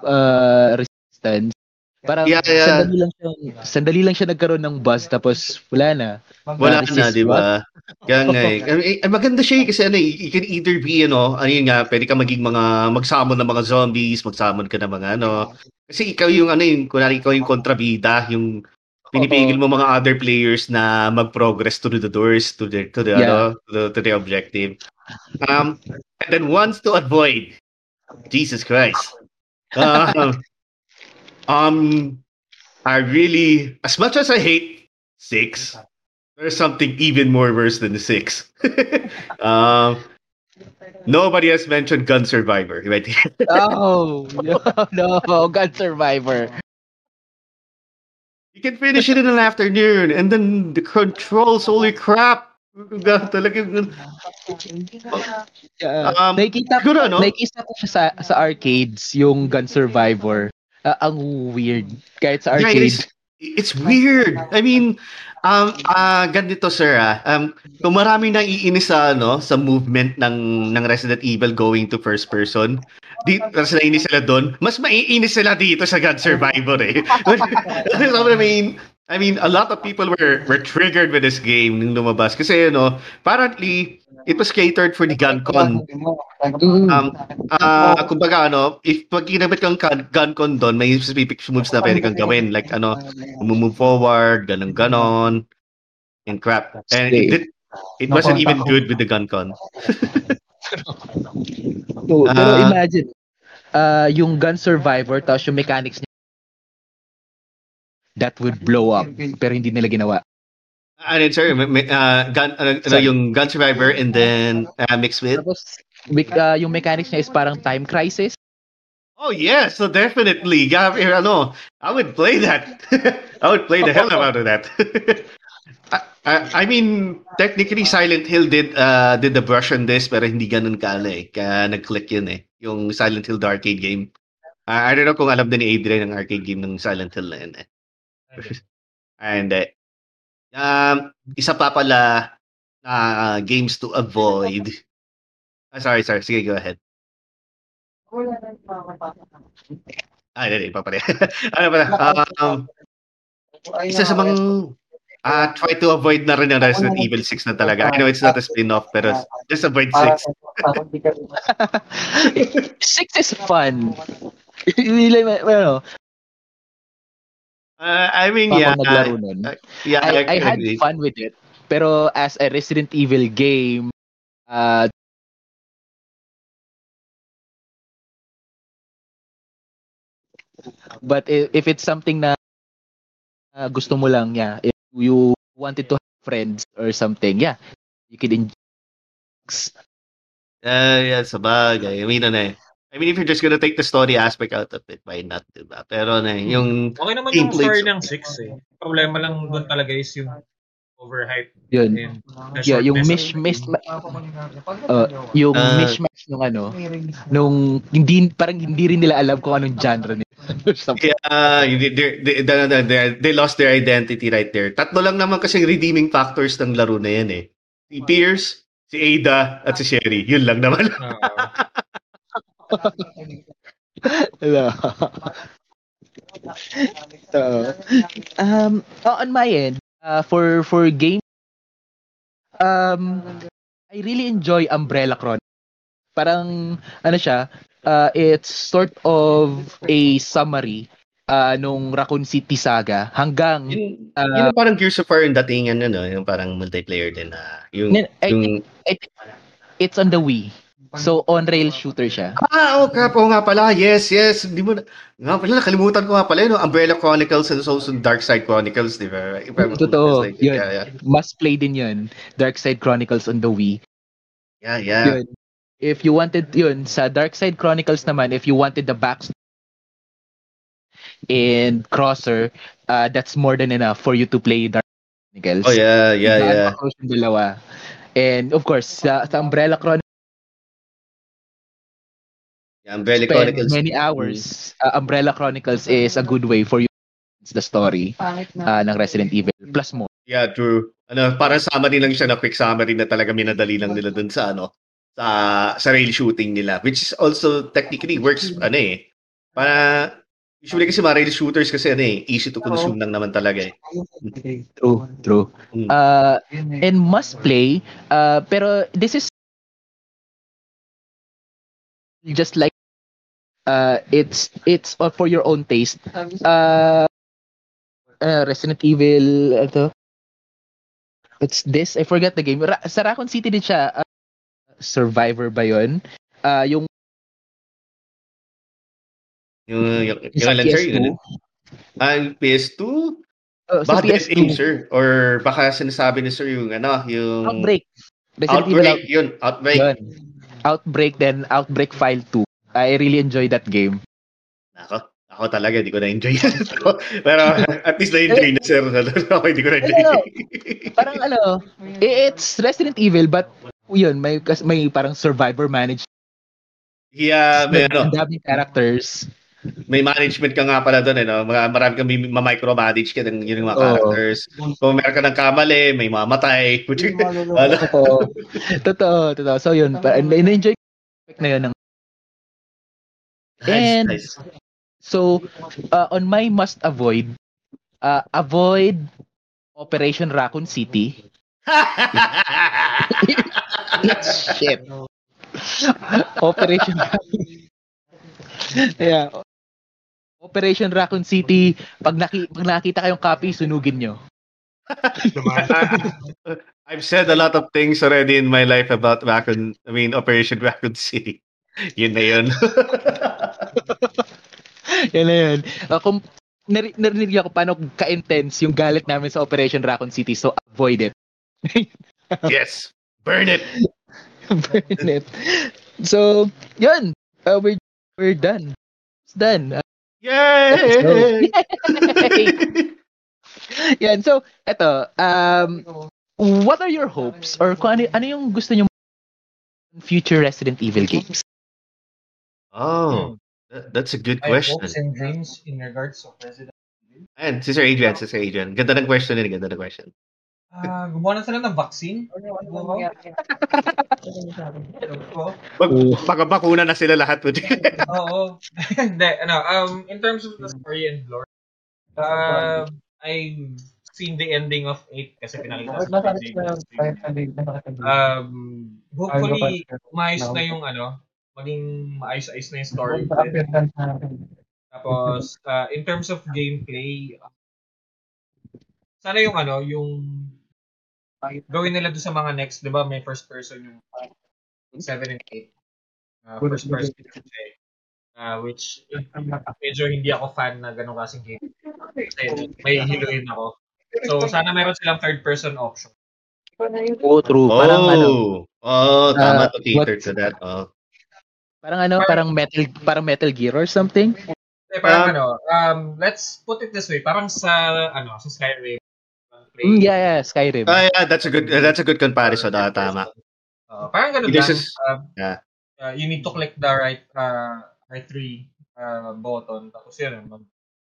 uh, resistance. Parang Yeah, yeah. sandali lang siya, sandali lang siya nagkaroon ng buzz tapos wala na. Wala na, di ba? Kaya nga eh. Eh, eh, Maganda siya kasi ano you can either be, ano, ano yun nga, pwede ka maging mga, mag-summon ng mga zombies, mag-summon ka ng mga ano. Kasi ikaw yung ano yung, kunwari ikaw yung kontrabida, yung pinipigil mo mga other players na mag-progress through the doors to the to the Yeah. ano to the, to the objective. Um and then ones to avoid. Jesus Christ. Um, um I really as much as I hate six, there's something even more worse than the six. um nobody has mentioned Gun Survivor right. Oh, no, no, God Survivor. You can finish it in an afternoon and then the controls, holy crap! Talagang Yeah. Um, nakikita, siguro, ano? nakikita ko sa, sa arcades, yung Gun Survivor. Ah, ang weird. Kahit sa Yeah, arcades. is- it's weird. I mean, um, ah ganito sir ah. Um, kung marami nang iinis sa, ano, sa movement ng, ng Resident Evil going to first person, di, mas naiinis sila doon, mas maiinis sila dito sa Gun Survivor eh. so, I mean, I mean, a lot of people were were triggered with this game nung lumabas. Kasi, you know, apparently, it was catered for the GunCon. Mm. Um, Ah, kumbaga ano, if pag ginamit kang gun, gun con doon, may specific moves na pwede kang gawin. Like ano, move forward, ganun ganon, and crap. And it, did- it wasn't even good with the gun con. So, pero Ah. imagine, uh, yung Gun Survivor, tapos yung mechanics niya, that would blow up. Pero hindi nila ginawa. Ano yun, sir? Ah, gun, ano, ano, yung gun survivor and then uh, mixed with? Tapos, uh, yung mechanics niya is parang time crisis. Oh yes, so definitely. Yeah, ano, I would play that. I would play the hell out of that. I, I, I mean, technically Silent Hill did uh did the brush on this pero hindi ganun ka ano eh. Kaya nag-click yun eh. Yung Silent Hill the arcade game. Uh, I don't know kung alam din ni Adrian ang arcade game ng Silent Hill na yun eh. And uh, um, isa pa pala uh, games to avoid. Ah, sorry, sorry. Sige, go ahead. Ah, hindi, hindi pa pala. ano pala? Um, isa sa mga ah try to avoid na rin ang Resident Evil 6 na talaga. I know it's not a spin-off, pero just avoid 6. Six is fun. Hindi ano, Uh, I mean, Pa yeah. ako naglaro nun. yeah, I, I can had agree. fun with it. Pero as a Resident Evil game, uh, but i- if it's something na uh, gusto mo lang, yeah, if you wanted to have friends or something, yeah, you could enjoy. Uh, yeah, sabagay. I mean, ano eh. I mean, if you're just gonna take the story aspect out of it, why not, diba? Pero ano eh, yung Okay naman yung story ng 6 eh. Problema lang doon talaga is yung overhype Yun. and Yeah, yung mish mish uh, yung Ah. mishmash nung ano, nung hindi parang hindi rin nila alam kung anong genre nila. Yeah, they, they, they, they, they, they lost their identity right there. Tatlo lang naman kasing redeeming factors ng laro na yan eh. Si Pierce, si Ada, at si Sherry. Yun lang naman. Hello. so, um, oh, on my end, uh, for for game, um, I really enjoy Umbrella Chronicles. Parang ano siya, uh, it's sort of a summary uh, nung Raccoon City saga hanggang Yun, uh, yun ang parang Gears of War yung datingan ano, yung parang multiplayer din na yung, Nin- I- yung it's on the Wii. So on rail shooter siya. Ah, oh crap, oo nga pala. Yes, yes. Di mo na, nga pala, nakalimutan ko nga pala yun. no? Umbrella Chronicles and also Dark Side Chronicles, di ba? Totoo, like- yun. Yeah, yeah. Must play din 'yun. Dark Side Chronicles on the Wii. Yeah, yeah. Yun. If you wanted yun sa Dark Side Chronicles naman, if you wanted the back and Crosser, uh, that's more than enough for you to play Dark Chronicles. Oh, yeah, yeah, Daan yeah. dalawa. And of course, sa, sa Umbrella Chronicles, Umbrella spend Chronicles. many hours. Uh, Umbrella Chronicles is a good way for you to the story uh, ng Resident Evil plus more. Yeah, true. Ano, parang summary lang siya na quick summary na talaga minadali lang nila dun sa ano, sa sa rail shooting nila which is also technically works ano eh. Para usually kasi mga rail shooters kasi ano eh, easy to consume lang naman talaga eh. True, true. Mm. Uh, and must play, uh, pero this is just like uh, it's it's uh, for your own taste. Uh, uh, Resident Evil, ito. It's this, I forgot the game. Ra- sa Raccoon City din siya. Uh, Survivor ba yun? Uh, yung Yung yung, yung, yung sir, PS2. yun. Ah, yung PS2? Uh, Baka Death PS2. Aim, sir. Or baka sinasabi ni sir yung ano, yung Outbreak. Resident Evil Outbreak, yun. Outbreak. Yun. Outbreak then Outbreak File 2. I really enjoy that game. Ako, ako talaga, hindi ko na-enjoy yan. Pero at least na-enjoy na sir. ako hindi ko na-enjoy. Ano, Parang ano, it's Resident Evil but yun, may kas- may parang survivor managed. yeah, may ano, Ang daming characters. may management ka nga pala doon, eh, no? Mga, marami kang ma-micromanage ka ng yun yung mga Oo. characters. Kung meron ka ng kamali, may mamatay. ano? Totoo. totoo, totoo. So yun, pa- na-enjoy ko na yun ng And- nice. So, uh, on my must avoid, uh, avoid Operation Raccoon City. Shit. Operation Yeah. Operation Raccoon City, pag, naki, pag nakita kayong copy, sunugin nyo. I've said a lot of things already in my life about Raccoon, I mean, Operation Raccoon City. Yun na yun. yan na yun. Uh, kung nari- narinig ako paano ka-intense yung galit namin sa Operation Raccoon City, so avoid it. yes. Burn it. Burn it. So, yun. Uh, we're, we're done. It's done. Uh, Yay! yan. So, eto. Um, what are your hopes or kung ano, ano yung gusto nyo future Resident Evil games? Oh, that- that's a good My question. hopes and dreams in regards of Resident And Sister Adrian, Sister Adrian. Ganda ng question yun, ganda ng question. Ah, gumawa na sila ng vaccine? Ano ko? Pag, pagkabakuna na sila lahat. Oo. Hindi, ano, um, in terms of the story and lore, um, I've seen the ending of 8 kasi pinakita sa ending. Um, hopefully, maayos na yung ano, maging maayos-ayos na yung story. Tapos, uh, in terms of gameplay, sana yung ano, yung gawin nila doon sa mga next, 'di ba? May first person yung 7 and 8. Uh, first person eh. Uh, which medyo hindi ako fan na ganun kasing game. Kasi may hiluin ako. So sana meron silang third person option. Oo, true. Parang ano, Oh, tama Ah, to cater to that. Oh. Parang ano, parang metal parang Metal Gear or something. Eh, parang Um, ano, um, let's put it this way, parang sa, ano, sa Skyrim. Mm, yeah, yeah, Skyrim. Ah, yeah, that's a good that's a good comparison. Ah, tama. Uh, parang ganun This lang. is- um, yeah. uh, you need to click the right uh, right three uh, button tapos yun mag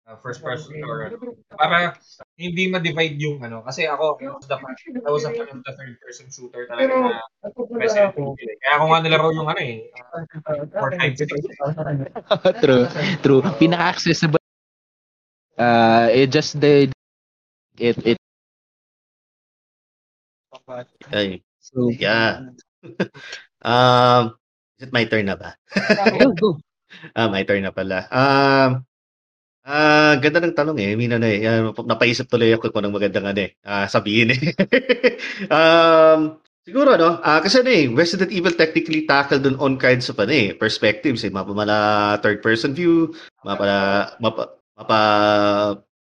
uh, first person or para hindi ma-divide yung ano kasi ako I was the fan, I was a fan of the third person shooter talaga na Resident Evil. Kaya ako nga nilaro yung ano eh uh, four times six. true, true. Pinaka-accessible. Uh, it just the it it Ay, so yeah. Um, is it my turn na ba? go go. Ah, my turn na pala. Um, ah, ganda ng tanong eh. Mina na eh. Ah, napaisip tuloy ako kung anong magandang ano eh. Ah, sabihin eh. um, siguro no, ah, kasi ano eh, Resident Evil technically tackled on all kinds of ano eh, perspectives eh. Mapa mala third person view, mapa mapa mapa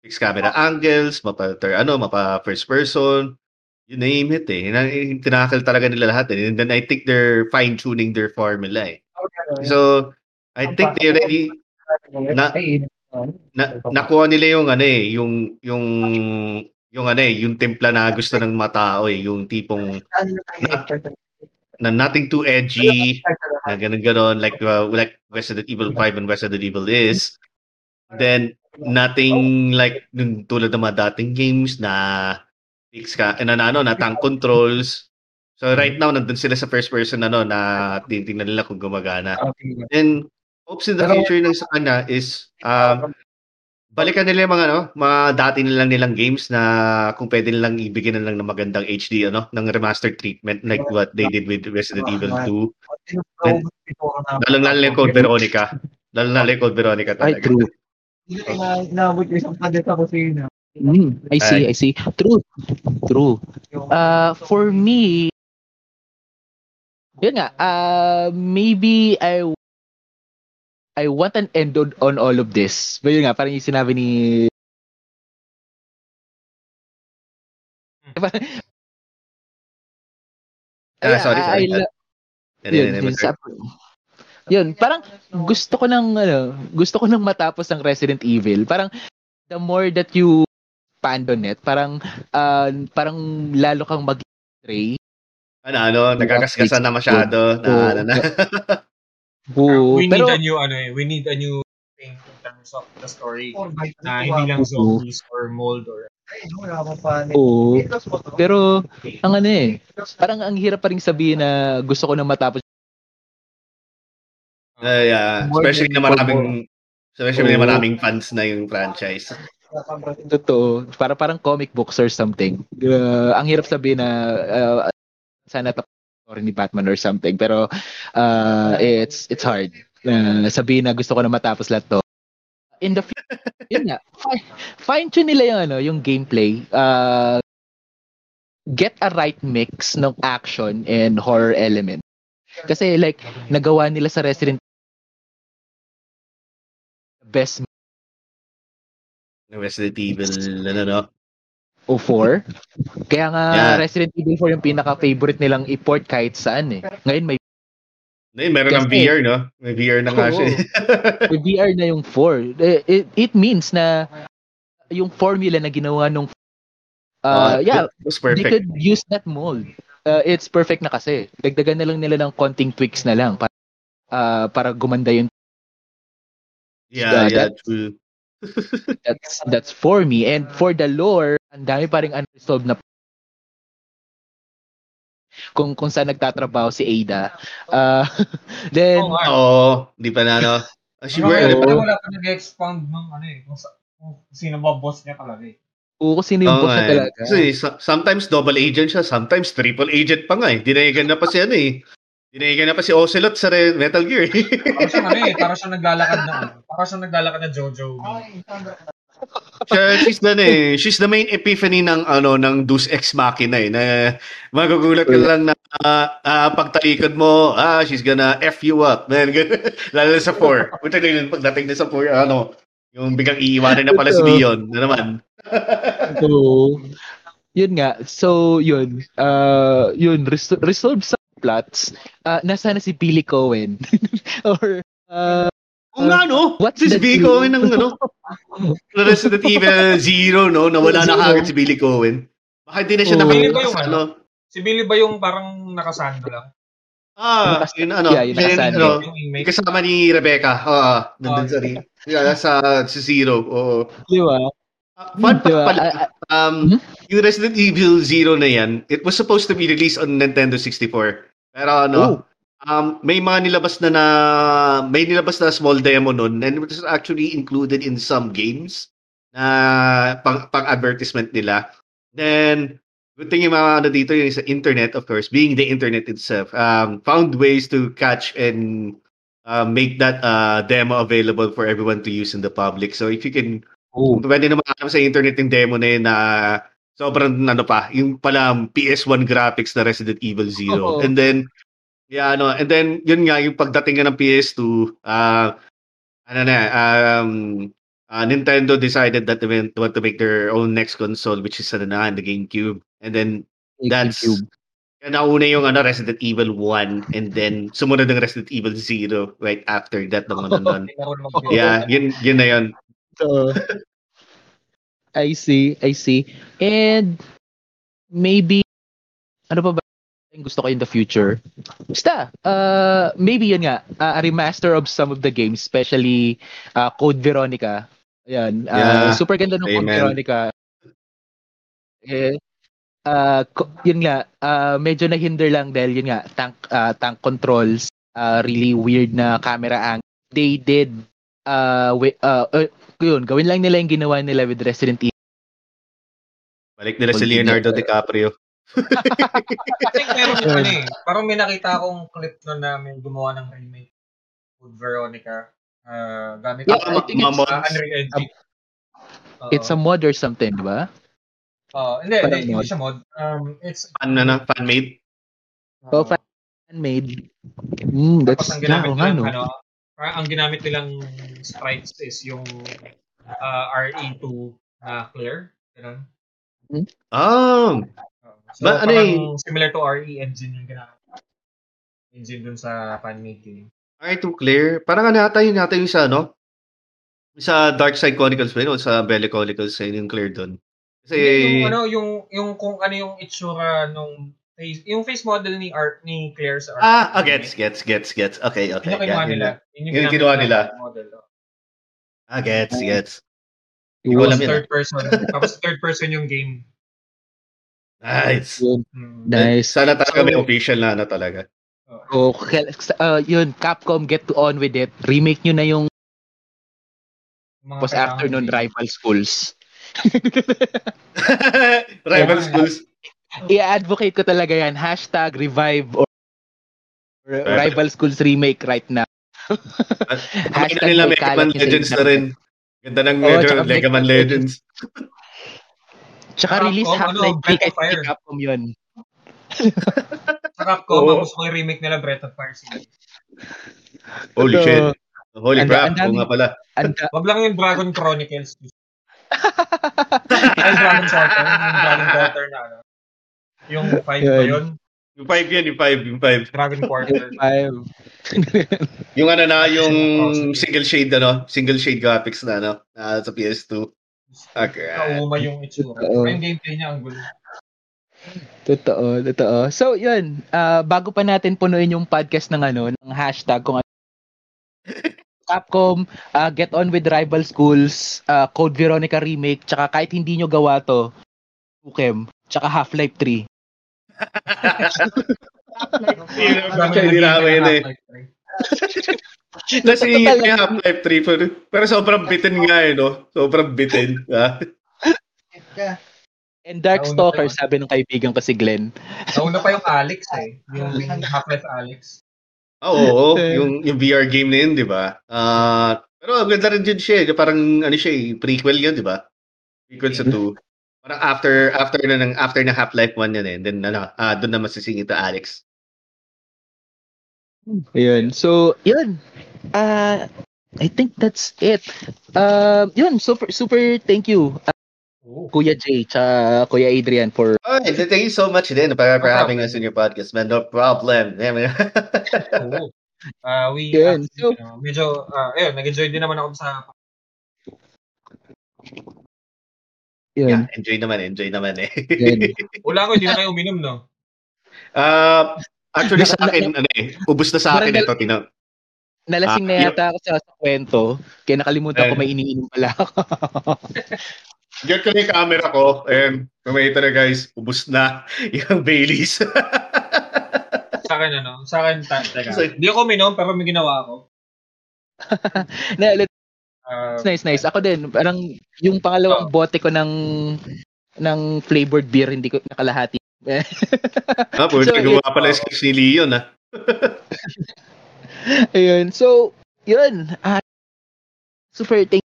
fixed camera angles, mapa third, ano, mapa first person, you name it eh. Na- Tinakal talaga nila lahat eh. And then I think they're fine-tuning their formula eh. So, I think they already na, na nakuha nila yung ano eh, yung yung yung ano eh, yung timpla na gusto ng mga tao eh, yung tipong na nothing too edgy, na ganun ganon like uh, like Resident Evil 5 and Resident Evil is. Then nothing like nung tulad ng mga dating games na fix ka na, na ano na tank controls. So right now nandun sila sa first person ano na tinitingnan nila kung gumagana. And hopes in the future ng sa kanya is um, balikan nila yung mga ano, mga dati nilang nilang games na kung pwede nilang ibigyan na lang ng magandang HD ano, ng remastered treatment like what they did with Resident Evil 2. Lalo lalo yung Code Veronica. Lalo lalo yung Code Veronica Ay, talaga. true. Inaabot ko isang padet ako sa ina. Mm, I see, I see. True. True. Uh, for me, yun nga, uh, maybe I I want an end on, on all of this. But yun nga, parang yung sinabi ni Ah, sorry, sorry. I, I, Yan, yun, yun, sa- yun, parang gusto ko ng ano, gusto ko nang matapos ang Resident Evil. Parang the more that you expand on it, parang uh, parang lalo kang mag-stray. Ano, ano, nagkakasgasan na masyado. Na, Oo. ano, na. Oo, we pero need a new ano eh, we need a new thing in terms of the story na hindi lang zombies or mold or oo. Pero ang ano eh, parang ang hirap pa rin sabihin na gusto ko na matapos. Uh, yeah, especially na maraming especially na maraming fans na yung franchise. Totoo, para parang comic books or something. Uh, ang hirap sabihin na uh, sana tapos story ni Batman or something. Pero uh, it's it's hard. Uh, sabihin na gusto ko na matapos lahat to. In the future, yun nga, fine, fine tune nila yung ano, yung gameplay. Uh, get a right mix ng action and horror element. Kasi like nagawa nila sa Resident best Resident Evil, ano, no? O 4. Kaya nga Yeah. Resident Evil 4 yung pinaka-favorite nilang i-port kahit saan eh. Ngayon may, Ngayon, meron ng VR, no? May VR na nga siya. eh. may VR na yung 4. Eh, It, it means na yung formula na ginawa nung uh, Ah, yeah, was they perfect. could use that mold. Uh, it's perfect na kasi. Dagdagan na lang nila ng konting tweaks na lang para uh, para gumanda yung Yeah, Yeah, yeah, that- true. that's that's for me and for the lore ang dami pa ring unresolved na kung kung saan nagtatrabaho si Ada uh, then Oo nga. Oo, di pa na, no? Ano, Siguro, wala, ano pa? wala, wala pa nag-expound ng ano eh, kung, sa, kung sino ba boss niya talaga eh. oo kung sino yung boss eh. talaga Kasi so- sometimes double agent siya, sometimes triple agent pa nga eh. Dinayagan na pa si ano eh. Dinayagan na pa si Ocelot sa Re- Metal Gear eh. Para siya ano eh, para siya naglalakad na ano, para siya naglalakad na Jojo. Siya, she's the, eh, she's the main epiphany ng ano ng Deus Ex Machina eh, na magugulat ka lang na ah, ah, pagtalikod mo, ah, she's gonna F you up. Man. Lalo na sa 4. Punta na yun, pagdating na sa 4, ano, yung biglang iiwanan na pala si Leon na naman. So, yun nga. So, yun. Uh, yun, res- resolve sa plots. Uh, nasa na si Billy Cohen? Or, uh, Kung nga, no? What's si the Billy? Cohen ng ano, Resident Evil Zero, no? Nawala na kagad si Billy Cohen. Baka hindi na siya Oo. Billy ba yung ano? ano. Si Billy ba yung parang nakasando lang? Ah, Nakas- yun ano. yeah, yung yun, nakasandi. ano, Yung kasama ni Rebecca. Oo, nandun Oh, sa rin. Yeah, sa, sa Zero. Oo. di ba? Ah, fun fact Di ba? pala, um, Mhm. yung Resident Evil Zero na yan, it was supposed to be released on Nintendo 64. Pero ano, oh, um, may mga nilabas na na, may nilabas na small demo nun, and it was actually included in some games na pang, pang advertisement nila. Then, good thing yung mga ano dito, yung sa internet, of course, being the internet itself, um, found ways to catch and uh, make that uh, demo available for everyone to use in the public. So if you can oh. Pwede naman alam sa internet yung demo na yun na sobrang ano pa, yung pala PS1 graphics na Resident Evil Zero. Oo. And then, yeah, ano, and then, yun nga, yung pagdating nga ng PS2, uh, ano na, um, uh, Nintendo decided that they want want to make their own next console, which is ano na, the GameCube. And then, that's, GameCube. kaya nauna yung ano, Resident Evil 1, and then, sumunod ng Resident Evil 0 right after that naman nun. Hindi na rin mag- Yeah, yun, yun na yun. So, I see, I see. And maybe ano pa ba yung gusto ko in the future? Basta, uh, maybe yun nga, uh, a remaster of some of the games, especially uh, Code Veronica. Ayan, uh, Yeah. super ganda ng Code. Veronica. Eh, uh, yun nga, uh, medyo nahinder lang dahil yun nga, tank, uh, tank controls, uh, really weird na camera angle. They did, uh, wi- uh, uh, yun, gawin lang nila yung ginawa nila with Resident Evil. Balik nila si Leonardo DiCaprio. I think meron ano eh. Parang may nakita akong clip nun na may gumawa ng remake. Code Veronica. Uh, gamit Yeah, Ah, I think mga uh, Unreal Engine. Oo. It's a mod or something, di ba? Oo. hindi, parang hindi, mod. hindi siya mod. Um, it's, Fan na na, fan-made. Oh, oo. fan-made. Mm, Tapos that's ang ginamit nga, nilang, no? ano, parang ang ginamit nilang sprites is yung uh, RE2 na clear. Ganun. Ah, Oo. So, Ba- ano parang similar to RE engine yung ginamit. Engine dun sa fan-made game. alright, too clear. Parang ano yata yun yata yung sa ano? Sa Dark Side Chronicles ba yun o sa Belly Chronicles yun yung clear doon? Kasi, yung ano, yung yung kung ano yung itsura nung face, yung face model ni Art ni Claire sa Art. ah, ah, gets, gets, gets, gets. Okay, okay. Yun yung yeah, nila. yun. Yun Yun yung nilang nila. Model. oh. Ah, gets, gets. Was alam yun, Third person. Tapos third person yung game. Nice. yun. Hmm. Nice. Sana talaga may So- official na ano talaga. Oh, kaya- uh, yun, Capcom, get to on with it. Remake nyo na yung Mga post afternoon rival schools. Rival Yeah. schools. I-advocate ko talaga yan. Hashtag revive or rival schools remake right now. Na nila may Mega Man Legends na rin. Ganda ng tsaka Mega Man Legends. Tsaka release ano, Half-Life 3 Breath kahit of Fire. hindi Capcom yun. Sa Capcom, ang gusto ko yung remake nila Breath of Fire series. Holy So, shit. Holy crap. Oo nga pala. Wag lang yung Dragon Chronicles. Ay, Dragon Quarter. Yung Dragon Quarter na ano. Yung 5 ba Yun. yun? Yung 5 yan, yung 5, yung 5. Dragon Quarter. five. Yung ano na, yung Oh, single shade ano, single shade graphics na ano, na sa PS2. Okay. Nauma yung itsura. Pero yung gameplay niya, ang gulo. Totoo, totoo. So, yun. ah, bago pa natin punuin yung podcast ng ano, ng hashtag kung ano. Capcom, ah, get on with rival schools, ah, Code Veronica remake, tsaka kahit hindi nyo gawa to, Ukem, tsaka Half-Life 3. Actually, dinama yun eh. Nasi may Half-Life 3 pero, pero sobrang bitin nga eh, no? Sobrang bitin. ah. And Darkstalker, Nauna pa sabi ng kaibigan ko si Glenn. Nauna pa yung Alex eh. Yung Half-Life Alex. Ah, Oo, yung, yung VR game na yun, di ba? Ah, Pero ang ganda rin din siya. eh. Parang ano siya eh, prequel yun, di ba? Prequel sa 2. Parang after after na ng after na Half-Life 1 yun eh. Then ano, ah doon na masisingit to Alex. Ayun. So, yun. Uh, I think that's it. Uh, yun, super, super thank you, uh, Oo. Kuya Jay, tsaka Kuya Adrian for Oh, thank you so much din for, for No having us in your podcast, man. No problem. Yeah, man. Oo. Ah, we Yun. actually, So- ano, medyo ah, ayun, nag-enjoy din naman ako sa yun. yeah, enjoy naman, enjoy naman eh. Yun. Wala ko, hindi na kayo uminom, no? Uh, actually sa Na- akin, ano eh, ubus na sa akin Parang ito, tino. Nalasing Ah, na yata ako sa, sa kwento, kaya nakalimutan ko may iniinom pala ako. Diyan ko na yung camera ko, and kumita na guys, ubus na yung Baileys. Sa akin, ano? Sa akin, ta- teka. Hindi ako uminom, pero may ginawa ako. na, Ah, nice, nice. Ako din, parang yung pangalawang bote ko ng ng flavored beer, hindi ko nakalahati. ah, pwede So, gumawa pala yung sketch ni Leon, ah. Ayun. So, yun. Ah, super thank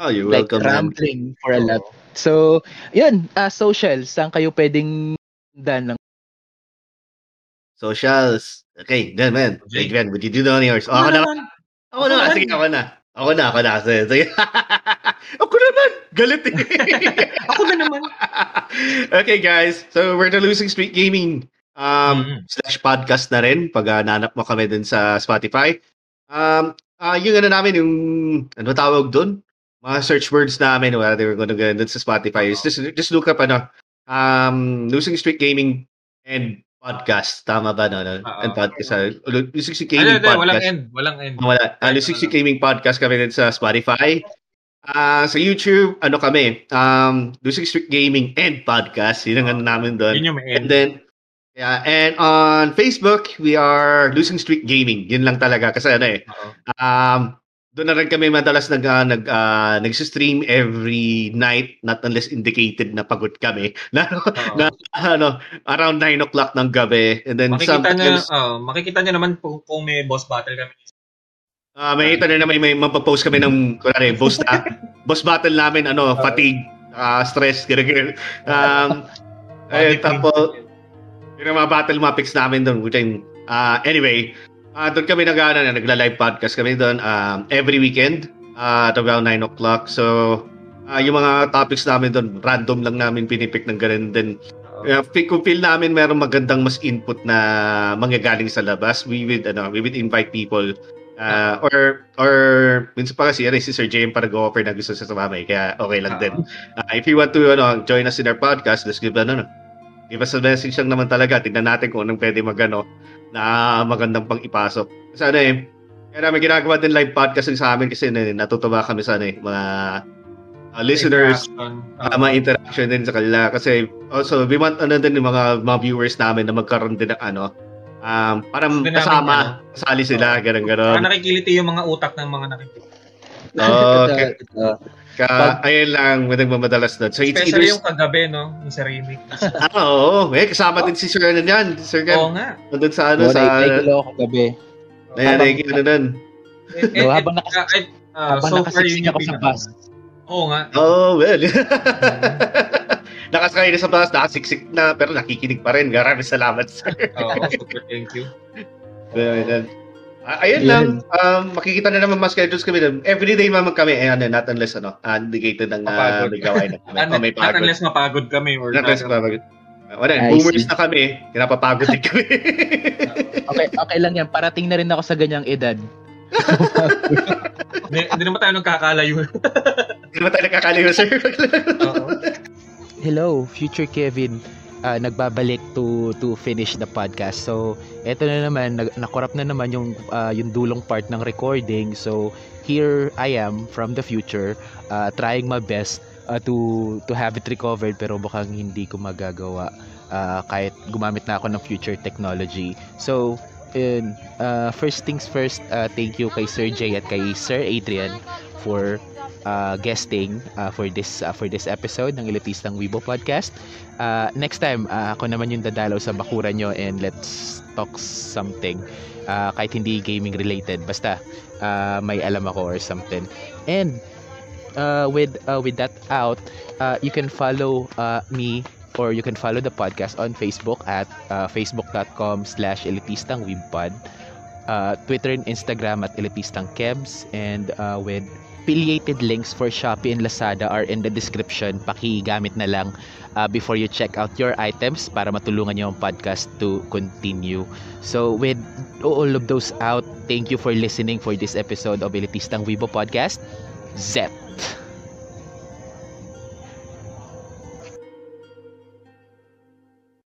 Oh, you're like welcome, rambling for a lot. So, yun. Ah, social. Saan kayo pwedeng dan ng Socials. Okay, done, man. Adrian, would you do the honors? Oh, ako na. Ako na. Sige, ako na. Ako na, ako na. Sige, sige. ako naman. Galit eh. Ako na naman. okay, guys. So, we're the Losing Streak Gaming um, Mhm. slash podcast na rin pag uh, nanap mo kami dun sa Spotify. Um, ah yung ano namin, yung ano tawag dun? Mga search words namin, whether we're gonna go dun sa Spotify. is Just, just look up ano, um, Losing Streak Gaming and podcast. Tama ba, no? no? Oo. And podcast. Uh, Losing Ano, Gaming walang podcast. end. Walang end. Ah, Wala. Uh, Lusik si Gaming Podcast kami din sa Spotify. Ah, sa YouTube, ano kami? Um, Lusik Street Gaming and Podcast. Yun ang ano namin doon. Yun yung may And end. then, yeah, and on Facebook, we are Losing Street Gaming. Yun lang talaga. Kasi ano eh, Oo. um, doon na rin kami madalas nag, uh, nag, uh, nag-stream every night, not unless indicated na pagod kami. Na, Oo. na ano, around 9 o'clock ng gabi. And then makikita niyo, oh, makikita niyo naman kung, kung may boss battle kami. Ah, may ito na may, may mapapost kami ng kunwari, boss na, boss battle namin ano, fatigue, ah, stress, ganun Um, eh, tapos yung mga battle mapics namin doon, ah, anyway, ah, doon kami nag ano, nagla-live podcast kami doon um, every weekend ah, at around 9 o'clock. So, ah, yung mga topics namin doon, random lang namin pinipick ng ganun. Then, uh, kung feel namin meron magandang mas input na manggagaling sa labas, we would, ano, we would invite people Uh, or or minsan pa kasi ano, si Sir James para go-offer na gusto sa sumama eh, kaya okay lang din. Uh, if you want to ano, join us in our podcast, let's give ano, no, give us a message lang naman talaga. Tingnan natin kung anong pwede magano na magandang pang ipasok. Kasi ano eh, kaya namin ginagawa din live podcast sa amin kasi ano, eh, natutuwa kami sa ano, eh, mga uh, listeners, Interaction. uh, mga interaction din sa kanila. Kasi also, we want ano din yung mga, mga viewers namin na magkaroon din ng ano, um, parang namin, kasama, ano, kasali sila, ganun Para ganon nakikiliti yung mga utak ng mga nakikiliti. Okay. Ka, ayun lang, nagmamadalas doon. So, it's either... Especially yung kagabi, no? Yung sa remake. Ah, oo. Eh, kasama din si Sir ano yan. Si Sir Oo Ken. nga. Nandun sa ano, Oh, sa... naikilo ako gabi. Ayan, habang- ano doon. Eh, eh, No, habang ah, eh, ah, habang so far, yun yung ako sa bus. Oo nga. Oh, well. Nakasakay na sa bus, nakasiksik na, pero nakikinig pa rin. Maraming salamat, sir. Oo, super thank you. Ayun, Ah, ayun lang. Um, makikita na naman mas schedules kami. Everyday naman kami. Eh, ano, not unless, ano, uh, indicated ng uh, Mapagod. may gawain na kami. Not, Oh, may not pagod. unless mapagod kami or Not unless mapagod. Uh, Wala, I boomers see. na kami. Pinapapagod din kami. Okay, okay lang yan. Parating na rin ako sa ganyang edad. Hindi naman tayo nagkakalayo. Hindi naman tayo nakakaliwa, sir. Oo. Hello, future Kevin. Ah, nagbabalik to to finish the podcast. So, eto na naman, nag, nakorap na naman yung ah, yung dulong part ng recording. So, here I am from the future, ah, trying my best ah, to to have it recovered pero mukhang hindi ko magagawa ah, kahit gumamit na ako ng future technology. So, yun, ah, first things first, ah, thank you kay Sir Jay at kay Sir Adrian for uh, guesting uh, for this uh, for this episode ng Elitistang Weibo podcast. Uh, next time, uh, ako naman yung dadalaw sa bakuran nyo and let's talk something. Uh, kahit hindi gaming related, basta uh, may alam ako or something. And uh, with uh, with that out, uh, you can follow uh, me or you can follow the podcast on Facebook at uh, facebook.com slash elitistangwebpod uh, Twitter and Instagram at elitistangkebs and uh, with affiliated links for Shopee and Lazada are in the description. Pakigamit na lang uh, before you check out your items para matulungan nyo ang podcast to continue. So with all of those out thank you for listening for this episode of Elitistang Weibo Podcast. Zet